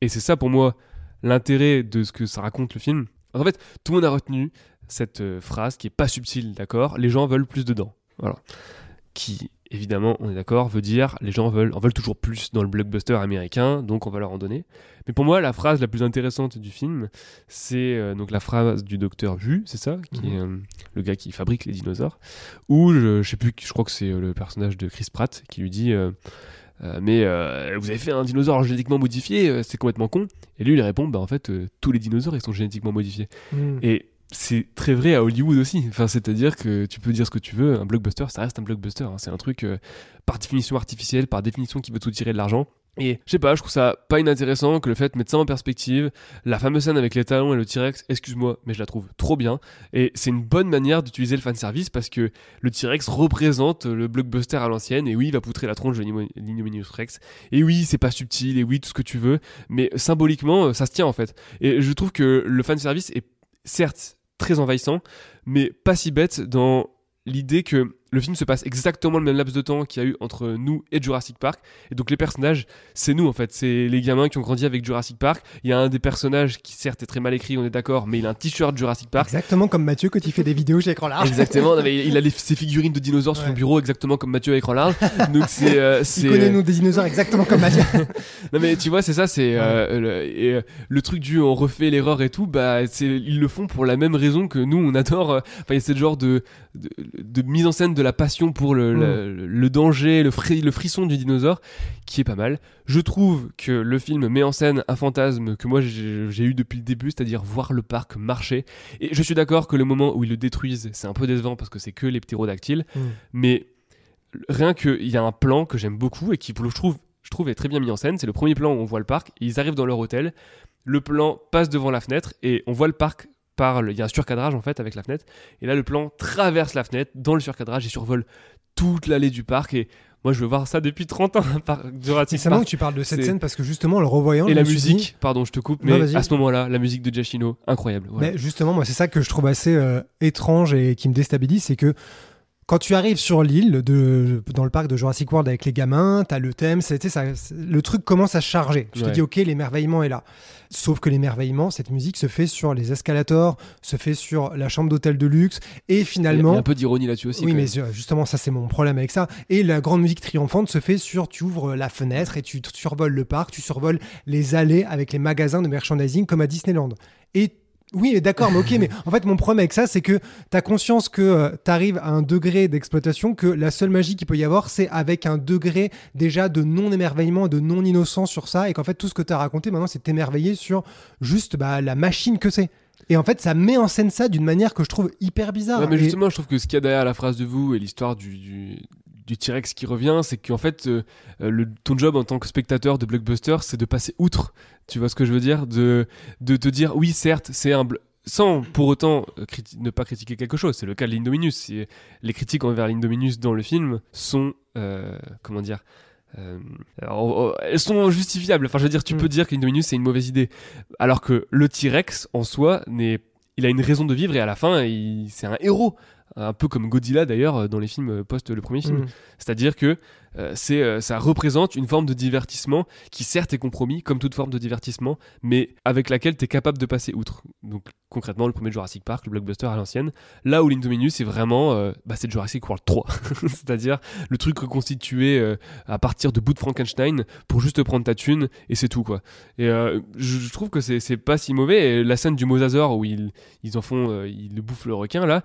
Et c'est ça pour moi l'intérêt de ce que ça raconte le film. En fait, tout le monde a retenu cette phrase qui est pas subtile, d'accord? Les gens veulent plus dedans. Voilà. Qui, évidemment, on est d'accord, veut dire les gens veulent, en veulent toujours plus dans le blockbuster américain, donc on va leur en donner. Mais pour moi, la phrase la plus intéressante du film, c'est euh, donc la phrase du docteur Vu, c'est ça, qui est euh, le gars qui fabrique les dinosaures, où je, je sais plus, je crois que c'est euh, le personnage de Chris Pratt qui lui dit. euh, mais vous avez fait un dinosaure génétiquement modifié, c'est complètement con. Et lui, il répond, bah en fait, tous les dinosaures, ils sont génétiquement modifiés. hmm. Et c'est très vrai à Hollywood aussi. Enfin, c'est-à-dire que tu peux dire ce que tu veux, un blockbuster, ça reste un blockbuster. hein. C'est un truc euh, par définition artificielle, par définition qui veut tout tirer de l'argent. Et je sais pas, je trouve ça pas inintéressant que le fait de mettre ça en perspective, la fameuse scène avec les talons et le T-Rex, excuse-moi, mais je la trouve trop bien. Et c'est une bonne manière d'utiliser le fanservice parce que le T-Rex représente le blockbuster à l'ancienne. Et oui, il va poutrer la tronche de l'Indominus Rex. Et oui, c'est pas subtil, et oui, tout ce que tu veux. Mais symboliquement, euh, ça se tient en fait. Et je trouve que le fanservice est certes très envahissant, mais pas si bête dans l'idée que le film se passe exactement le même laps de temps qu'il y a eu entre nous et Jurassic Park. Et donc les personnages, c'est nous en fait. C'est les gamins qui ont grandi avec Jurassic Park. Il y a un des personnages qui certes est très mal écrit, on est d'accord, mais il a un t-shirt Jurassic Park. Exactement comme Mathieu quand il fait des vidéos chez Écran Large. Exactement. Non, mais il a les- ses figurines de dinosaures sur son bureau exactement comme Mathieu à écran large. Donc c'est euh, Il connaît nous des dinosaures exactement comme Mathieu. non mais tu vois c'est ça c'est euh, le, et, euh, le truc du on refait l'erreur et tout bah c'est ils le font pour la même raison que nous on adore euh, enfin il y a ce genre de, de de mise en scène de la passion pour le, Mm. le, le danger le, fri- le frisson du dinosaure qui est pas mal. Je trouve que le film met en scène un fantasme que moi j'ai eu depuis le début c'est-à-dire voir le parc marcher. Et je suis d'accord que le moment où ils le détruisent c'est un peu décevant parce que c'est que les ptérodactyles. Mm. mais rien que il y a un plan que j'aime beaucoup et qui pour le je trouve je trouve est très bien mis en scène. C'est le premier plan où on voit le parc. Ils arrivent dans leur hôtel. Le plan passe devant la fenêtre et on voit le parc par le- il y a un surcadrage en fait avec la fenêtre. Et là le plan traverse la fenêtre dans le surcadrage et survole toute l'allée du parc. Et moi je veux voir ça depuis 30 ans par C'est Jurassic marrant que tu parles de cette scène parce que justement, en le revoyant, et la dit- musique pardon je te coupe mais à ce moment-là la musique de Giacchino incroyable voilà. Mais justement, moi, c'est ça que je trouve assez euh, étrange et qui me déstabilise, c'est que quand tu arrives sur l'île de dans le parc de Jurassic World avec les gamins, t'as le thème, c'est, ça, le truc commence à charger. Tu te Ouais. dis ok, l'émerveillement est là. Sauf que l'émerveillement, cette musique se fait sur les escalators, se fait sur la chambre d'hôtel de luxe, et a- il y finalement, a un peu d'ironie là-dessus aussi oui, mais justement, ça, c'est mon problème avec ça. Et la grande musique triomphante se fait sur, tu ouvres la fenêtre et tu survoles le parc, tu survoles les allées avec les magasins de merchandising comme à Disneyland. Et oui, mais d'accord, mais ok, mais en fait, mon problème avec ça, c'est que tu as conscience que tu arrives à un degré d'exploitation que la seule magie qu'il peut y avoir, c'est avec un degré déjà de non-émerveillement, de non-innocence sur ça, et qu'en fait, tout ce que tu as raconté maintenant, c'est t'émerveiller sur juste bah, la machine que c'est. Et en fait, ça met en scène ça d'une manière que je trouve hyper bizarre. Ouais, mais Et- justement, je trouve que ce qu'il y a derrière la phrase de vous et l'histoire du, du, du T-Rex qui revient, c'est qu'en fait, euh, euh, le, ton job en tant que spectateur de blockbuster, c'est de passer outre. Tu vois ce que je veux dire de, de te dire, oui, certes, c'est un. Sans pour autant euh, ne pas critiquer quelque chose. C'est le cas de l'Indominus. Les critiques envers l'Indominus dans le film sont. euh, comment dire euh, alors, elles sont justifiables. Enfin, je veux dire, tu Mm. peux dire que l'Indominus c'est une mauvaise idée, alors que le T-Rex en soi n'est il a une raison de vivre et à la fin, c'est un héros. Un peu comme Godzilla d'ailleurs euh, dans les films euh, post le premier film. Mm. C'est-à-dire que euh, c'est, euh, ça représente une forme de divertissement qui certes est compromis comme toute forme de divertissement, mais avec laquelle tu es capable de passer outre. Donc concrètement le premier Jurassic Park, le blockbuster à l'ancienne, là où l'Indominus c'est vraiment euh, bah, c'est Jurassic World 3. C'est-à-dire le truc reconstitué à partir de bouts de Frankenstein pour juste prendre ta thune et c'est tout quoi. Et je, je trouve que c'est, c'est pas si mauvais. Et la scène du mosasaure où ils, ils en font, ils le bouffent le requin là,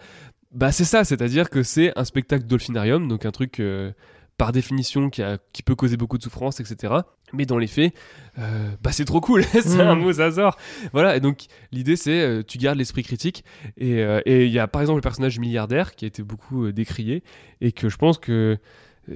bah c'est ça, c'est-à-dire que c'est un spectacle dolphinarium, donc un truc euh, par définition qui, a- qui peut causer beaucoup de souffrance, etc. Mais dans les faits, euh, bah c'est trop cool, c'est Mm. un mosasaure. Voilà, et donc l'idée c'est euh, tu gardes l'esprit critique. Et et il y a par exemple le personnage milliardaire qui a été beaucoup décrié et que je pense que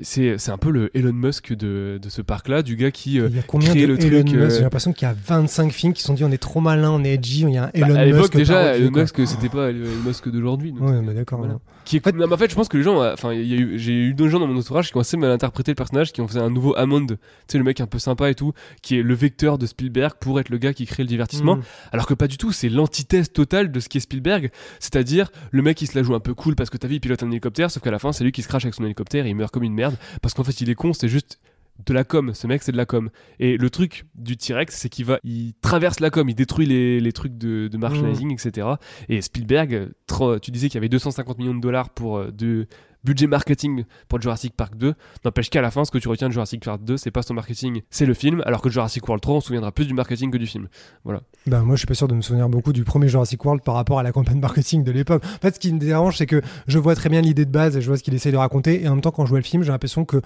c'est un peu le Elon Musk de, de ce parc-là, du gars qui euh, Il y a combien de le Elon truc, euh, J'ai l'impression qu'il y a 25 films qui se sont dit on est trop malin, on est edgy, il y a un Elon bah, à Musk. l'époque déjà Elon. Musk c'était pas Elon Musk d'aujourd'hui. Ouais, mais d'accord. voilà. hein. Qui est... non, mais en fait je pense que les gens enfin eu j'ai eu deux gens dans mon entourage qui ont assez mal interprété le personnage qui ont fait un nouveau Hammond. Tu sais le mec un peu sympa et tout qui est le vecteur de Spielberg pour être le gars qui crée le divertissement. Mm. alors que pas du tout c'est l'antithèse totale de ce qui est Spielberg. C'est-à-dire le mec il se la joue un peu cool parce que t'as vu il pilote un hélicoptère sauf qu'à la fin c'est lui qui se crache avec son hélicoptère et il meurt comme une merde. Parce qu'en fait il est con c'est juste de la com, ce mec c'est de la com. Et le truc du T-Rex, c'est qu'il va, il traverse la com, il détruit les, les trucs de, de merchandising, etc. Et Spielberg, tu disais qu'il y avait 250 millions de dollars pour euh, de budget marketing pour Jurassic Park 2. N'empêche qu'à la fin, ce que tu retiens de Jurassic Park 2, c'est pas son marketing, c'est le film, alors que Jurassic World 3, on se souviendra plus du marketing que du film. Bah, moi, je suis pas sûr de me souvenir beaucoup du premier Jurassic World par rapport à la campagne marketing de l'époque. En fait, ce qui me dérange, c'est que je vois très bien l'idée de base et je vois ce qu'il essaie de raconter. Et en même temps, quand je vois le film, j'ai l'impression que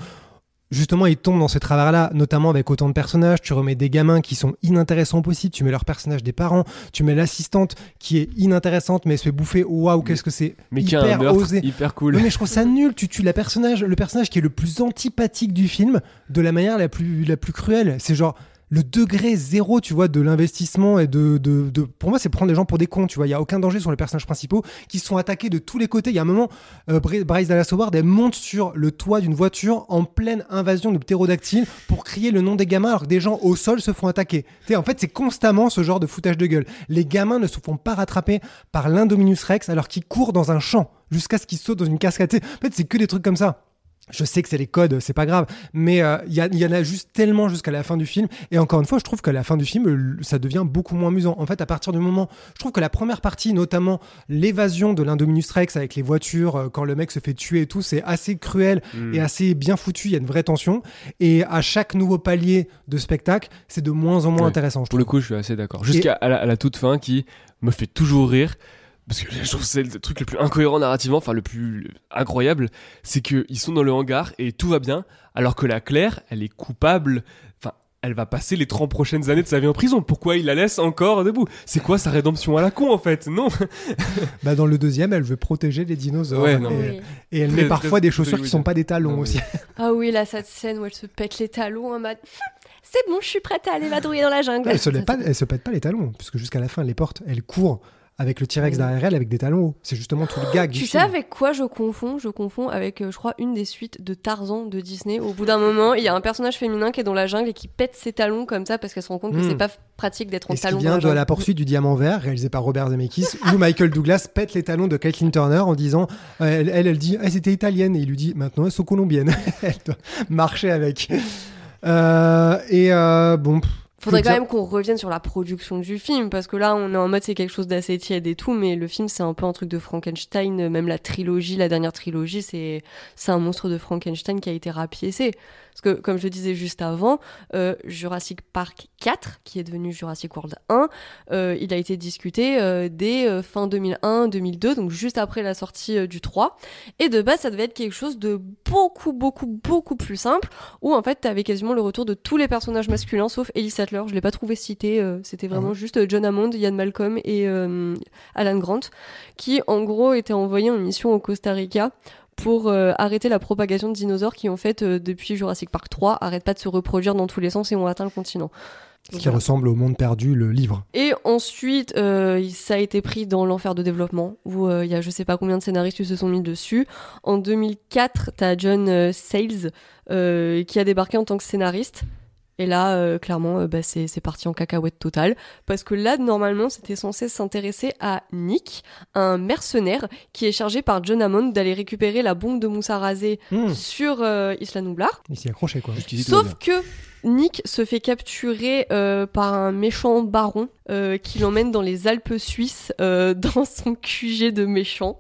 justement, il tombe dans ces travers-là, notamment avec autant de personnages. Tu remets des gamins qui sont inintéressants possible. Tu mets leur personnage des parents. Tu mets l'assistante qui est inintéressante, mais elle se fait bouffer. Waouh, qu'est-ce que c'est Mais hyper meurtre osé. hyper cool. Mais je trouve ça nul. Tu tues la personnage, le personnage qui est le plus antipathique du film de la manière la plus, la plus cruelle. C'est genre le degré zéro, tu vois, de l'investissement et de, de, de- pour moi, c'est prendre les gens pour des cons, tu vois. Il y a aucun danger sur les personnages principaux qui sont attaqués de tous les côtés. Il y a un moment, euh, Bry- Bryce Dallas Howard, elle monte sur le toit d'une voiture en pleine invasion de ptérodactyles pour crier le nom des gamins alors que des gens au sol se font attaquer. Tu en fait, c'est constamment ce genre de foutage de gueule. Les gamins ne se font pas rattraper par l'Indominus Rex alors qu'ils courent dans un champ jusqu'à ce qu'ils sautent dans une cascade. En fait, c'est que des trucs comme ça. Je sais que c'est les codes, c'est pas grave, mais euh, il y, en a juste tellement jusqu'à la fin du film. Et encore une fois, je trouve qu'à la fin du film, ça devient beaucoup moins amusant. En fait, à partir du moment, je trouve que la première partie, notamment l'évasion de l'Indominus Rex avec les voitures, euh, quand le mec se fait tuer et tout, c'est assez cruel Mm. et assez bien foutu. Il y a une vraie tension. Et à chaque nouveau palier de spectacle, c'est de moins en moins Ouais. intéressant. Je Pour le coup, je suis assez d'accord. Jusqu'à à la, à la toute fin qui me fait toujours rire. Parce que je trouve que c'est le truc le plus incohérent narrativement, enfin le plus incroyable, c'est qu'ils sont dans le hangar et tout va bien, alors que la Claire, elle est coupable, enfin elle va passer les 30 prochaines années de sa vie en prison. Pourquoi il la laisse encore debout? C'est quoi sa rédemption à la con en fait? Non Bah, dans le deuxième, elle veut protéger les dinosaures. Ouais, non, et, Oui. et elle Très, met parfois très- des chaussures très qui sont pas des talons Non, aussi. Ah oui, là, cette scène où elle se pète les talons en mode C'est bon, je suis prête à aller vadrouiller dans la jungle. Elle se, lève pas, elle se pète pas les talons, puisque jusqu'à la fin, elle les porte. Elle court avec le T-Rex derrière elle avec des talons hauts. C'est justement tout le gag du Tu sais film. avec quoi je confonds? Je confonds avec, euh, je crois, une des suites de Tarzan de Disney. Au bout d'un moment, il y a un personnage féminin qui est dans la jungle et qui pète ses talons comme ça parce qu'elle se rend compte que Hmm. c'est pas f- pratique d'être en talons dans vient la de jungle. la poursuite du diamant vert, réalisé par Robert Zemeckis, où Michael Douglas pète les talons de Caitlin Turner en disant, euh, elle, elle, elle dit, ah, c'était italienne, et il lui dit, maintenant elles sont colombiennes. elle doit marcher avec. Euh, et euh, bon. pff, Faudrait quand même qu'on revienne sur la production du film parce que là on est en mode c'est quelque chose d'assez tiède et tout mais le film c'est un peu un truc de Frankenstein même la trilogie la dernière trilogie c'est c'est un monstre de Frankenstein qui a été rapiécé parce que comme je le disais juste avant euh, Jurassic Park 4 qui est devenu Jurassic World 1 euh, il a été discuté euh, dès fin 2001 2002 donc juste après la sortie du 3 et de base ça devait être quelque chose de beaucoup beaucoup beaucoup plus simple où en fait t'avais quasiment le retour de tous les personnages masculins sauf Ellie Sattler. Je l'ai pas trouvé cité c'était vraiment Ah juste John Hammond Ian Malcolm et Alan Grant qui en gros étaient envoyés en mission au Costa Rica pour euh, arrêter la propagation de dinosaures qui en fait euh, depuis Jurassic Park 3 arrêtent pas de se reproduire dans tous les sens et ont atteint le continent Ce qui ressemble au monde perdu, le livre. et ensuite, euh, ça a été pris dans l'enfer de développement, où il y a je sais pas combien de scénaristes qui se sont mis dessus. En 2004, t'as John euh, Sayles qui a débarqué en tant que scénariste. Et là, euh, clairement, euh, bah, c'est c'est parti en cacahuète totale. Parce que là, normalement, c'était censé s'intéresser à Nick, un mercenaire qui est chargé par John Hammond d'aller récupérer la bombe de mousse à raser Hmm, sur euh, Isla Nublar. il s'y accroché, quoi. Sauf que Nick se fait capturer euh, par un méchant baron euh, qui l'emmène dans les Alpes suisses euh, dans son QG de méchant.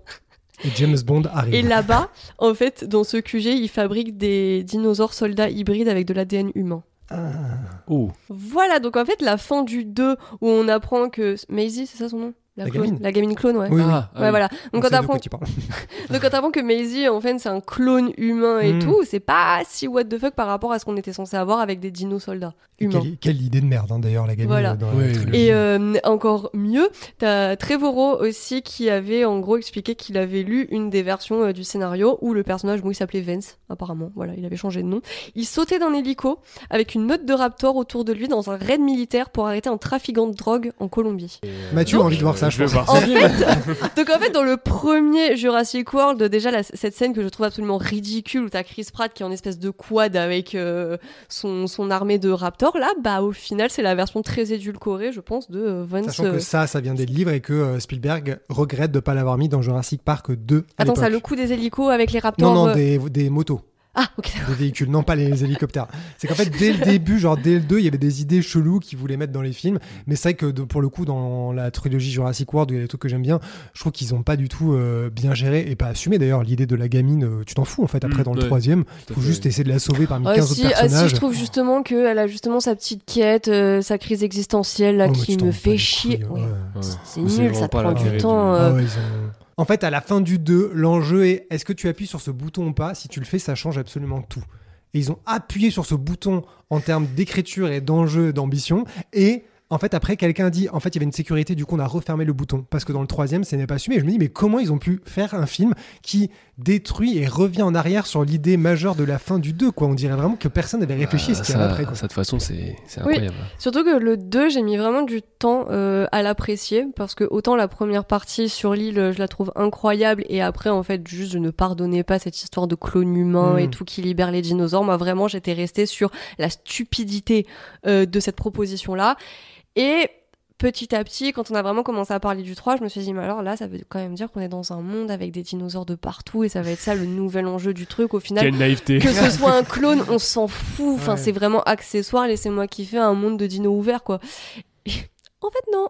Et James Bond arrive. Et là-bas, en fait, dans ce QG, il fabrique des dinosaures soldats hybrides avec de l'ADN humain. Ah. Oh. Voilà, donc en fait, la fin du 2 où on apprend que Maisie, c'est ça son nom? La clone. gamine. La gamine clone, ouais. Oui. Ah, ah Ouais, oui. voilà. On Donc quand t'apprends donc quand t'apprends que Maisie, en fait, c'est un clone humain et Mm. tout, c'est pas si what the fuck par rapport à ce qu'on était censé avoir avec des dinos soldats humains. Quelle, quelle idée de merde, hein, d'ailleurs, la gamine. Voilà. euh, la. Et euh, encore mieux, t'as Trevorrow aussi qui avait en gros expliqué qu'il avait lu une des versions euh, du scénario où le personnage, bon, il s'appelait Vance, apparemment. Voilà, il avait changé de nom. Il sautait d'un hélico avec une meute de raptors autour de lui dans un raid militaire pour arrêter un trafiquant de drogue en Colombie. Mathieu a envie de voir ça, je vais pense. voir En ça. fait, donc en fait, dans le premier Jurassic World, déjà la- cette scène que je trouve absolument ridicule où t'as Chris Pratt qui est en espèce de quad avec euh, son, son armée de raptors, là, bah au final, c'est la version très édulcorée, je pense, de euh, Vance. Sachant que euh, ça, ça vient des livres et que euh, Spielberg regrette de ne pas l'avoir mis dans Jurassic Park 2. à Attends, ça le coup des hélicos avec les raptors. Non, non, euh, des, des motos, Ah, ok. des véhicules, non pas les hélicoptères. C'est qu'en fait, dès le début, genre dès le 2, il y avait des idées cheloues qu'ils voulaient mettre dans les films. Mais c'est vrai que de- pour le coup, dans la trilogie Jurassic World, où il y a des trucs que j'aime bien, je trouve qu'ils ont pas du tout euh, bien géré et pas assumé d'ailleurs l'idée de la gamine. euh, tu t'en fous en fait. Après, Mm, dans le ouais. troisième, Tout à il faut juste essayer de la sauver parmi Ah, 15 si, autres ah, si, personnages. je trouve justement qu'elle a justement sa petite quête, euh, sa crise existentielle là Oh, qui me fait chier. couilles, Ouais. ouais. Ouais. C'est nul, ça te prend du- temps. En fait, à la fin du 2, l'enjeu est est-ce que tu appuies sur ce bouton ou pas? Si tu le fais, ça change absolument tout. Et ils ont appuyé sur ce bouton en termes d'écriture et d'enjeu, d'ambition. Et en fait, après, quelqu'un dit, en fait, il y avait une sécurité, du coup, on a refermé le bouton. Parce que dans le troisième, ce n'est pas assumé. Et je me dis, mais comment ils ont pu faire un film qui détruit et revient en arrière sur l'idée majeure de la fin du 2, quoi? On dirait vraiment que personne n'avait réfléchi à ce qu'il y avait ça, après, quoi. ça, de toute façon, c'est Oui. incroyable. Surtout que le 2, j'ai mis vraiment du temps euh, à l'apprécier parce que autant la première partie sur l'île, je la trouve incroyable et après, en fait, juste je ne pardonnais pas cette histoire de clone humain et tout qui libère les dinosaures. Moi, vraiment, j'étais restée sur la stupidité euh, de cette proposition-là. Et petit à petit, quand on a vraiment commencé à parler du 3, je me suis dit, mais alors là, ça veut quand même dire qu'on est dans un monde avec des dinosaures de partout et ça va être ça le nouvel enjeu du truc. Au final, Quelle naïveté. que ce soit un clone, on s'en fout. Enfin, Ouais. c'est vraiment accessoire. Laissez-moi kiffer un monde de dinos ouvert, quoi. Et en fait, non.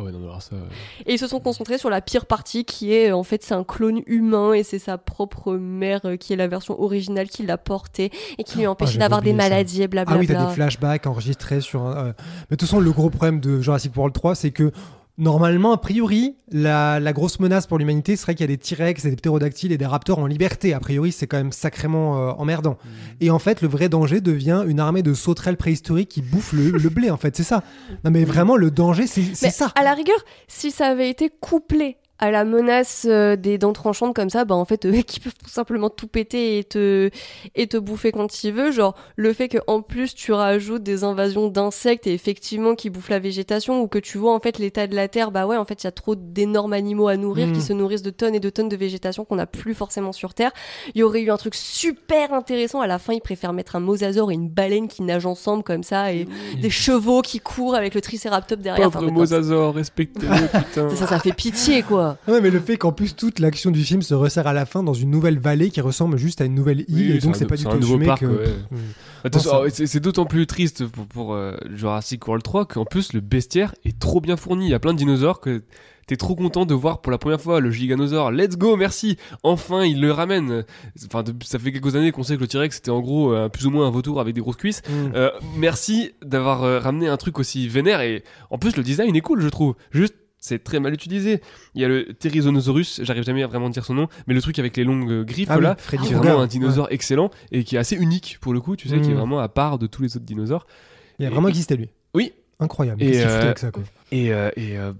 Ah ouais, non, mais alors ça. euh, Et ils se sont concentrés sur la pire partie, qui est en fait c'est un clone humain et c'est sa propre mère euh, qui est la version originale qui l'a porté et qui lui a empêché j'avais d'avoir des ça. maladies et Ah blablabla. oui, t'as des flashbacks enregistrés sur un. euh, Mais de toute façon, le gros problème de Jurassic World 3, c'est que normalement, a priori, la, la grosse menace pour l'humanité serait qu'il y a des T-Rex, des ptérodactyles et des raptors en liberté. A priori, c'est quand même sacrément euh, emmerdant. Et en fait, le vrai danger devient une armée de sauterelles préhistoriques qui bouffent le, le blé, en fait, c'est ça. Non, mais vraiment, le danger, c'est ça. à la rigueur, si ça avait été couplé à la menace euh, des dents tranchantes comme ça, bah en fait, euh, qui peuvent tout simplement tout péter et te, et te bouffer quand ils veulent. Genre, le fait qu'en plus tu rajoutes des invasions d'insectes et effectivement qui bouffent la végétation ou que tu vois en fait l'état de la terre, bah ouais, en fait, il y a trop d'énormes animaux à nourrir qui se nourrissent de tonnes et de tonnes de végétation qu'on n'a plus forcément sur Terre. Il y aurait eu un truc super intéressant. À la fin, ils préfèrent mettre un mosasaure et une baleine qui nagent ensemble comme ça et des chevaux qui courent avec le tricératops derrière. Enfin, Pauvre en fait, non, mosasaure, respectez-le, putain. ça, ça fait pitié, quoi. Ouais, mais le fait qu'en plus toute l'action du film se resserre à la fin dans une nouvelle vallée qui ressemble juste à une nouvelle île, Oui, et donc c'est pas du tout un nouveau assumé parc, que. ouais. Mm. Ah, c'est c'est d'autant plus triste pour, pour, euh, Jurassic World 3 qu'en plus le bestiaire est trop bien fourni. Il y a plein de dinosaures que t'es trop content de voir pour la première fois le giganosaure. Let's go, merci. Enfin, il le ramène. Enfin, de- ça fait quelques années qu'on sait que le T-Rex c'était en gros euh, plus ou moins un vautour avec des grosses cuisses. Mm. Euh, merci d'avoir euh, ramené un truc aussi vénère et en plus le design est cool, je trouve. Juste c'est très mal utilisé. Il y a le Therizinosaurus, j'arrive jamais à vraiment dire son nom, mais le truc avec les longues euh, griffes Ah oui, là, Freddy qui est vraiment un dinosaure excellent et qui est assez unique pour le coup, tu sais, qui est Mm. vraiment à part de tous les autres dinosaures. Il a vraiment existé lui. Oui. Incroyable. Et, Qu'est-ce qu'il foutait euh, avec ça quoi Et, euh, et euh,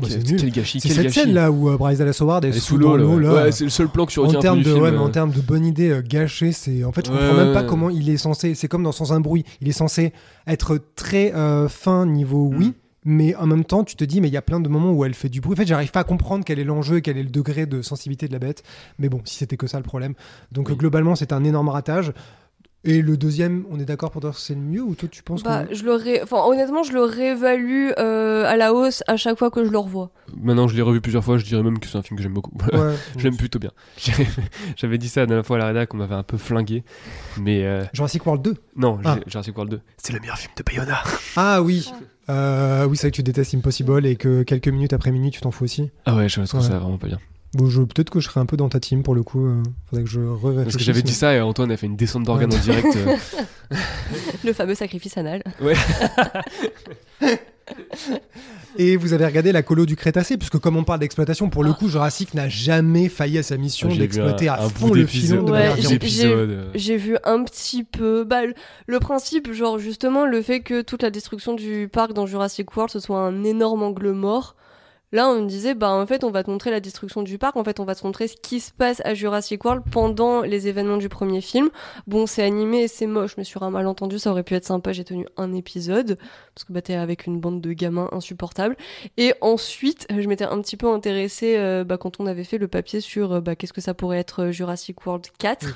quel, c'est quel gâchis, C'est cette gâchis. scène là où euh, Bryce Dallas Howard est, est sous l'eau ouais. c'est le seul plan que en retiens un peu termes de, film. ouais, mais euh. en termes de bonne idée euh, gâchée, c'est en fait je comprends même pas comment il est censé. C'est comme dans Sans un bruit, il est censé être très euh, fin niveau oui, Mm. Mais en même temps tu te dis mais il y a plein de moments où elle fait du bruit. En fait, j'arrive pas à comprendre quel est l'enjeu et quel est le degré de sensibilité de la bête. Mais bon, si c'était que ça le problème. Donc Oui. globalement, c'est un énorme ratage. Et le deuxième, on est d'accord pour dire que c'est le mieux ou toi tu penses Bah, que je le ré- enfin, honnêtement, je le réévalue euh, à la hausse à chaque fois que je le revois. Maintenant, je l'ai revu plusieurs fois, je dirais même que c'est un film que j'aime beaucoup. Ouais. J'aime plutôt bien. J'avais- dit ça la dernière fois à la rédac, on m'avait un peu flingué. Mais euh, Jurassic World 2 non, Ah. Jurassic World 2. C'est le meilleur film de Bayona. Ah oui. Euh, oui, c'est vrai que tu détestes Impossible et que quelques minutes après minuit, tu t'en fous aussi. Ah ouais, je trouve Ouais. ça vraiment pas bien. Bon, je, peut-être que je serai un peu dans ta team pour le coup. euh, faudrait que je Parce que j'avais dit ça et Antoine a fait une descente d'organes Ouais. en direct. euh. Le fameux sacrifice anal. Et vous avez regardé la colo du Crétacé, puisque comme on parle d'exploitation, pour le coup, Jurassic n'a jamais failli à sa mission Ah, d'exploiter un- à un fond le filon de Ouais, j'ai- euh. J'ai vu un petit peu. Bah, le- le principe, genre justement, le fait que toute la destruction du parc dans Jurassic World ce soit un énorme angle mort. Là, on me disait, bah en fait, on va te montrer la destruction du parc. En fait, on va te montrer ce qui se passe à Jurassic World pendant les événements du premier film. Bon, c'est animé, et c'est moche, mais sur un malentendu, ça aurait pu être sympa. J'ai tenu un épisode parce que bah t'es avec une bande de gamins insupportables. Et ensuite, je m'étais un petit peu intéressée euh, bah, quand on avait fait le papier sur euh, bah, qu'est-ce que ça pourrait être euh, Jurassic World 4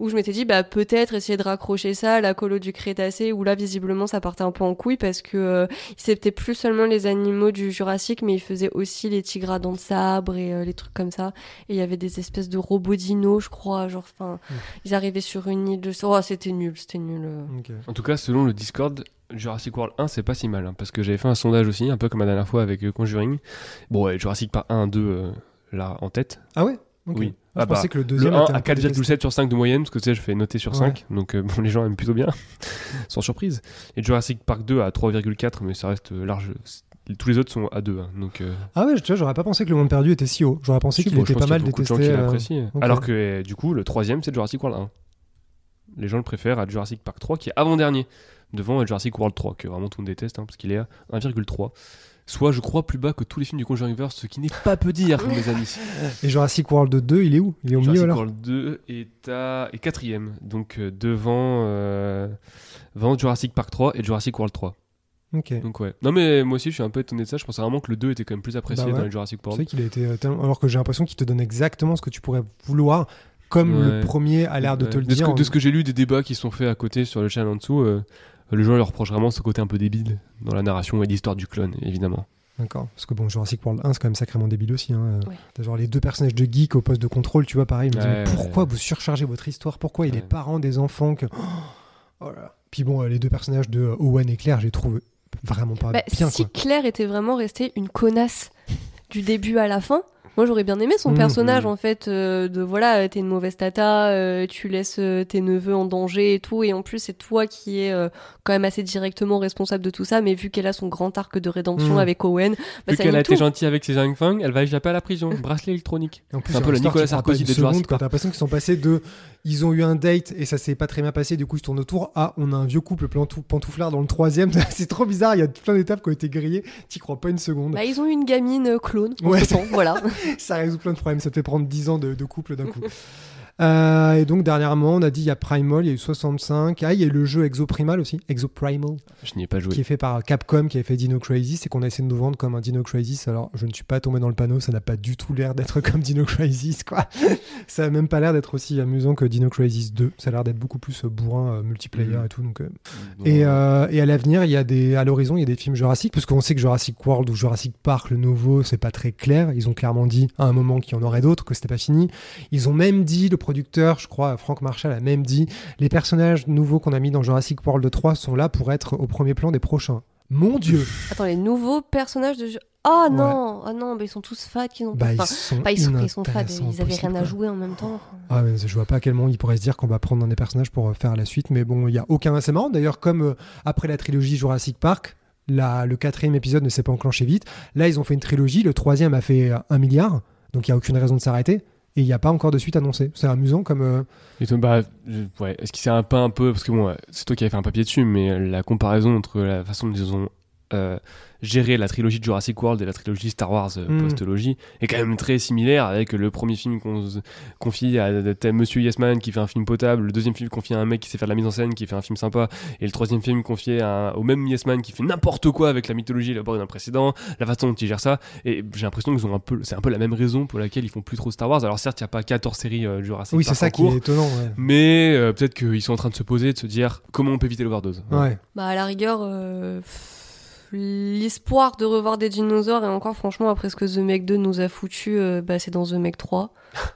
où je m'étais dit bah peut-être essayer de raccrocher ça à la colo du Crétacé où là visiblement ça partait un peu en couille parce que euh, c'était plus seulement les animaux du Jurassique mais ils faisaient aussi les tigres à dents de sabre et euh, les trucs comme ça et il y avait des espèces de robots dinos je crois genre enfin ils arrivaient sur une île de oh c'était nul c'était nul euh. En tout cas, selon le Discord, Jurassic World 1, c'est pas si mal. hein, parce que j'avais fait un sondage aussi, un peu comme la dernière fois avec euh, Conjuring. Bon, ouais, Jurassic Park 1, 2, euh, là, en tête. Ah ouais? Oui. Je Ah pensais bah, que le Le deuxième 1 était un à peu détesté. 4,7 sur 5 de moyenne, parce que tu sais, je fais noter sur Ouais. 5. Donc, euh, bon, les gens aiment plutôt bien, sans surprise. Et Jurassic Park 2 à 3,4, mais ça reste large. Tous les autres sont à 2. hein, donc, euh, Ah ouais, tu vois, j'aurais pas pensé que le monde perdu était si haut. J'aurais pensé qu'il bon, était pas mal de détesté. gens qui euh, ok. Alors que, euh, du coup, le troisième, c'est Jurassic World 1. Les gens le préfèrent à Jurassic Park 3, qui est avant-dernier, devant Jurassic World 3, que vraiment tout le monde déteste, hein, parce qu'il est à 1,3. Soit, je crois, plus bas que tous les films du Conjuringverse, ce qui n'est pas peu dire, mes amis. Et Jurassic World 2, il est où? Il est au Jurassic milieu alors? World 2 est, à... est quatrième, donc euh, devant, devant Jurassic Park 3 et Jurassic World 3. Ok. Donc ouais. Non mais moi aussi je suis un peu étonné de ça, je pensais vraiment que le 2 était quand même plus apprécié Bah ouais. dans les Jurassic Tu World. sais qu'il a été euh, tellement- alors que j'ai l'impression qu'il te donne exactement ce que tu pourrais vouloir, comme Ouais. le premier a l'air de te Ouais. le de ce dire. que, de ce que j'ai lu des débats qui sont faits à côté sur le channel en dessous, euh, les gens leur reprochent vraiment ce côté un peu débile dans la narration et l'histoire du clone, évidemment. D'accord. Parce que bon, Jurassic World 1, c'est quand même sacrément débile aussi. Hein. Ouais. T'as genre les deux personnages de geek au poste de contrôle, tu vois, pareil. Ils me disent, Ouais, mais pourquoi ouais. vous surchargez votre histoire? Pourquoi il est parent des enfants que... Oh là. Puis bon, euh, les deux personnages de euh, Owen et Claire, j'ai trouvé vraiment pas Bah, bien. si quoi. Claire était vraiment restée une connasse du début à la fin, moi j'aurais bien aimé son Mmh, personnage mmh. en fait euh, de voilà t'es une mauvaise tata, euh, tu laisses euh, tes neveux en danger et tout et en plus c'est toi qui es euh, quand même assez directement responsable de tout ça mais vu qu'elle a son grand arc de rédemption Mmh. avec Owen, bah, Vu qu'elle a été tout. gentille avec ses Fang, elle va échapper à la prison. Bracelet électronique. En plus, C'est un peu histoire Nicolas Sarkozy de seconde, Jurassic quand Park. T'as l'impression qu'ils sont passés de. Ils ont eu un date et ça s'est pas très bien passé, du coup ils se tournent autour. Ah, on a un vieux couple pantouflard dans le troisième. c'est trop bizarre, il y a plein d'étapes qui ont été grillées. T'y crois pas une seconde. Bah, ils ont eu une gamine clone Ouais. temps, voilà. ça résout plein de problèmes. Ça te fait prendre 10 ans de, de couple d'un coup. Euh, et donc dernièrement, on a dit il y a Primal, il y a eu 65. Ah, il y a eu le jeu Exoprimal aussi, Exoprimal, Je n'y ai pas joué. qui est fait par Capcom, qui avait fait Dino Crisis, et qu'on a essayé de nous vendre comme un Dino Crisis. Alors, je ne suis pas tombé dans le panneau, ça n'a pas du tout l'air d'être comme Dino Crisis, quoi. ça a même pas l'air d'être aussi amusant que Dino Crisis 2. Ça a l'air d'être beaucoup plus euh, bourrin, euh, multiplayer Mhm. et tout. Donc, euh, et, et à l'avenir, il y a des, à l'horizon, il y a des films Jurassic, parce qu'on sait que Jurassic World ou Jurassic Park, le nouveau, c'est pas très clair. Ils ont clairement dit à un moment qu'il y en aurait d'autres, que c'était pas fini. Ils ont même dit, le producteur, je crois, Frank Marshall a même dit, les personnages nouveaux qu'on a mis dans Jurassic World 3 sont là pour être au premier plan des prochains. Mon Dieu, Attends, les nouveaux personnages de. Oh non, ah non, bah, ils sont tous n'ont bah pas. ils Enfin, sont, pas ils sont, ils sont inintéressants ils avaient rien à jouer en même temps. Ah mais je vois pas à quel moment il pourrait se dire qu'on va prendre un des personnages pour euh, faire la suite, mais bon, il y a aucun. C'est marrant d'ailleurs, comme euh, après la trilogie Jurassic Park, la- le quatrième épisode ne s'est pas enclenché vite. Là, ils ont fait une trilogie, le troisième a fait euh, un milliard, donc il y a aucune raison de s'arrêter. Et il n'y a pas encore de suite annoncée. C'est amusant comme. euh, bah, ouais, est-ce qu'il s'est un peu, un peu, parce que bon, c'est toi qui avais fait un papier dessus, mais la comparaison entre la façon dont ils ont euh, géré la trilogie de Jurassic World et la trilogie Star Wars euh, Mm. postologie est quand même très similaire avec le premier film qu'on se confie à Monsieur Yesman qui fait un film potable, le deuxième film confié à un mec qui sait faire de la mise en scène qui fait un film sympa, et le troisième film confié à au même Yesman qui fait n'importe quoi avec la mythologie élaborée d'un précédent, la façon dont il gère ça, et j'ai l'impression qu'ils ont un peu, c'est un peu la même raison pour laquelle ils font plus trop Star Wars. Alors certes, il n'y a pas 14 séries euh, Jurassic Oui, c'est ça qui cours, est étonnant. Ouais. mais euh, peut-être qu'ils sont en train de se poser, de se dire comment on peut éviter l'overdose. Ouais. Bah, à la rigueur, euh, pff, l'espoir de revoir des dinosaures, et encore, franchement, après ce que The Meg 2 nous a foutu, euh, bah, c'est dans The Meg 3.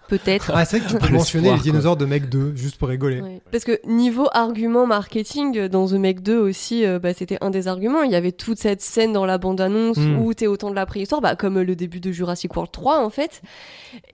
Peut-être. Ah, c'est vrai que tu peux mentionner les quoi. dinosaures de Mec 2, juste pour rigoler. Ouais. Parce que niveau argument marketing, euh, dans The Meg 2 aussi, euh, bah, c'était un des arguments. Il y avait toute cette scène dans la bande-annonce Mm. où t'es au temps de la préhistoire, bah, comme le début de Jurassic World 3 en fait.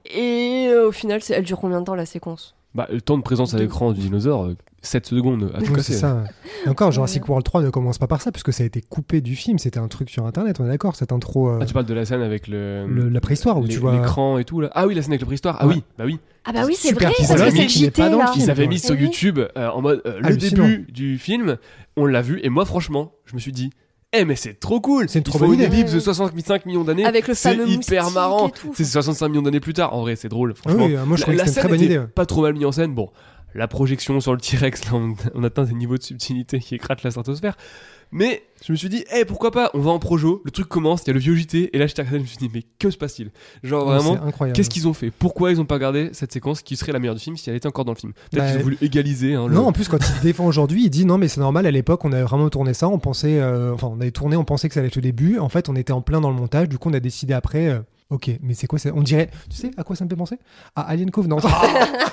Et euh, au final, c'est- elle dure combien de temps la séquence? Bah, le temps de présence à l'écran du dinosaure, euh, 7 secondes à tout Oui, casser. c'est ça. Et encore, Jurassic World 3 ne commence pas par ça, puisque ça a été coupé du film. C'était un truc sur Internet, on est d'accord Cette intro, euh, Ah, tu parles de la scène avec le, le- la préhistoire, où les- tu vois. l'écran et tout là. Ah oui, la scène avec la préhistoire. Ah Ouais. oui, bah oui. Ah bah oui, c'est vrai, parce que c'est le JT le là. Ils avaient mis sur Oui. YouTube euh, en mode euh, le début du film, on l'a vu et moi franchement, je me suis dit eh mais c'est trop cool. C'est une trop bonne une idée. ellipse de 65 millions d'années. Avec le c'est fameux hyper moustique marrant. c'est 65 millions d'années plus tard. En vrai c'est drôle Ah franchement. oui, moi je la, la scène une très bonne idée. pas trop mal mis en scène. Bon la projection sur le T-Rex là on, on atteint des niveaux de subtilité qui écratent la stratosphère mais je me suis dit eh pourquoi pas on va en projo le truc commence il y a le vieux JT et là j'étais à côté, je me suis dit mais que se passe-t-il? Genre Ouais, vraiment. Qu'est-ce qu'ils ont fait? Pourquoi ils ont pas gardé cette séquence qui serait la meilleure du film si elle était encore dans le film? Peut-être Bah, qu'ils ont voulu égaliser. hein, le- Non, en plus, quand il défend aujourd'hui, il dit non, mais c'est normal, à l'époque, on avait vraiment tourné ça, on pensait, euh, enfin, on avait tourné, on pensait que ça allait être le début. En fait, on était en plein dans le montage, du coup, on a décidé après, euh, ok, mais c'est quoi ça? On dirait, tu sais, à quoi ça me fait penser? À Alien Covenant.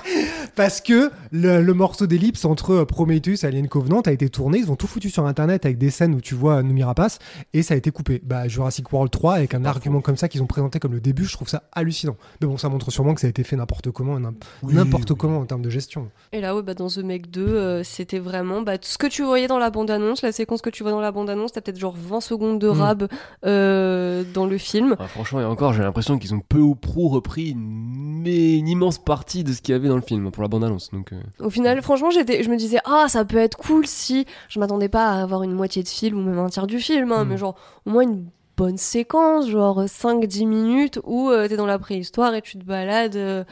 Parce que le, le morceau d'ellipse entre euh, Prometheus et Alien Covenant a été tourné, ils ont tout foutu sur internet avec des scènes où tu vois Noomi Rapace, et ça a été coupé. Bah, Jurassic World 3, avec un argument comme ça qu'ils ont présenté comme le début, je trouve ça hallucinant. Mais bon, ça montre sûrement que ça a été fait n'importe comment, n'im- n'importe comment en termes de gestion. Et là, ouais, bah, dans The Meg 2, euh, c'était vraiment bah, ce que tu voyais dans la bande-annonce, la séquence que tu vois dans la bande-annonce, t'as peut-être genre 20 secondes de Mm. rab euh, dans le film. Ah, franchement, et encore, j'ai l'impression qu'ils ont peu ou prou repris une, mais une immense partie de ce qu'il y avait dans le film pour la bande-annonce. Donc, euh. Au final, franchement, j'étais, je me disais, ah, ça peut être cool si. Je m'attendais pas à avoir une moitié de film ou même un tiers du film, hein, Mm. mais genre au moins une bonne séquence, genre 5-10 minutes où euh, t'es dans la préhistoire et tu te balades euh,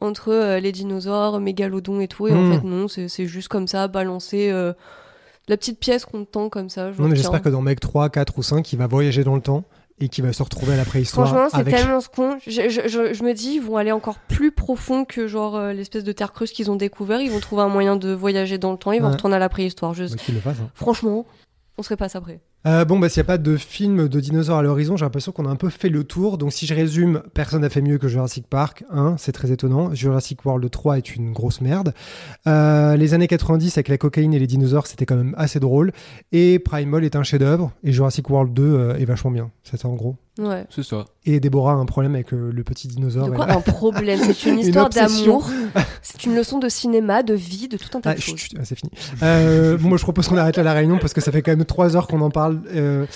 entre euh, les dinosaures, mégalodons et tout. Et en Mm. fait, non, c'est c'est juste comme ça, balancer euh, la petite pièce qu'on te tend comme ça. genre, Non, mais j'espère que dans Mec 3, 4 ou 5, il va voyager dans le temps et qu'il va se retrouver à la préhistoire. Franchement, c'est avec... tellement con. Je, je- je- je me dis, ils vont aller encore plus profond que genre euh, l'espèce de terre creuse qu'ils ont découvert. Ils vont trouver un moyen de voyager dans le temps. Ils vont retourner à la préhistoire. Je... Bah, le fasse, hein. Franchement, on ça après. Euh, bon, bah, s'il n'y a pas de film de dinosaures à l'horizon, j'ai l'impression qu'on a un peu fait le tour. Donc, si je résume, personne n'a fait mieux que Jurassic Park 1, c'est très étonnant. Jurassic World 3 est une grosse merde. Euh, les années 90 avec la cocaïne et les dinosaures, c'était quand même assez drôle. Et Primal est un chef-d'œuvre. Et Jurassic World 2 euh, est vachement bien. C'est ça en gros. Ouais. C'est ça. Et Déborah a un problème avec euh, le petit dinosaure. De quoi un problème C'est une histoire d'amour. C'est une leçon de cinéma, de vie, de tout un tas Ah, de choses. ah, c'est fini. Euh, bon, moi, je propose qu'on arrête là la réunion parce que ça fait quand même trois heures qu'on en parle. Euh,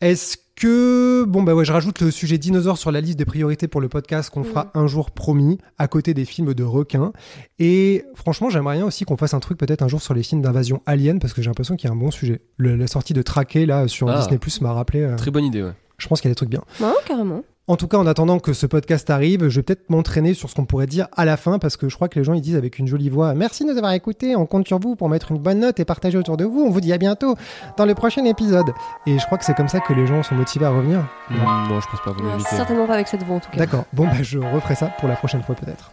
Est-ce que. Bon, bah ouais, je rajoute le sujet dinosaure sur la liste des priorités pour le podcast qu'on fera un jour promis, à côté des films de requins. Et franchement, j'aimerais bien aussi qu'on fasse un truc peut-être un jour sur les films d'invasion alien parce que j'ai l'impression qu'il y a un bon sujet. Le- la sortie de Traqué là sur Ah. Disney Plus m'a rappelé. euh, Très bonne idée, ouais. Je pense qu'il y a des trucs bien. Ouais, carrément. En tout cas, en attendant que ce podcast arrive, je vais peut-être m'entraîner sur ce qu'on pourrait dire à la fin, parce que je crois que les gens ils disent avec une jolie voix Merci de nous avoir écoutés, on compte sur vous pour mettre une bonne note et partager autour de vous. On vous dit à bientôt dans le prochain épisode. Et je crois que c'est comme ça que les gens sont motivés à revenir. Non, non, je pense pas, vous Ouais, certainement pas avec cette voix en tout cas. D'accord, bon, bah, je referai ça pour la prochaine fois peut-être.